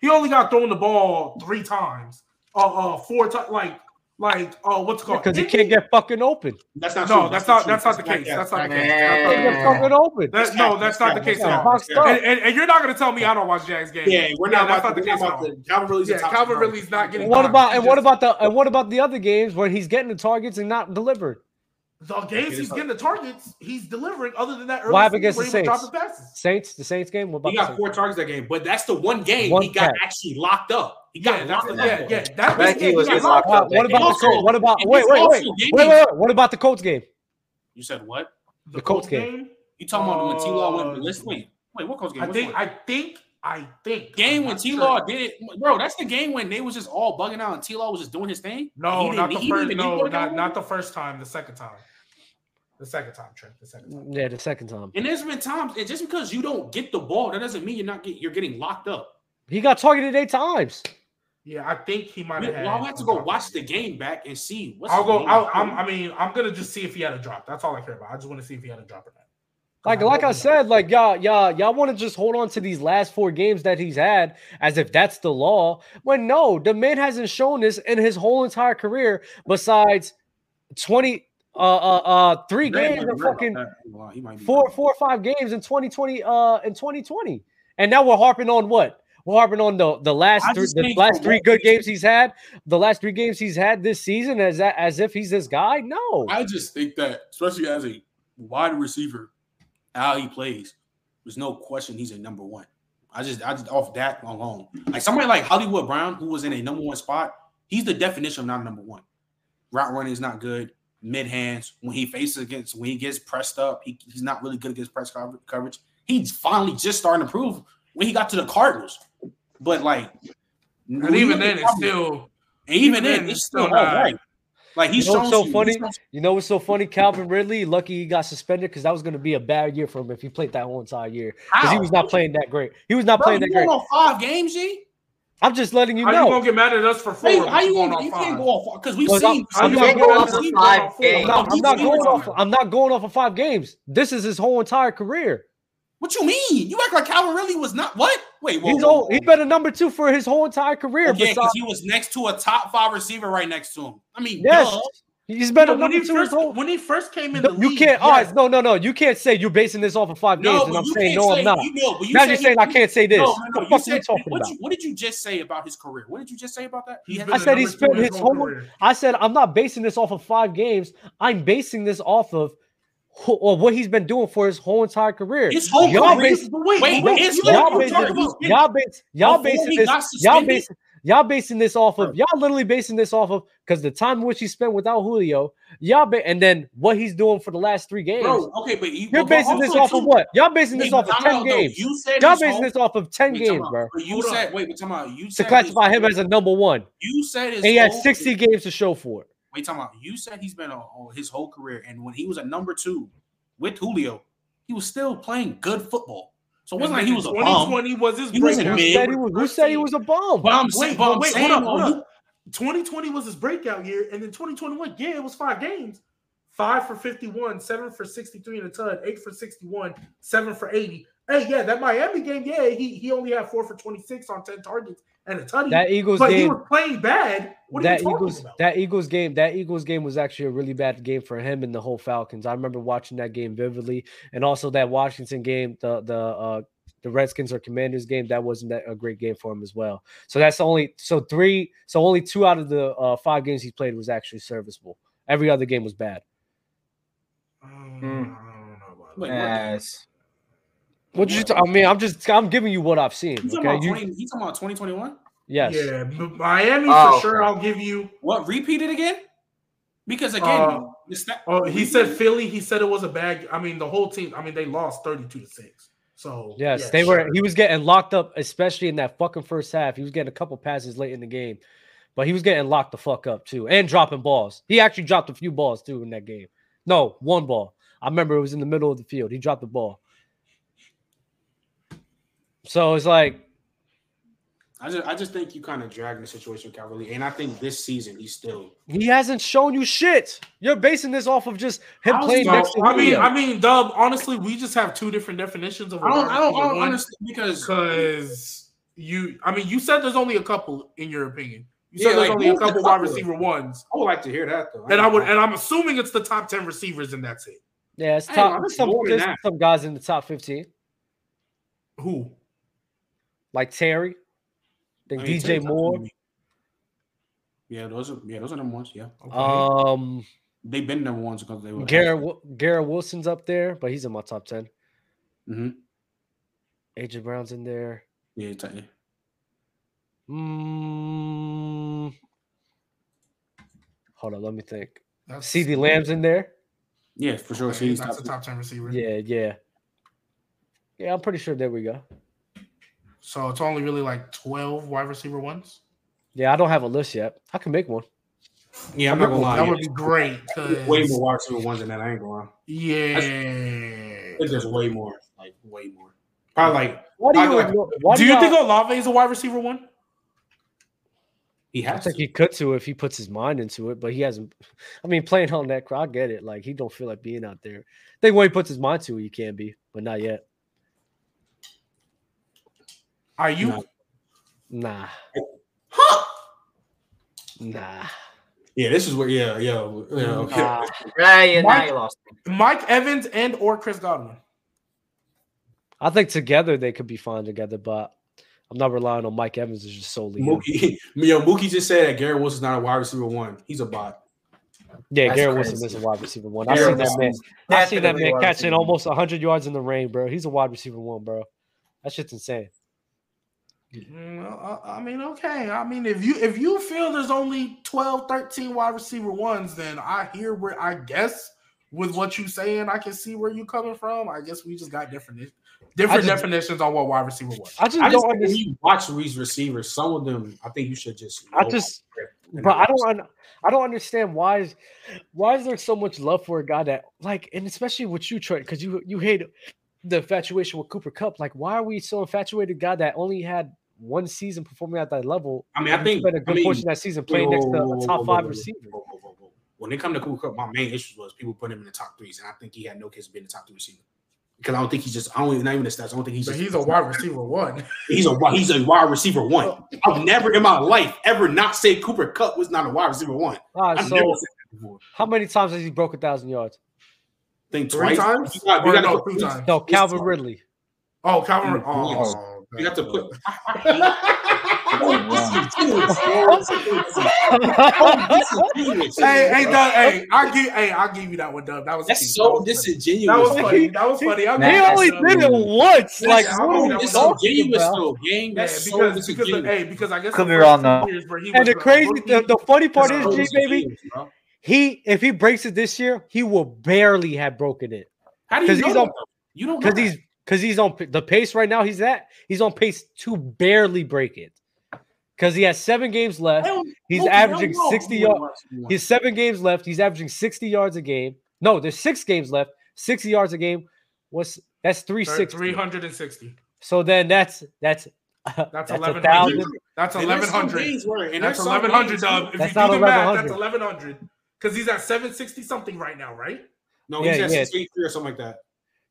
He only got thrown the ball three times. Uh, uh four times. Like like oh, what's it called? Because he can't get fucking open. That's not No, true. that's not that's not the That's case. That's not the case. That's not the can't case. get fucking open. That, no, that's not the case at all. boxed Yeah. up. And, and, and you're not going to tell me I don't watch Jags games. Yeah, we're No, not that's about not the we're case not at about all. the Calvin Ridley's Yeah, Calvin scorer. Ridley's not getting. What about and what about the and what about the other games where he's getting the targets and not delivered? The games he's getting the targets? He's delivering. Other than that, early What against the where he was Saints? dropping passes. Saints, the Saints game. What about He got four targets that game, but that's the one game One he got catch. actually locked up. He got Yeah, locked the, up. yeah, yeah. That Becky yeah, was he got getting locked locked up. up. What about the Also, Colts? What about wait, wait, wait, wait, wait, wait? What about the Colts game? You said what? The, The Colts Colts game. game. You talking about when T Law went Uh, ballistic? Wait, wait, what Colts game? I Which think. one? I think. I think. game I'm when not T sure. Law did it, bro. That's the game when they was just all bugging out and T Law was just doing his thing. No, not the first. No, not, not the first time. The second time. The second time, Trent. The second time. Yeah, the second time. And there's been times, and just because you don't get the ball, that doesn't mean you're not get, you're getting locked up. He got targeted eight times. Yeah, I think he might have. had. well, I have to go watch the game back and see. What's I'll go. I'll, I'm, I mean, I'm gonna just see if he had a drop. That's all I care about. I just want to see if he had a drop or not. Like, like I said, like y'all, y'all, y'all want to just hold on to these last four games that he's had as if that's the law. When no, the man hasn't shown this in his whole entire career. Besides twenty, uh, uh, uh three Grant games might and be right about fucking that. Well, he might be four, right. four or five games in 2020, uh, in 2020, and now we're harping on what? We're harping on the the last three, the last three what good games he's had. The last three games he's had this season, as that as if he's this guy. No, I just think that, especially as a wide receiver, how he plays, there's no question he's a number one. I just, I just off that alone, like somebody like Hollywood Brown, who was in a number one spot, he's the definition of not number one. Route running is not good. Mid hands when he faces against when he gets pressed up, he, he's not really good against press cover- coverage. He's finally just starting to prove when he got to the Cardinals, but like, And even then, it's still. and even even then, then, it's it's still still not- right. Like he's You know so some- funny? he's You know what's so funny? Calvin Ridley, lucky he got suspended because that was going to be a bad year for him if he played that whole entire year because he was not playing that great. He was not Bro, playing that great. on five games, G? I'm just letting you How you know. gonna get mad at us for four? How you, how you, going gonna, on you five? can't go off because we've Well, seen. How you You gonna can't get go off of five going on four? games. No, I'm not going off. I'm not going off of five games. This is his whole entire career. What you mean? You act like Calvin really was not what? Wait, whoa, He's whoa, old, whoa. he's been a number two for his whole entire career. Oh, yeah, because he was next to a top five receiver right next to him. I mean, yes, duh. He's been a But when he first whole. when he first came in No, the you league, can't. All yes. right, no, no, no. You can't say you're basing this off of five games, No, and I'm saying no, say, I'm not. You know, you now you're he- saying I can't say this. No, no, what no. the You fuck are said, you talking what, about? you, what did you just say about his career? What did you just say about that? He He's had- been I said he spent his whole career. I said I'm not basing this off of five games. I'm basing this off of or what he's been doing for his whole entire career. his whole Y'all career. base- wait, Wait, wait, his you whole gotta- y'all you career, gotta basing, go- he's been- y'all base, y'all basing he this, y'all basing, y'all basing this off of, y'all literally basing this off of because the time which he spent without Julio, y'all, ba- and then what he's doing for the last three games. Bro, okay, but you, You're but basing this also off of what? Y'all basing this off of ten out, though. games. You said Y'all basing whole- this off of ten games, out. bro. You Hold said, on. wait, but time out. You To said classify his him as a number one, You said he had whole- 60 games to show for it. Wait, time out. You said he's been on his whole career, and when he was at number two with Julio, he was still playing good football. So it wasn't like he was a bum. 2020 was his He breakout. Who said he was, who said he was a bum? But I'm Wait, saying, but but I'm wait, saying, hold up, hold up. 2020 was his breakout year, and then 2021, yeah, it was five games. Five for 51, seven for 63 in a ton, eight for 61, seven for 80. Hey, yeah, that Miami game, yeah, he, he only had four for 26 on 10 targets and a tutty. That Eagles but he game, was playing bad. What are that you Eagles, about? that Eagles game, that Eagles game was actually a really bad game for him and the whole Falcons. I remember watching that game vividly, and also that Washington game, the the uh the Redskins or Commanders game, that wasn't that a great game for him as well. So that's only so three, so only two out of the uh, five games he played was actually serviceable. Every other game was bad. I don't know about Wait. Yes. What did you? T- I mean, I'm just I'm giving you what I've seen. He's talking, Okay, about you, 20, he's talking about 2021? yes. Yeah, Miami Oh, for sure. okay. I'll give you. What, repeat it again? Because again, Uh, the stat- Oh, he said Philly. He said it was a bad. I mean, the whole team. I mean, they lost thirty-two to six. So Yes, yeah, they were. He was getting locked up, especially in that fucking first half. He was getting a couple passes late in the game, but he was getting locked the fuck up too, and dropping balls. He actually dropped a few balls too in that game. No, one ball. I remember it was in the middle of the field. He dropped the ball. So it's like, I just I just think you kind of dragging the situation with Calvary, and I think this season he's still. he hasn't shown you shit. You're basing this off of just him How's playing he- next to I mean, I mean, Dub. Honestly, we just have two different definitions of. I don't I don't, I don't understand because because you. I mean, you said there's only a couple in your opinion. You said Yeah, there's like, only a who's the couple wide couple? receiver ones, I would like to hear that though. and I would, and I'm assuming it's the top ten receivers, and that's it. yeah, it's top. man, that's some, there's some guys in the top 15, Who? Like Terry, then I mean, DJ Taylor's Moore. not- Yeah, those are yeah, those are number ones. Yeah, Okay. Um, they've been number ones because they were. Garrett Garrett Wilson's up there, but he's in my top ten. hmm AJ Brown's in there. Yeah, t- yeah. Mm, hold on, let me think. That's- CeeDee Lamb's in there. yeah, for sure. Okay, So that's top. a top ten receiver. Yeah, yeah, yeah. I'm pretty sure. There we go. So it's only really like twelve wide receiver ones. Yeah, I don't have a list yet. I can make one. Yeah, I'm not gonna lie. That yeah. would be great. 'cause- way more wide receiver ones than that. I ain't gonna lie. Yeah. I think there's way more. Like way more. Probably like Why do you? like- why Do you y'all- think Olave is a wide receiver one? he has. I has. think to. he could too if he puts his mind into it, but he hasn't. I mean, playing on that, I get it. Like he don't feel like being out there. I think when he puts his mind to it, he can be, but not yet. Are you? No. Nah, nah. Yeah, this is where. Yeah, yeah, yeah. Okay. nah. Right, yeah, now Mike- you lost. Mike Evans and or Chris Godwin? I think together they could be fine together, but I'm not relying on Mike Evans as just solely. him. Mookie, (laughs) yo, Mookie just said that Garrett Wilson's not a wide receiver one. He's a bot. Yeah, That's Garrett crazy. Wilson is a wide receiver one. I Garrett seen that man. Wilson's- I seen that man catching receiver. almost 100 yards in the rain, bro. He's a wide receiver one, bro. That shit's insane. Mm, I I mean, okay. I mean, if you if you feel there's only 12, 13 wide receiver ones, then I hear where I guess with what you're saying, I can see where you're coming from. I guess we just got different different just- definitions on what wide receiver was. I just I just don't think understand. you watch these receivers, some of them, I think you should just. I just, bro, I don't, un- I don't understand why is, why is there so much love for a guy that like, and especially with you, Trent, because you you hate the infatuation with Cooper Kupp. Like, why are we so infatuated? Guy that only had one season performing at that level. I mean, I think spent a I good mean, portion of that season whoa, playing next to whoa, whoa, a top whoa, five whoa, receiver. whoa, whoa, whoa, whoa. When it come to Cooper Kupp, my main issue was people put him in the top threes, and I think he had no case of being the top three receiver. Because I don't think he's just. I don't even not even the stats. I don't think he's. But just, he's a wide receiver one. (laughs) He's a he's a wide receiver one. I've never in my life ever not said Cooper Kupp was not a wide receiver one. All right, I've so never said that how many times has he broke a thousand yards? think Three twice. times? You got, you got no, put two times. No, Calvin. Ridley. Oh, Calvin. Mm, Oh, You have to put. Hey, hey, Doug, hey, I give, hey, I'll give you that one, Doug. That was That's cute. so That was funny. disingenuous. That was funny. That was funny. I'll he only Doug. did it once. Like, Yeah, what I are mean, we It's talking disingenuous about? though, gang. Yeah, That's so because because the, hey, because I guess Could the be first wrong, though. years where And the crazy, rookie, the, the funny part is, G baby, he if he breaks it this year, he will barely have broken it How do you know he's that, on- You don't because know he's because he's on the pace right now. He's at he's on pace to barely break it because he has seven games left. He's Okay, averaging 60 yards. watch me. He's seven games left. He's averaging 60 yards a game. No, there's six games left, 60 yards a game. What's that's three sixty? Three hundred and sixty. So then that's that's (laughs) That's that's eleven a thousand. hundred. That's And eleven there's some hundred. games where- That's eleven hundred, Dub. If That's you do the math, that's 1100. Because he's at seven sixty something right now, right? No, Yeah, he's at yeah. 63 or something like that.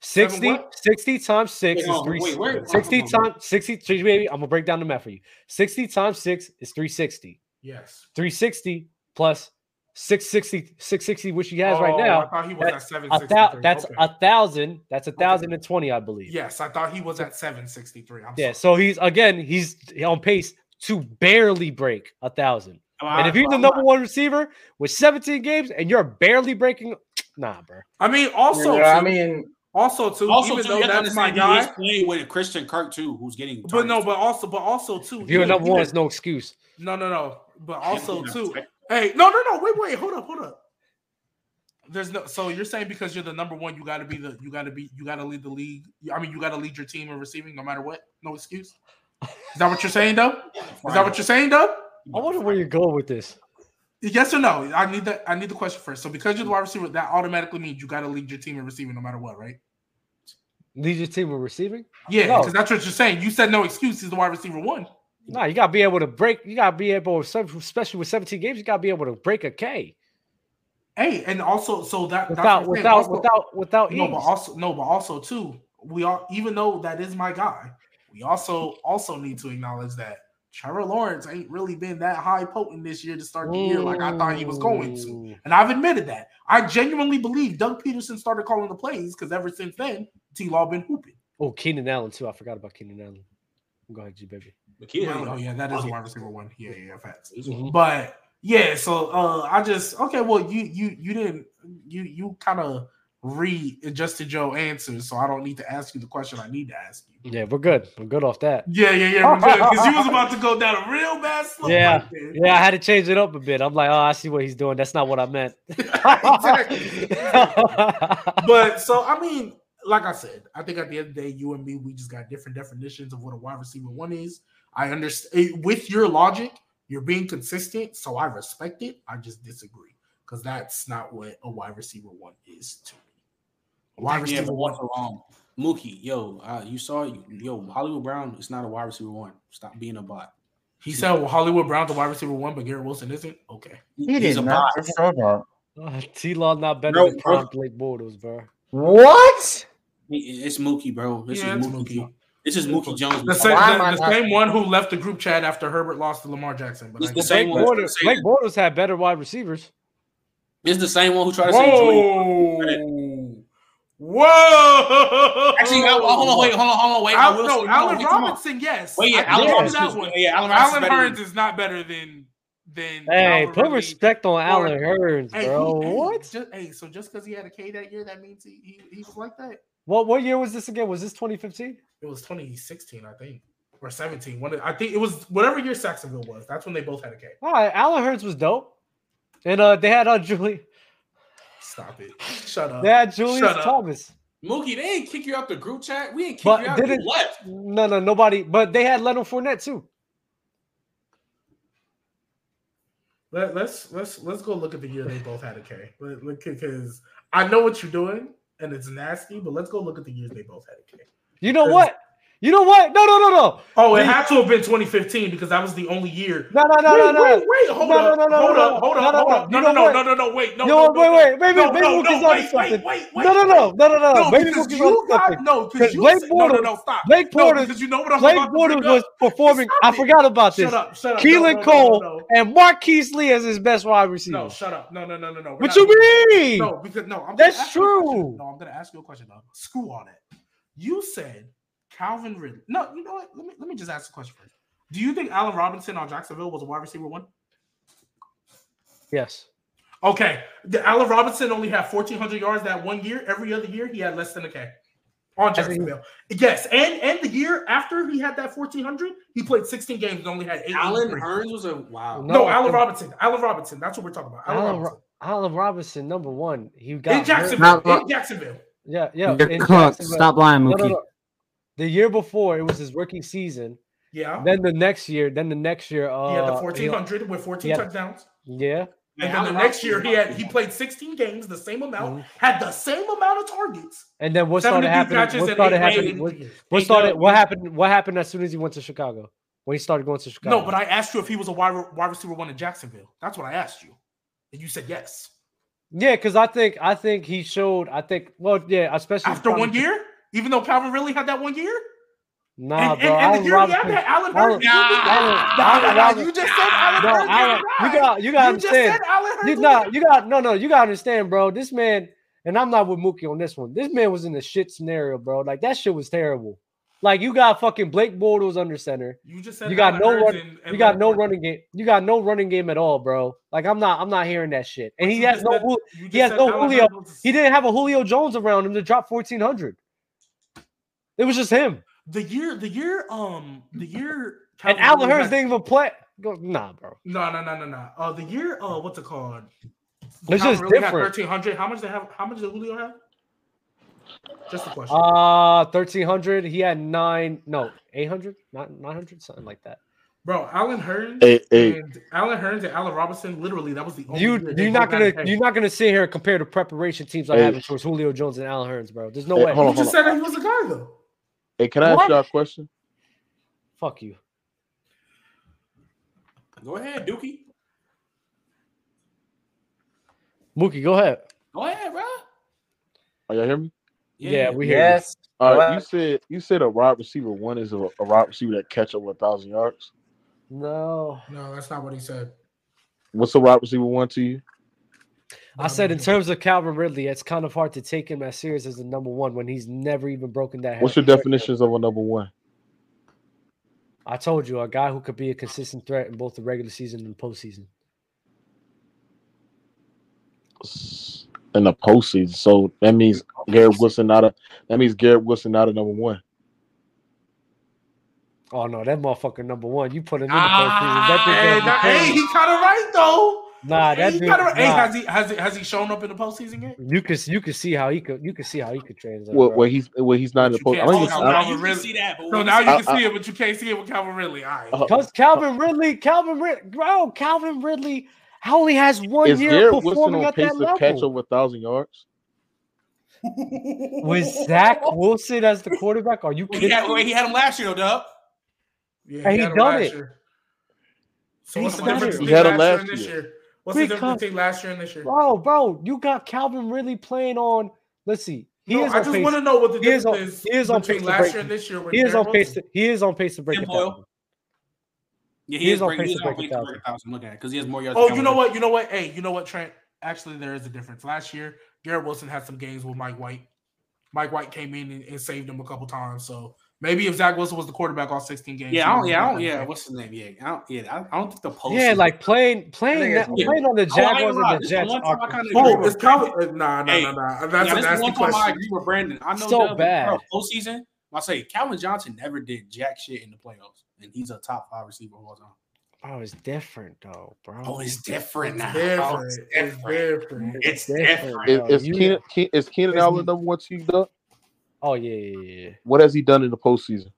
60, 60 times six Wait, is hold on, three. wait, where- 60 times 60, so baby. I'm gonna break down the math for you. 60 times six is 360. Yes. 360 plus 660, 660, which he has Oh, right now. I thought he was that- at seven A sixty thou- that's okay. a thousand. That's a thousand and twenty, I believe. yes, I thought he was at seven sixty three. I'm Yeah. sorry. So he's again, he's on pace to barely break a thousand. And if you're the number one receiver with 17 games and you're barely breaking, nah, bro. I mean, also, Yeah, I mean, also too, Also, even too, though you have to that's my guy, he is playing with Christian Kirk too, who's getting. But no, but also, but also too. If you're even- number one, even- it's no excuse. No, no, no. But (laughs) also too. Hey, no, no, no. Wait, wait. Hold up, hold up. There's no. So you're saying because you're the number one, you got to be the. You got to be. You got to lead the league. I mean, you got to lead your team in receiving, no matter what. No excuse. Is that what you're saying, Dub? Is that what you're saying, Dub? I wonder where you're going with this. Yes or no? I need that. I need the question first. So because you're the wide receiver, that automatically means you got to lead your team in receiving, no matter what, right? Lead your team with receiving? Yeah, No. because that's what you're saying. You said no excuse. He's the wide receiver one. No, you gotta be able to break. You gotta be able, especially with 17 games, you gotta be able to break a K Hey, and also, so that without, without, Also- without, without No, ease. but also no, but also too, we are even though that is my guy, we also also need to acknowledge that Trevor Lawrence ain't really been that high potent this year to start the year like I thought he was going to. And I've admitted that. I genuinely believe Doug Pederson started calling the plays because ever since then, T Law been hooping. Oh, Keenan Allen too. I forgot about Keenan Allen. Go ahead, G baby. But Keenan oh yeah, that is a Okay. wide receiver one. Yeah, yeah, facts. Mhm. But yeah, so uh I just okay, well you you you didn't you you kind of readjusted uh, your answers, so I don't need to ask you the question I need to ask you. Yeah, we're good. We're good off that. Yeah, yeah, yeah, we're good. Because you was about to go down a real bad slope. Yeah, right. Yeah, I had to change it up a bit. I'm like, oh, I see what he's doing. That's not what I meant. exactly. (laughs) (laughs) But so I mean, like I said, I think at the end of the day, you and me, we just got different definitions of what a wide receiver one is. I understand eh, with your logic, you're being consistent, so I respect it. I just disagree because that's not what a wide receiver one is to me. A wide Yeah, receiver but one. also, um, Mookie, yo, uh, you saw, yo, Hollywood Brown is not a wide receiver one. Stop being a bot. He said, "Well, Hollywood Brown's a wide receiver one, but Garrett Wilson isn't." Okay, He's a bot. say. T Law not better Bro, than bro. prime Blake Bortles, bro. What? It's Mookie, bro. This Yeah, is Mookie. Mookie. This is Mookie Jones. the same, the, the same one who left the group chat after Herbert lost to Lamar Jackson. But It's the same Blake one. Bortles, Blake that. Bortles had better wide receivers. It's the same one who tried to say Jordan. Whoa! Whoa! Actually, I- hold on, wait, hold on, hold on, wait. I Al, will no, say- hold on, Allen wait. Robinson, yes. Wait, yeah, I Allen Robinson. that is- one. Yeah, Allen Robinson. Allen is Hurns than- is not better than than. Hey, Calvin put Ridley. respect on or- Allen Hurns, Hey, bro. he- hey, what? Just, hey, so just because he had a K that year, that means he, he he was like that. What what year was this again? Was this 2015? It was 2016, I think, or 17. One, I think it was whatever year Saxonville was. That's when they both had a K. All right, Allen Hurns was dope, and uh, they had uh Julie, Stop it. Shut up. had Julius Shut up. Thomas. Mookie, they ain't kick you out the group chat. We ain't kick But you out. didn't- You left. No, no, nobody. But they had Leonard Fournette too. Let, let's let's let's go look at the year they both had a K. Because I know what you're doing, and it's nasty. But let's go look at the years they both had a K. You know what? You know what? No, no, no, no, Oh, it had to have been 2015 because that was the only year. no, no, no, wait, no, no. wait, wait, hold No, up, no, no, hold no, up, hold no, up, hold no. up. No, no, no, no, no, no, wait, no, No, no, wait, no, wait, maybe- no, maybe no, Mookie's no, wait, something. wait, wait, wait, No, no, no, no, no, no. no, Maybe Mookie's got something. no, because Blake no, no, Bortles- no, stop. Blake No, Bortles, because you know what I'm Blake Bortles was performing. I forgot about this. Shut up, shut up. Keelan no, no, Cole no, no, and Marquise Lee as his best wide receiver. no, shut up. No, no, no, no, no. What you mean? No, because no, That's gonna ask you a question. true. No, I'm gonna ask you a question, dog. Screw all that. You said Calvin Ridley. No, you know what? Let me let me just ask the question first. Do you think Allen Robinson on Jacksonville was a wide receiver one? Yes. Okay, the Allen Robinson only had 1,400 yards that one year. Every other year, he had less than a K on Jacksonville. Yes, and and the year after he had that 1,400, he played 16 games and only had eight. Allen 83. Hurns was a wow. No, No, Allen Robinson. Allen Robinson. That's what we're talking about. Allen, Allen, Robinson. Allen Robinson, number one. He got in. Jacksonville. In Jacksonville. Yeah, yeah. You're in cooked. Jacksonville. Stop lying, No, Mookie. no, no. The year before, it was his rookie season. Yeah. Then the next year, then the next year, uh, he had the 1,400 with 14 he had- touchdowns. yeah. And then the next year he had he played 16 games, the same amount, Mhm. had the same amount of targets. And then what started 72 happening? catches What and started eight- happening? eight- What, eight- what started? What happened? What happened as soon as he went to Chicago? When he started going to Chicago? No, but I asked you if he was a wide, wide receiver one in Jacksonville. That's what I asked you. And you said yes. yeah, because I think I think he showed. I think well, yeah, especially After one year, even though Calvin really had that one year? Nah, and, bro. and, and the Allen year he had that, Allen Allen- Hurts. Nah, Nah, Allen nah, nah, you just said Allen No, Hurts. Allen, You're you got you got to You just understand. said Allen Hurts. You not you got no no you got to understand, bro. This man and I'm not with Mookie on this one. This man was in a shit scenario, bro. Like that shit was terrible. Like you got fucking Blake Bortles under center. You just said You got Allen no run, and- and you got no Fournette. running game. You got no running game at all, bro. Like I'm not I'm not hearing that shit. And he has no said- Jul- you just he has no Julio. Hurts he didn't have a Julio Jones around him to drop 1400. It was just him. The year, the year, um, the year. (laughs) And Calvin Allen Ridley Hurts didn't even play. Go, nah, bro. No, no, no, no, no. Uh, the year, uh, what's it called? It's Calvin just Ridley different. 1300. How much they have? How much did Julio have? Just a question. Uh 1300. He had nine, no, 800, not 900, something like that. Bro, Allen Hurns Hey, hey. and Allen Hurns and Allen Robinson, literally, that was the only You you're not gonna had you're not gonna sit here and compare the preparation teams I Hey. have towards Julio Jones and Allen Hurns, bro. There's no Hey, way. hold You on, just hold said that he was a guy though. Hey, can I What? ask y'all a question? Fuck you. Go ahead, Dookie. Mookie, go ahead. Go ahead, bro. Are y'all hear me? Yeah, we hear you. Yes. All Go you said you said a wide receiver one is a, a wide receiver that catch over a thousand yards. No. No, that's not what he said. What's a wide receiver one to you? I said in terms of Calvin Ridley, it's kind of hard to take him as serious as the number one when he's never even broken that. What's your definitions of a number one? I told you, a guy who could be a consistent threat in both the regular season and postseason. In the postseason, so that means Garrett Wilson not a that means Garrett Wilson not a number one. Oh no, that motherfucker number one. You put him in the Ah, postseason. That dude Hey, doesn't nah, hey, he kind of right though. Nah, Hey, that he dude. kinda, hey, nah. has he has he has he shown up in the postseason yet? You can you can see how he could you can see how he could translate. Where, bro. where he's where he's not in the You post. I can't think talk it's, about I, you can Ridley. see that, but So now you I- can I- see it, but you can't see it with Calvin Ridley. All right. uh, Because Calvin Ridley, Calvin Ridley, bro, Calvin Ridley only has one is year Garrett Wilson performing on at pace that to catch level. over a thousand yards? With Zach Wilson as the quarterback, are you he kidding? had, me? he had him last year, though, Dub. Yeah, And he had him done last it. year. So He what's the difference between He had him last year and this year. year? What's the difference between last year and this year? Bro, bro, you got Calvin Ridley playing on. Let's see, he No, is I on just pace. want to know what the He is difference on- is, he is on between pace last year and this year. He is on pace. To, he is on pace to break Tim a Boyle. Yeah, He he, is is on break, pace to on break a pace to break thousand. thousand. I'm looking at because he has more yards. Oh, you know what? You know what? Hey, you know what, Trent? Actually, there is a difference. Last year, Garrett Wilson had some games with Mike White. Mike White came in and, and saved him a couple times. So maybe if Zach Wilson was the quarterback all 16 games, Yeah, I don't. Yeah, I don't. Yeah, what's his name? Yeah, I don't. Yeah, I, I don't think the post. Yeah, like playing playing that, it's- playing on the Oh, I ain't Jaguars gonna and the this Jets one time I kinda agree Oh, with it's Calvin. Uh, nah, nah, Hey, nah, nah. That's yeah, a this is nasty one time I agree with Brandon. I know So Dub, bad. Bro, postseason. I say Calvin Johnson never did jack shit in the playoffs, and he's a top five receiver of all time. Bro, it's different though, bro. Oh, it's different now. different. Oh, It's it's different. different. It's different. different. Is, is Keenan is Keenan Is- Allen number one to you, Doug? Oh yeah, yeah, yeah, yeah. What has he done in the postseason?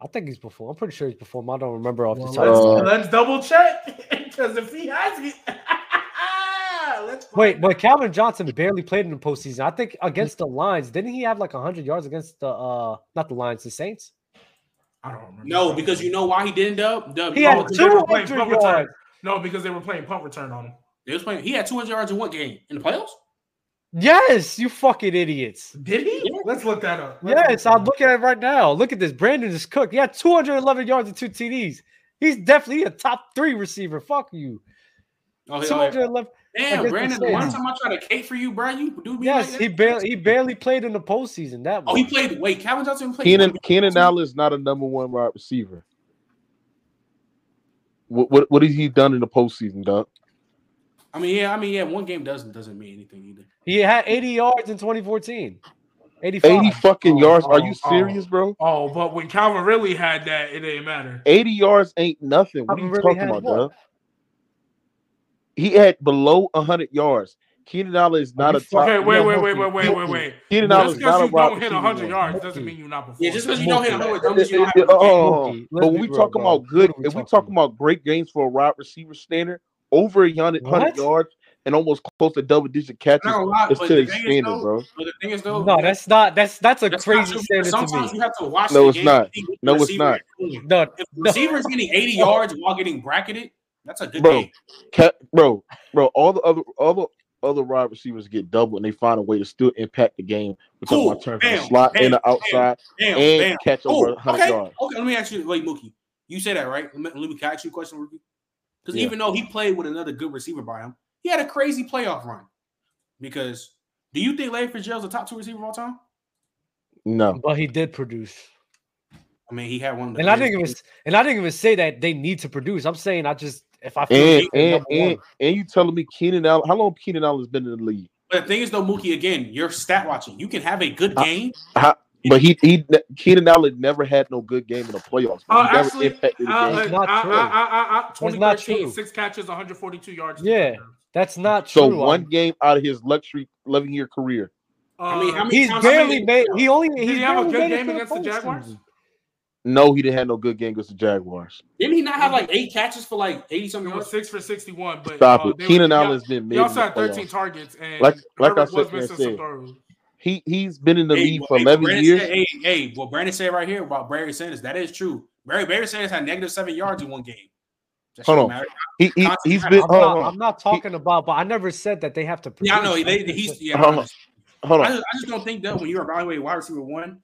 I think he's performed. I'm pretty sure he's performed. I don't remember off the top. let's, Uh, let's double check (laughs) because if he has it, (laughs) let's Wait, but Calvin Johnson barely played in the postseason. I think against the Lions, didn't he have like 100 yards against the uh not the Lions, the Saints? I don't remember. No, because you know why he didn't dub. Dub He you had know, because they were playing 200 punt return. yards. No, because they were playing punt return on him. they was playing. He had 200 yards in what game in the playoffs? Yes, you fucking idiots. Did he? Yeah. Let's look that up. Let's Yes, I'm looking at it right now. Look at this. Brandon is cooked. He had 211 yards and two TDs. He's definitely a top three receiver. Fuck you. Oh, yeah, 211. damn, against Brandon. the The one time I tried to cape for you, bro, you do me Yes, like he barely he barely played in the postseason. That Oh, he played. Wait, Calvin Johnson played. Keenan one game. Keenan Allen is not a number one wide receiver. What what what has he done in the postseason, Doug? I mean, yeah, I mean, yeah. One game doesn't doesn't mean anything either. He had 80 yards in 2014. 85. 80 fucking Oh, yards. Are oh, you oh. serious, bro? Oh, but when Calvin really had that, it didn't matter. 80 yards ain't nothing. What are you really talking about, what? Doug? He had below 100 yards. Keenan Allen is not a top. Okay, wait, no, wait, wait, wait, wait, wait, wait. Keenan Allen is not a Just because you don't hit receiver 100 yards doesn't mean you're not performing. Yeah, just because you don't hit a Mookie. hundred, don't mean you don't have a good game. uh, Mookie, let's but when we real, talking bro. about good, What are we if we talking talking about great games for a wide receiver standard, over a hundred What? yards and almost close to double digit catches. I'm gonna lie, It's but to the the thing is, standard, though, bro. but the thing is though, No, that's not. That's that's a that's crazy true. standard to Sometimes me. you have to watch. No, the it's game not. to see No, it's not. is. No, If the no. receiver is getting 80 yards while getting bracketed, that's a good Bro, game. Cat, bro, bro, all the other all the other wide receivers get double and they find a way to still impact the game. We're talking Cool. about turn from the slot Bam. and the outside Damn, and damn. catch over 100 Okay. yards. Okay, let me ask you, wait, Mookie. You say that, right? Let me, let me can I ask you a question, Rookie? Because Yeah. even though he played with another good receiver by him, he had a crazy playoff run. Because do you think Larry Fitzgerald's a top two receiver of all time? No. But he did produce, I mean, he had one of the and I didn't greatest- even and I didn't even say that they need to produce. I'm saying I just if I feel And and and, one. and you telling me Keenan Allen how long Keenan Allen's been in the league? But the thing is, though, Mookie, again, you're stat watching. You can have a good game. How, but he he Keenan Allen never had no good game in the playoffs. Uh, He actually, impacted the uh, game. uh, It's not uh, true. uh, uh, uh, uh, not 2013, true. six catches, 142 yards. Yeah. that's not true. So true. one game out of his luxury 11 year career. I mean, how Uh, many he's times- how barely many- made. He only Did he's he have a barely good made it game against the postseason. Jaguars? No, he didn't have no good game against the Jaguars. Didn't he not have like eight catches for like 80 something yards? six for 61, but Stop uh, it. Keenan Allen's been He made. in also had 13 playoffs. targets, and Like- like I Herbert was said- missing said. some throws. He he's been in the Hey, league well, for hey, 11 Brandon years. Said, hey, hey, what Brandon said right here about Barry Sanders, that is true. Barry Barry Sanders had negative seven yards in one game. That Hold on. matter. He, he Constantly he's been I'm hold not, on, I'm not talking about, but I never said that they have to. Produce. Yeah, I know. They, just he's yeah. Hold on. hold I just, I just don't think that when you're evaluating wide receiver one,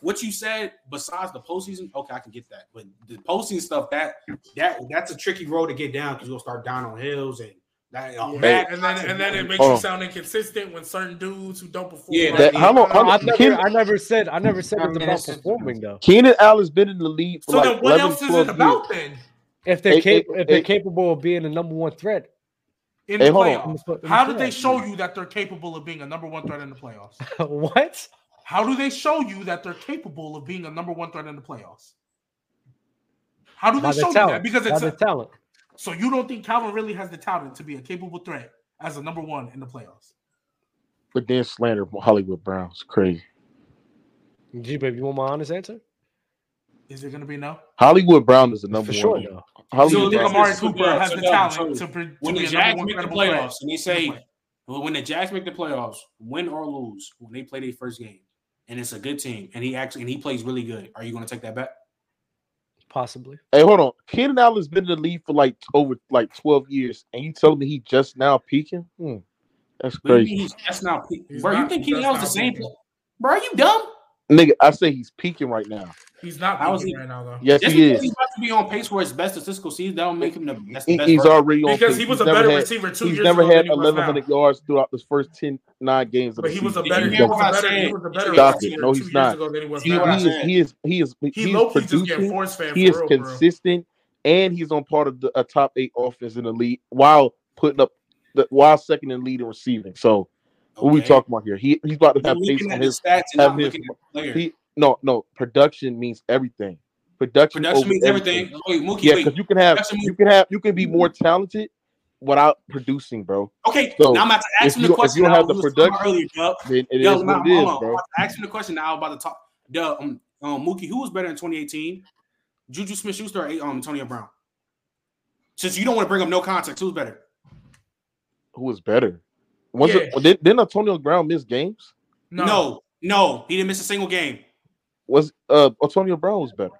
what you said besides the postseason, okay, I can get that. But the postseason stuff, that that that's a tricky road to get down because you'll start down on hills and that. Yeah, oh, mad and then and then it makes Hold you on. sound inconsistent when certain dudes who don't perform. Yeah, That- how long- how long- I've never, Keenan- I never said, I never said I it's mean, about it's just- performing though. Keenan Allen's been in the league for So like then, what 11, else is 12 it years. about then? If they're Hey, cap- hey, if they're hey. capable of being the number one threat, In Hey, the hold on. in the playoffs, pl- in the how did they show you that they're capable of being a number one threat in the playoffs? (laughs) what? How do they show you that they're capable of being a number one threat in the playoffs? How do By they the show you that? talent. Because By it's the a, talent. So you don't think Calvin really has the talent to be a capable threat as a number one in the playoffs? But then slander Hollywood Brown's crazy. G baby, you want my honest answer? Is it going to be no? Hollywood Brown is the number For sure, one. though. So Hollywood you think. Amari Cooper so, has so, the so, talent so to, pre- to when the a Jags make the credible threat? playoffs and they say well, when the Jags make the playoffs, win or lose, when they play their first game, and it's a good team, and he actually and he plays really good, are you going to take that bet? Possibly. Hey, hold on. Keenan Allen's been in the league for like over like 12 years, and you telling me he just now peaking? Hmm. That's What crazy. he's that's not peak- He's bro. not- you think he's Keenan Allen's the same? player? Bro, are you dumb? Nigga, I say he's peaking right now. He's not How is peaking he- right now though. Yes, Just he because is. he's about to be on pace for his best statistical season, that don't make him the that's the He- best. he's version. already on Because pace. he was He's a better had- receiver two He's years never ago had than he was 1,100 now. yards throughout the first 10, nine games of But the he was a season. better. He was what a I better. He was a better Stop it. receiver No, two he's years not. ago than he was He, See what I now. he, is, he is he is he, He he's low key just getting producing. He is consistent, and he's on part of the a top eight offense in the league while putting up the while second in lead in receiving. So what we talking about here? He he's about to have looking on his. stats and not have his- looking at the player. He no no production means everything. Production, Production means everything. Wait, Mookie, Yeah, because you can have Production you can have you can be more talented without producing, bro. Okay, So, now I'm about to ask him you the don't- if question. you don't have the was talking about production, earlier, Dub. Then it is Yo, what it is, on. bro. I'm to ask him the question now about the top. The um, um Mookie, who was better in 2018? Juju Smith Schuster or um Antonio Brown? Since you don't want to bring up no context, who's better? Who was better? Was Yeah. it did, didn't Antonio Brown miss games? No, No. no, he didn't miss a single game. Was uh Antonio Brown was better?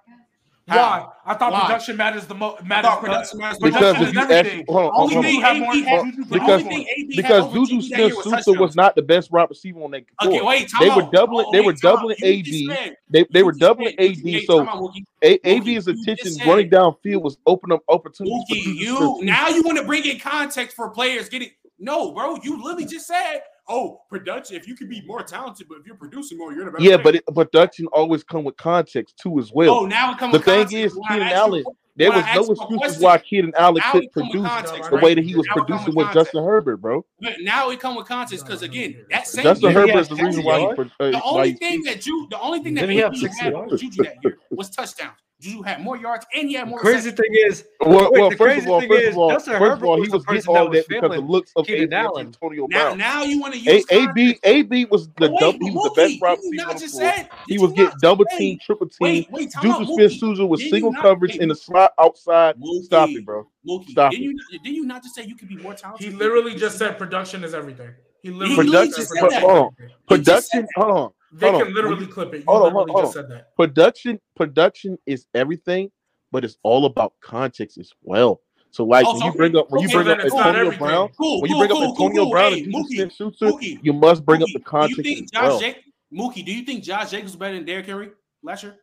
Why? I thought Why? production matters the most. Matters. thought production matters. Because Production is everything. actually hold on, Only hold thing on. more AB had, Juju because- only thing because Juju Juju Smith year was Schuster was not the best wide receiver on that court. Okay, wait, time They were doubling- Oh, they wait, were doubling You AB. They they were doubling said- AB, so time out, Mookie. A- Mookie, AB's you attention just said- running downfield was opening up opportunities for Juju you now you want to bring in context for players getting no, bro. You literally just said, "Oh, production. If you can be more talented, but if you're producing more, you're the better." Yeah, player." but it, production always come with context too as well. oh, now it comes. the with thing context. is, When I Keenan asked you- there was no asked you a excuses question, why Keenan Allen now couldn't it come with produce context, the right? way that he was Now producing with with. Justin Herbert, bro. But now it come with context because again, that same Justin year, Herbert is the reason why he. uh, the only he's thing that you, the only thing that Did he have AB 60 had Juju that year was touchdowns. Juju had more yards and he had more. Crazy thing is, Well, well first of all, first of all, Justin first of all, he was getting person all that that was because of looks of Keenan AB Allen. Antonio Brown. now you want to A- use AB AB was the But wait, dub, he was the best did wide you receiver not on the just floor. said- He was getting double say- team, triple team. Wait, wait, time out, Juju Smith-Schuster was single not- coverage hey, in the slot outside. Stop it, bro. Mookie, Stop did it. you did you not just say you could be more talented? He literally just said production is everything. He literally literally just just said said production that. is Hold on. everything. He just said Production, hold on. They Hold can on. literally clip it. You Hold on, literally hold just on. said that. Production, production is everything, but it's all about context as well. So, like Oh, when so you bring up when you bring up it's Antonio. Brown, Cool, when you bring cool, up Antonio cool, cool. Brown Hey, and Mookie, Smith-Schuster, Mookie, you must bring up Mookie, the do you context think as Josh well. Jacobs, Mookie, do you think Josh Jacobs was better than Derrick Henry last year?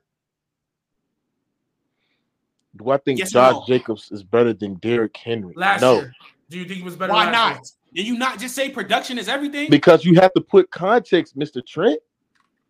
Do I think Yes Josh no? Jacobs is better than Derrick Henry? Last no, year. Do you think he was better? Why last not? year? Did you not just say production is everything, because you have to put context, Mr. Trent.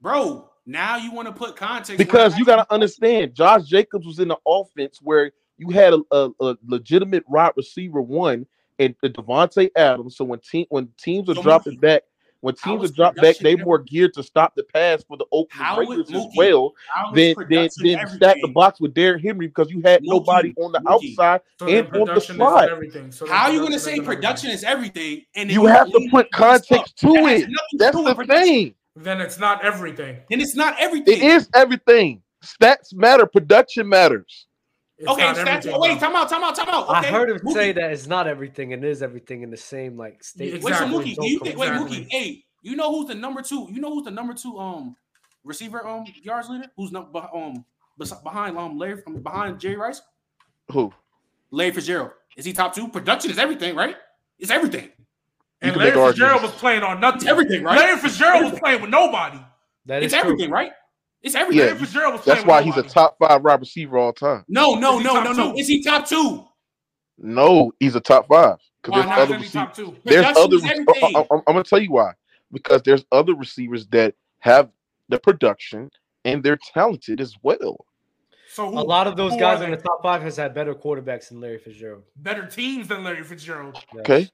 Bro? Now you want to put context Because you got to understand, Josh Jacobs was in the offense where you had a, a, a legitimate wide receiver one and uh, Davante Adams. So when team when teams are So dropping Mookie, back, when teams are dropping back, they production more geared to stop the pass for the open How was Raiders as well. Then then then stack the box with Derrick Henry because you had Mookie, nobody on the Mookie. outside. So And on the production slide. everything. So How are you going to say production is everything? And then You have to put the other stuff? context to it. That's the thing. Then it's not everything. And it's not everything. It is everything. Stats matter. Production matters. It's okay, stats. Oh, wait, time out, time out, time out. I heard him Mookie. say that it's not everything and is everything in the same like state. Wait, so Mookie, do you think? Wait, Exactly. Mookie, hey, you know who's the number two? You know who's the number two um receiver um yards leader? Who's not um behind um Larry um, behind Jerry Rice? Who? Larry Fitzgerald. Is he top two? Production is everything, right? It's everything. And Larry Fitzgerald was playing on nothing. Everything, right? Larry Fitzgerald was playing with nobody. That is It's true. everything, right? It's everything. Yeah, Larry Fitzgerald was playing That's why with he's a top five wide receiver all time. No, no, no, no, no. two? Is he top two? No, he's a top five because Why there's not? Other receivers. top two? There's other. is rec- everything. Oh, oh, oh, I, am gonna tell you why. Because there's other receivers that have the production and they're talented as well. So who, A lot of those guys in the top five has had better quarterbacks than Larry Fitzgerald. better teams than Larry Fitzgerald. Yes. Okay.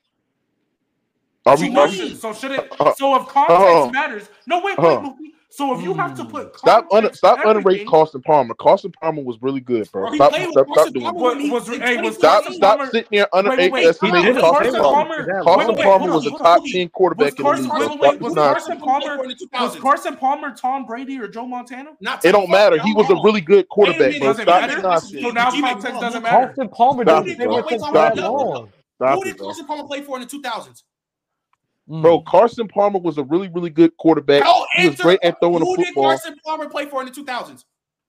Are So we? why Are we So, so should it? Uh, So if context uh, matters, no wait, wait, uh, So if you have to put stop under, context stop to underrating everything- Carson Palmer. Carson Palmer was really good, bro. Bro, Stop, stop, stop doing Palmer that. What- was- in hey, was Stop, stop sitting there underestimating Was Hold on, Carson Carson Palmer. Palmer? Carson Carson wait, wait, Palmer hold was on, a top ten quarterback in the Carson- league. wait, bro. wait, Stop wait, this was nonsense. Carson Palmer- in Was Carson Palmer Tom Brady or Joe Montana? It don't matter. He was a really good quarterback, bro. doesn't Stop So now G-Man, context doesn't matter. Carson Palmer Stop didn't it, stay bro. with them Wait, for time Stop it, Stop Who did. Carson Palmer play for in the 2000s? Mm. Bro, Carson Palmer was a really, really good quarterback. Oh, He was great at throwing the Who did. Carson Palmer play for in the 2000s?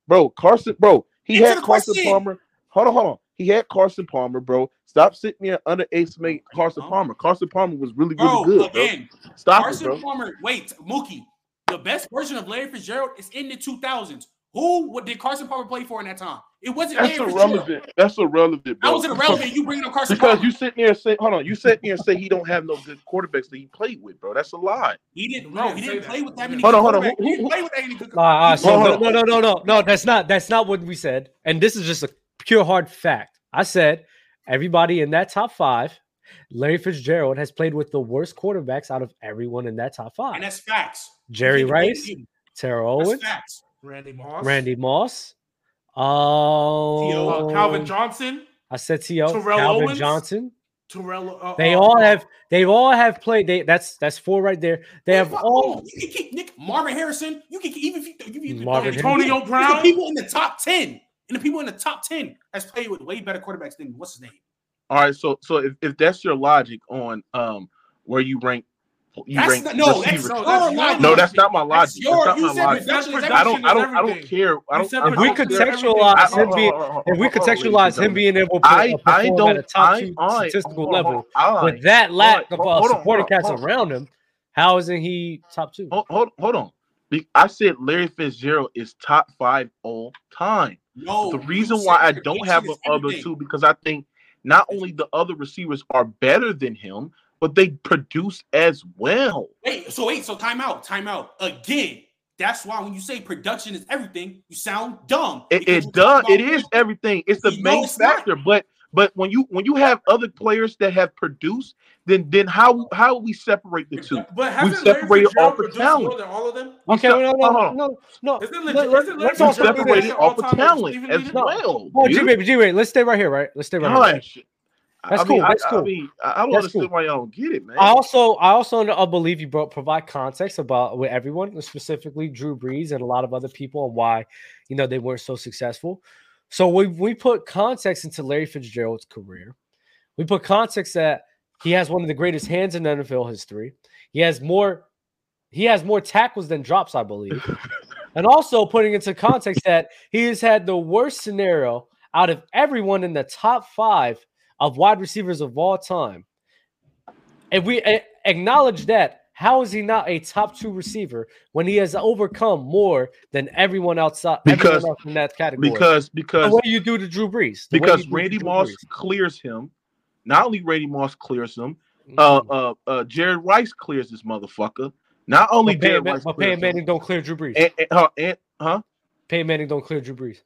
Bro, Carson, bro, he Answer had Carson question. Palmer. Hold on, hold on. He had Carson Palmer, bro. Stop sitting there underestimate Carson Huh? Palmer. Carson Palmer was really, really Bro, good, bro. Stop Carson it, bro. Palmer. Wait, Mookie. The best version of Larry Fitzgerald is in the 2000s. Who what did Carson Palmer play for in that time? It wasn't That's Larry irrelevant. That's irrelevant, bro. How was irrelevant? You bringing up Carson Because Palmer? you sitting there and say, hold on, you sitting there and say he don't have no good quarterbacks that he played with, bro. That's a lie. He didn't. We No, he didn't play with that many. Hold on, hold on. quarterbacks. Who- He who- didn't play with that many good. All right, all right, so no, no, no, no, no, no. That's not that's not what we said. And this is just a pure hard fact. I said everybody in that top five, Larry Fitzgerald has played with the worst quarterbacks out of everyone in that top five. And five. that's facts. Jerry Rice, debate. Terrell Owens, facts. Randy Moss, Randy Moss. Uh, Oh, Calvin Johnson, I said T.O. Terrell Calvin Owens? Johnson. Terrell. Uh, They uh, all uh, have. They all have played. They that's that's four right there. They have Fuck, all. You can keep Nick Marvin Harrison. You can keep, even if you, if you Marvin Antonio These are Brown. people in the top ten, and the people in the top ten has played with way better quarterbacks than what's his name. All right, so so if, if that's your logic on um where you rank you That's rank not, no, that's receivers. your No, that's logic. no, that's not my That's logic. your- That's you not said my logic. I don't I don't I don't care. I don't I If we don't production is care. everything. contextualize him being, hold on, hold if we on, hold on, ladies and contextualize him being able to I perform I at a don't top I two I statistical hold on, level hold on. with that lack of uh, supporting on, cats hold on. around him, how isn't he top two? Hold, hold, hold on. I said Larry Fitzgerald is top five all time. No, the reason why I don't have is the other two because I think not only the other receivers are better than him, but they produce as well. Wait, so wait, so time out, time out again. That's why when you say production is everything, you sound dumb. It, it does. talking It about- is everything. It's the No, main it's not. factor. But But when you when you have other players that have produced, then then how how we separate the two? But hasn't separated off Fitzgerald of talent. more than all of them? We Okay, sep- no, no, hold no, no, no. Isn't Let- legit, let- isn't Larry let's We also do separated this. all off of talent receiving as leader? well. Oh, G baby, G baby, let's stay right here, right? Let's stay right Y'all here. That's I mean, cool, I, that's I cool. mean, I don't That's understand cool. why y'all don't get it, man. I also, I also uh, believe you brought provide context about with everyone, specifically Drew Brees and a lot of other people, and why you know they weren't so successful. So we we put context into Larry Fitzgerald's career. We put context that he has one of the greatest hands in NFL history. He has more, he has more tackles than drops, I believe. (laughs) and also putting into context that he has had the worst scenario out of everyone in the top five of wide receivers of all time. If we acknowledge that, how is he not a top two receiver when he has overcome more than everyone outside Because- everyone else in that category? because the because way you do to Drew Brees, the because you do to Randy Moss Brees. clears him. Not only Randy Moss clears him, uh, uh, uh, Jerry Rice clears this motherfucker. Not only but Jerry Man- Rice but Peyton him, Manning don't clear Drew Brees. and, and, huh, and, huh? Peyton Manning don't clear Drew Brees.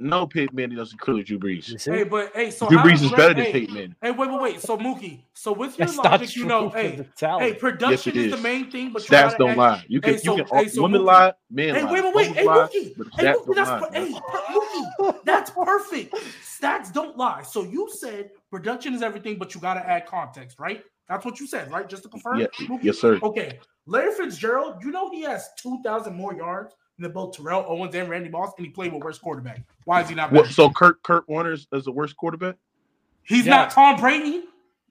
No, Peyton Manning doesn't include Drew Brees. You see? Hey, but hey, so Drew Brees is Ray- better than hey, Peyton Manning. Hey, wait, wait, wait. So Mookie, so with your That's logic, you know, hey, hey, production Yes, it is the main thing, but you Stats don't lie. You can Hey, so- you can hey, so women Mookie- lie, men Hey, lie. wait, wait, wait. Hoes Hey, lie, Mookie. Hey, Mookie, that's lie, per- hey, Mookie, that's perfect. Stats don't lie. So you said production is everything, but you gotta add context, right? That's what you said, right? Just to confirm. Yeah, yes, sir. Okay, Larry Fitzgerald, you know he has two thousand more yards than both Terrell Owens and Randy Moss, and he played with worse quarterback. Why is he not? What, so Kurt Kurt Warner is, is the worst quarterback? He's Yeah. not Tom Brady.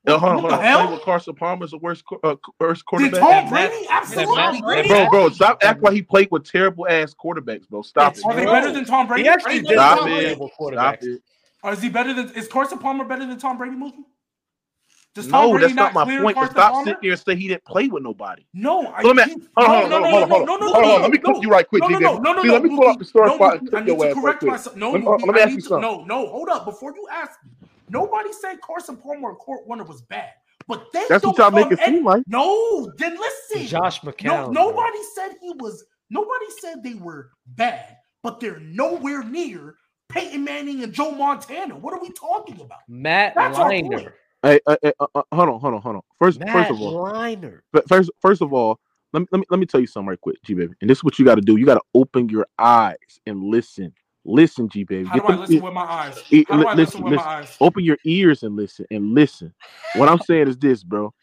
Uh, What, hold on, what hold on. hell? Playing with Carson Palmer is the worst uh, worst Did quarterback. Tom And Brady? and Matt Absolutely. Brady- Bro, bro, stop acting like he played with terrible ass quarterbacks, bro. Stop it. Are they Bro, better than Tom Brady? He actually Are did better than Stop it. Terrible Stop quarterbacks. it. Or is he better than? Is Carson Palmer better than Tom Brady? Mookie? Does Tom No, Brady that's not my point. Stop Palmer? sitting there and say he didn't play with nobody. No, I So let me- he- Hold on, no, hold no, on, no, hold on, no, hold no, on. no, Hold on, no, let me no, you right quick, no, no, no, no, no, See, let me pull up Mookie. the story spot and Mookie, I need your to ass right correct quick. myself. No, Let me- Mookie, let me I ask you something. No, no, hold up. Before you ask me, nobody said Carson Palmer or Kurt Warner was bad, but they That's don't what y'all make it seem like. No, then listen. Josh No, McCown. nobody said he was. Nobody said they were bad, but they're nowhere near Peyton Manning and Joe Montana. What are we talking about? Matt That's our Leinart. Point. Hey, uh, uh, uh, hold on, hold on, hold on. First, Matt first of all, Leinart. But first, first of all, let me, let me let me tell you something right quick, G baby. And this is what you got to do. You got to open your eyes and listen. Listen, G baby. How do I them- listen with my eyes? e- How do I listen, listen with my eyes? Open your ears and listen and listen. What I'm saying is this, bro.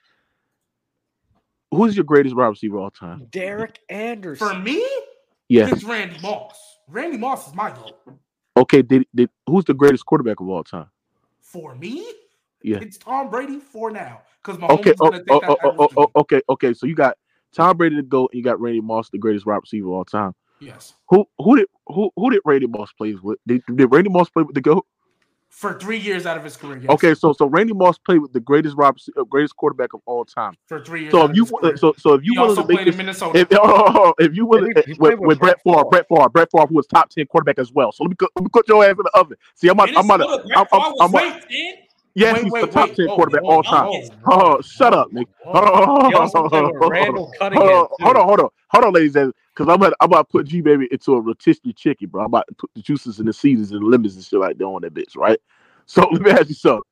Who's your greatest wide receiver of all time? Derek Anderson. For me, Yes. it's Randy Moss. Randy Moss is my goal. Okay. Did did who's the greatest quarterback of all time? For me, Yeah. it's Tom Brady for now. Because my Okay. Oh, oh, oh, oh, oh, oh, okay. Okay. So you got Tom Brady to go, and you got Randy Moss, the greatest wide receiver of all time. Yes. Who who did who who did Randy Moss play with? Did, did Randy Moss play with the goat? For three years out of his career. Yes. Okay, so so Randy Moss played with the greatest wide uh, greatest quarterback of all time. For three years. So if you his wa- career. so so if you he willing also to make played in this, Minnesota. if, (laughs) oh, if you willing He- he with, with with Brett Brett Favre, Favre. Brett Favre, Brett Favre, who was top ten quarterback as well. So let me cook, let me put your ass in the oven. See, I'm on, I'm on, Minnesota, I'm, Brett I'm, Favre I'm, was on, top 10? yes, Wait, he's wait, the top wait. ten Whoa, oh, quarterback whoa, all whoa, time. whoa, Oh, shut up, Nick. Hold on, He also played with hold on, hold on, hold on, hold on, ladies and because I'm about, I'm about to put G baby into a rotisserie chicken, bro. I'm about to put the juices and the seasons and the lemons and shit like that on that bitch, right? So (laughs) let me ask you something.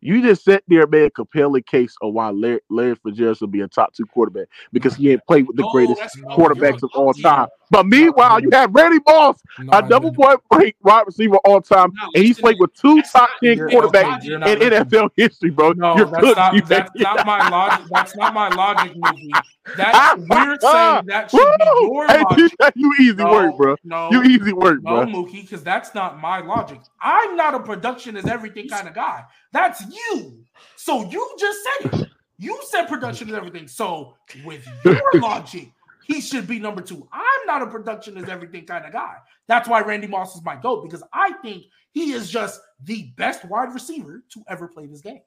You just sat there, man, compelling case of why Larry, Larry Fitzgerald should be a top two quarterback because he ain't played with the No, greatest quarterbacks of all a- time. But meanwhile, you have Randy Moss, No, a I double point break wide receiver all time, Not and he's played with two top ten quarterbacks in listening. NFL history, bro. No, You're that's cooked, not G-Baby. that's not my logic. That's not my logic, Mookie. That we're saying that should be your Hey, logic. you easy No, work, bro. No, You easy work, no, bro. Mookie, because that's not my logic. I'm not a production is everything kind of guy. That's you. So you just said it. You said production is everything. So with your (laughs) logic, he should be number two. I'm not a production is everything kind of guy. That's why Randy Moss is my GOAT, because I think he is just the best wide receiver to ever play this game.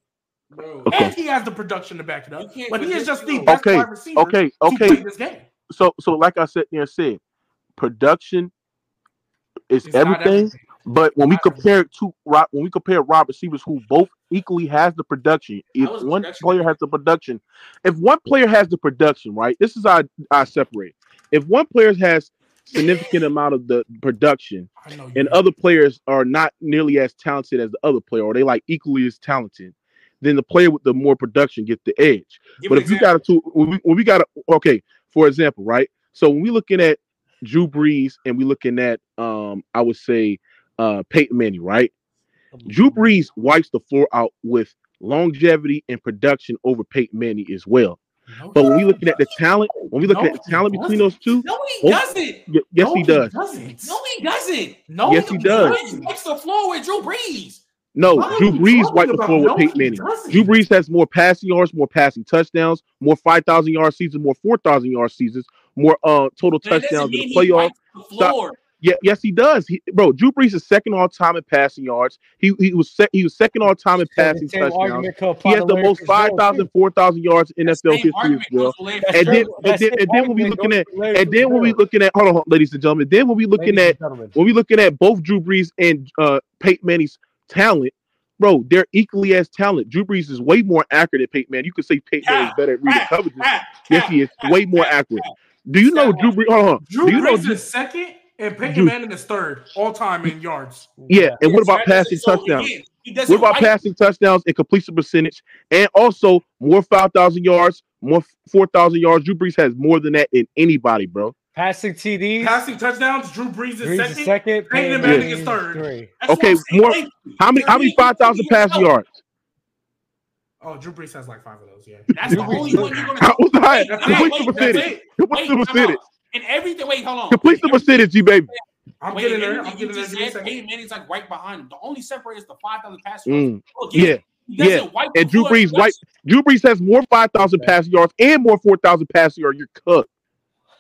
Bro, Okay. And he has the production to back it up. But he is just the best Okay, wide receiver Okay, to play this game. So, so like I said there said, production is everything. everything. But when we compare it to when we compare wide receivers who both equally has the production, if one production. player has the production, if one player has the production, right? This is how I, I separate. If one player has significant (laughs) amount of the production, I know you. and other players are not nearly as talented as the other player, or they like equally as talented, then the player with the more production get the edge. Give But if you got to, when we, when we got to, okay, for example, right? So when we looking at Drew Brees and we looking at, um, I would say, uh, Peyton Manning, right? Drew Brees wipes the floor out with longevity and production over Peyton Manning as well. No, But when we looking at the talent, when we looking No, at the talent he between those two, no, he Oh. doesn't. y- yes, no, he does. doesn't. No, he doesn't. No, Yes, he does. He wipes the floor with Drew Brees. No, What Drew you Brees talking wiped the about? floor with No, Peyton he Manning. Drew Brees has more passing yards, more passing touchdowns, more 5,000 yard seasons, more 4,000 yard seasons, more uh total That touchdowns in the playoffs. wipes the floor. Yeah, yes, he does. He, bro, Drew Brees is second all time in passing yards. He he was sec- he was second all time in passing touchdowns. He has the most 5,000, 4,000 yards in NFL history as well. goes for Larry And then, and then, and then when we looking at, and then when we looking at, hold on, ladies and gentlemen, then when we looking at, when we looking at both Drew Brees and uh Peyton Manning's talent, bro, they're equally as talented. Drew Brees is way more accurate than Peyton Manning. You could say Peyton Manning is better at reading coverages. Yes, he is way more accurate. Do you know Drew Brees? Hold on. Drew Do you know? Brees is second, and Peyton Drew- Manning is third all time in yards. Yeah, and what about passing so touchdowns? again, he What about wipe- passing touchdowns and completion percentage, and also more five thousand yards, more four thousand yards? Drew Brees has more than that in anybody, bro. Passing TDs. Passing touchdowns, Drew Brees is Brees second. is second. Peyton Manning is third. three. Okay, more- Like, How many? How many five thousand passing yards? Oh, Drew Brees has like five of those. Yeah. That's the only one you're gonna. (laughs) How was the highest? That's Wait, Complete wait, the percentage. it. Complete Wait, the percentage. Out. And everything. Wait, hold on. Complete the percentage, G baby. I'm Wait, getting there. I'm you getting there. just Give me said. Peyton Manning's like right behind him. The only separator is the five thousand passing yards. Mm, Again, yeah, he yeah. And Drew. Brees wiped. Drew Brees has more five thousand passing yards and more four thousand passing yards. You're cooked.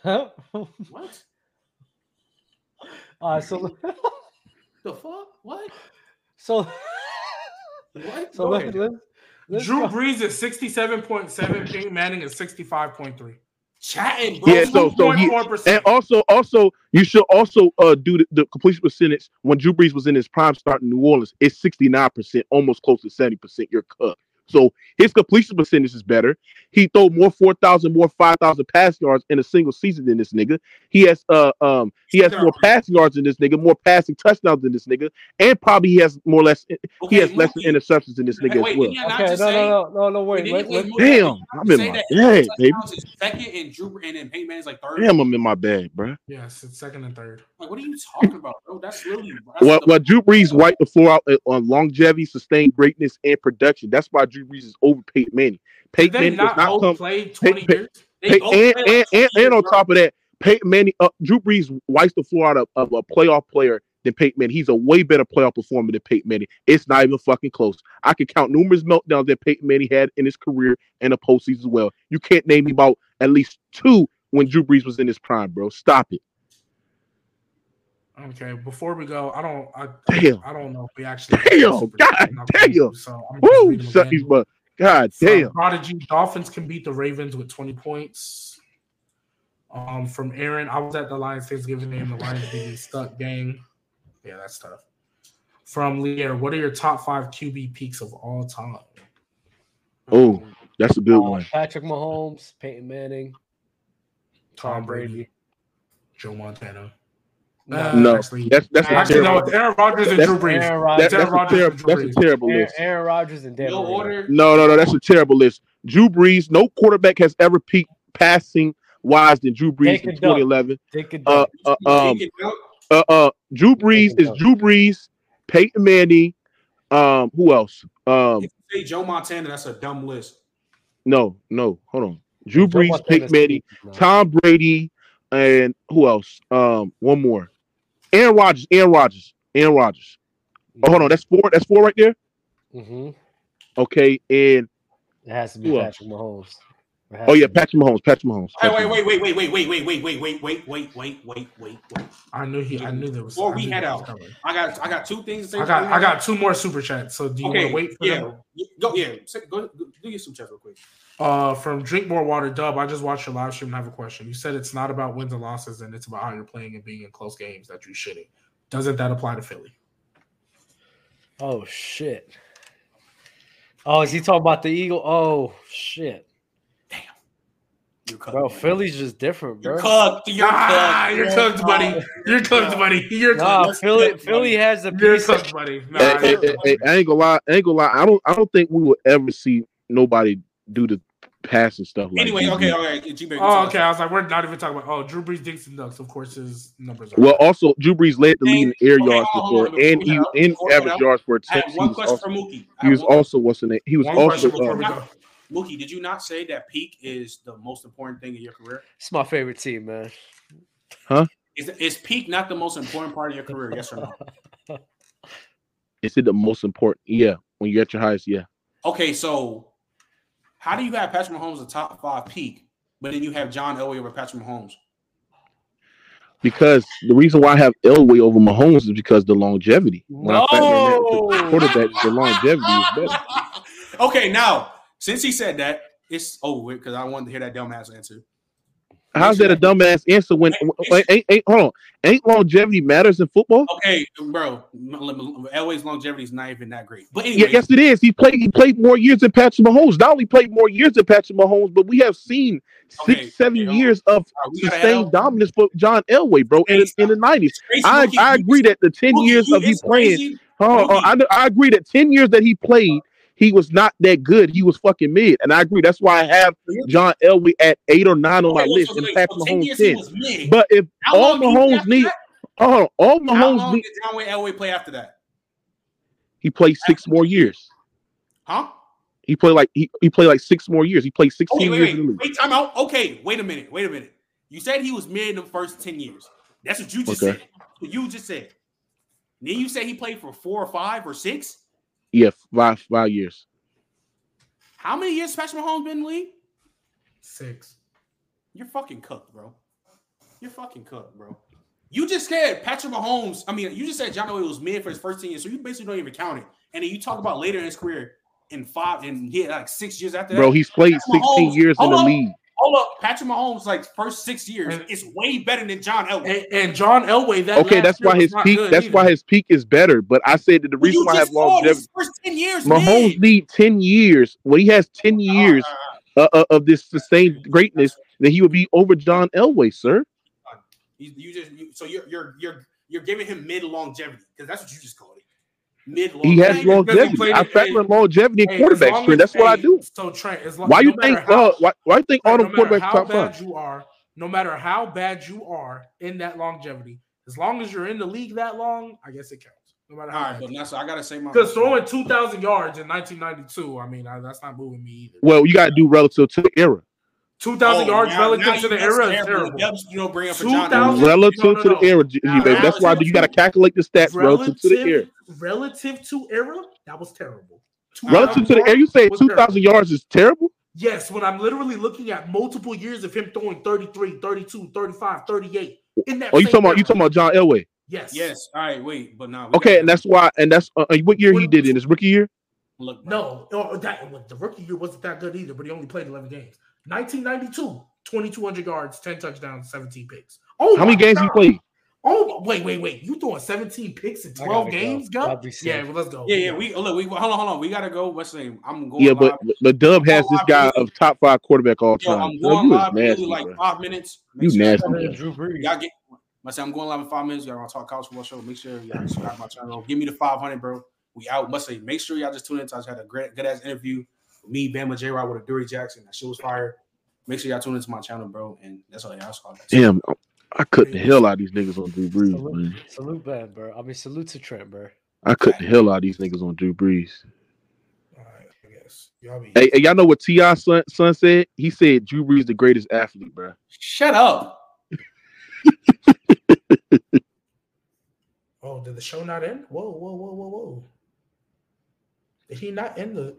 Huh? (laughs) What All right, so (laughs) the fuck? What? so (laughs) What? so Go let, ahead. let, Drew go. Brees is 67.7. Peyton Manning is 65.3. Chatting, bro. Yeah, so so he and also also you should also uh do the, the completion percentage when Drew Brees was in his prime starting New Orleans. It's sixty nine percent, almost close to seventy percent. You're cooked. So his completion percentage is better. He throw more four thousand, more five thousand pass yards in a single season than this nigga. He has uh um he has more passing yards than this nigga, more passing touchdowns than this nigga, and probably he has more or less he has less Mookie. interceptions than this nigga Wait, as well. did he not Okay, no, say- no, no, no, no, wait. did he- Let, let, wait, Damn, I'm in my that bag, baby. touchdowns Second and Drew and then Peyton Manning's like third. Damn, I'm in my bag, bro. Yes, it's second and third. Like, what are you talking about, bro? That's literally. That's Well, the- well, Drew Brees wiped the floor out uh, on longevity, sustained greatness, and production. That's why Drew Brees is over Peyton Manning. Peyton Manning does not not come. play 20 Pey- years? and, play and, like and, two and on bro. top of that, Peyton Manning, uh, Drew Brees wipes the floor out of, of a playoff player than Peyton Manning. He's a way better playoff performer than Peyton Manning. It's not even fucking close. I can count numerous meltdowns that Peyton Manning had in his career and the postseason as well. You can't name me about at least two when Drew Brees was in his prime, bro. Stop it. Okay, before we go, I don't I, Damn. I don't know if we actually Damn, Super God Chat, not damn. to, So I'm Woo! read them Shut again. these but God From damn. Prodigy Dolphins can beat the Ravens with 20 points. Um, from Aaron, I was at the Lions Thanksgiving game. The Lions beat the stuck gang. Yeah, that's tough. From Lear, what are your top five QB peaks of all time? Oh, that's a good uh, one. Patrick Mahomes, Peyton Manning, Tom Brady, Joe Montana. No, actually, That's that's a actually, no, terrible. it's Aaron Rodgers and That's- Drew Brees. Aaron Rodgers, that's, Aaron a Rodgers terrible, that's a terrible Aaron, list. Aaron Rodgers, and Dan No order. No, no, no, that's a terrible list. Drew Brees, no quarterback has ever peaked passing wise than Drew Brees Take in 2011. Take a Uh, dump. uh, um, Take it out. uh, uh, Drew Brees is. Drew Brees, Peyton Manning. Um, who else? Um, say Joe Montana, that's a dumb list. no, no, hold on. Drew Brees, Montana's Peyton Manning. Tom Brady, and who else? Um, one more. Aaron Rodgers. Aaron Rodgers. Aaron Rodgers. Oh, hold on. That's four. That's four right there. Mhm. Okay, and It has to be Patrick Mahomes. Oh yeah. Patrick Mahomes. Patrick Mahomes. Hey, Patrick wait, wait, wait, wait, wait, wait, wait, wait, wait, wait, wait, wait, wait, wait, wait. I knew he. I knew there was. Before we knew head out. I got, I got two things to say. I got. I got two more super chats. So do you Okay, want to wait for yeah, them? go, yeah, go, go, do your some chats real quick. Uh, from Drink More Water Dub, I just watched your live stream and have a question. You said it's not about wins and losses, and it's about how you're playing and being in close games that you shouldn't. Doesn't that apply to Philly? Oh shit. Oh, is he talking about the Eagle? Oh shit. You're cooked. Bro, man. Philly's just different, You're bro. cooked. You're Ah, cooked. you're cooked, buddy. You're cooked, buddy. You're Nah, cooked. Philly, cooked, Philly buddy. has the You're piece. cooked, buddy. Nah, Hey, you're hey, cooked. hey, I ain't gonna lie. I ain't gonna lie. I don't. I don't think we will ever see nobody do the passing stuff like. Anyway, okay, Brees. okay. G-Baby, Oh, okay. I was like, we're not even talking about. Oh, Drew Brees, Dixon Ducks. Of course, his numbers are. Well, also Drew Brees led the lead in air Okay, yards hold on, before, and before he in go, average yards for I attempts. have He one was question also for Mookie. He was one- also what's the name? He was also uh, we. Mookie, did you not say that peak is the most important thing in your career? It's my favorite team, man. Huh? Is, is peak not the most important part of your career? Yes or no? is it the most important? Yeah, when you're at your highest, yeah. Okay, so how do you have Patrick Mahomes a top five peak, but then you have John Elway over Patrick Mahomes? Because the reason why I have Elway over Mahomes is because the longevity. When I factor in that No! the quarterback, the longevity is better. (laughs) okay, now since he said that, it's over because I wanted to hear that dumbass answer. How's that a dumbass answer when ain't, ain't, ain't hold on? Ain't longevity matters in football? Okay, bro, Elway's longevity is not even that great. But anyway, yes, it is. He played. He played more years than Patrick Mahomes. Not only played more years than Patrick Mahomes, but we have seen six, Okay, seven okay, hold on. years of All right, we sustained dominance for John Elway, bro, in, in the nineties. I, I agree that the ten years of he playing. Oh, oh, I, I agree that ten years that he played, he was not that good. He was fucking mid, and I agree. That's why I have John Elway at eight or nine on my list, so, and so Patrick 10 Mahomes years ten. But if How all long did Mahomes need, oh, all Mahomes How Mahomes long need, did John Wayne Elway play after that? he played six more years. Huh? He played like he, he played like six more years. He played sixteen Okay, years wait, in the league. wait, time out. Okay, wait a minute, wait a minute. You said he was mid in the first 10 years. That's what you just Okay. said. You just said. Then you say he played for four or five or six. Yeah, five five years. How many years Patrick Mahomes been in the league? Six. You're fucking cooked, bro. You're fucking cooked, bro. You just said Patrick Mahomes. I mean, you just said John Elway was mid for his first 10 years, so you basically don't even count it. And then you talk about later in his career in five and he had like six years after that. Bro, he's played Patrick 16 Mahomes- years in the league. Hold up, Patrick Mahomes like first six years And- is way better than John Elway. And, and John Elway. That Okay, last that's why was his peak. That's either. why his peak is better. But I said that the reason you why I have just called his longevity. first 10 years. Mahomes mid. need 10 years. When he has 10 years uh, uh, of this sustained greatness, then he would be over John Elway, sir. You, you just you, so you're you're you're you're giving him mid longevity because that's what you just called it. Mid He has because he longevity. I factor in longevity Hey, as quarterback long strength. That's what I do. So Trent, as long Why no you matter think? how- Uh, why, why you think all no them matter quarterbacks how top bad five? you are, no matter how bad you are in that longevity, as long as you're in the league that long, I guess it counts. No matter how. right, but now so I gotta say my Because throwing two thousand yards in 1992, I mean, I, that's not moving me either. Well, you got to do relative to the era. Two thousand Oh, yards now- now relative to the just era is terrible. terrible. Dubs, you don't bring up John 2,000 Relative no, no, to no. the era, G- Now, baby. That's why you got to calculate the stats relative to the era. relative to era, that was terrible. Relative to the era, you say was two terrible. thousand yards is terrible. Yes, when I'm literally looking at multiple years of him throwing 33, 32, 35, 38 in that Oh, you same talking about you era. talking about John Elway? Yes. Yes. All right. Wait, but now we Okay, and that's why, and that's uh, what year he did in his rookie year. look. No, oh, that the rookie year wasn't that good either, but he only played 11 games. 1992, 2,200 yards, 10 touchdowns, 17 picks. Oh, How many games he God. played? Oh, wait, wait, wait. You throwing 17 picks in 12 games, go? be. Yeah, well, let's go. Yeah, yeah. We oh, look. We hold on, hold on. We gotta go. What's the name? I'm going. Yeah, but live. but Dub has Oh, this I guy really- of top five quarterback all Yo, time. I'm going you live in nasty, literally like bro. five minutes. You y'all- nasty. Better Drew Brees. Y'all get. I say I'm going live in five minutes. Y'all want to talk college football show? Make sure y'all subscribe to my channel. Give me the 500, bro. We out. Must say, make sure y'all just tune in. I just had a great, good ass interview with me, Bama J. Rod with a Dury Jackson. That shit was fire. Make sure y'all tune into my channel, bro. And that's all y'all. That's all I got to say. Damn, I cut the hell out of these niggas on Drew Brees, Salute, man. salute, Ben, bro. I mean, salute to Trent, bro. I cut the hell out of these niggas on Drew Brees. All right, I guess. Y'all be. Hey, hey, y'all know what Ti son, son said? He said Drew Brees the greatest athlete, bro. Shut up. Oh, did the show not end? Whoa, whoa, whoa, whoa, whoa. Did he not end the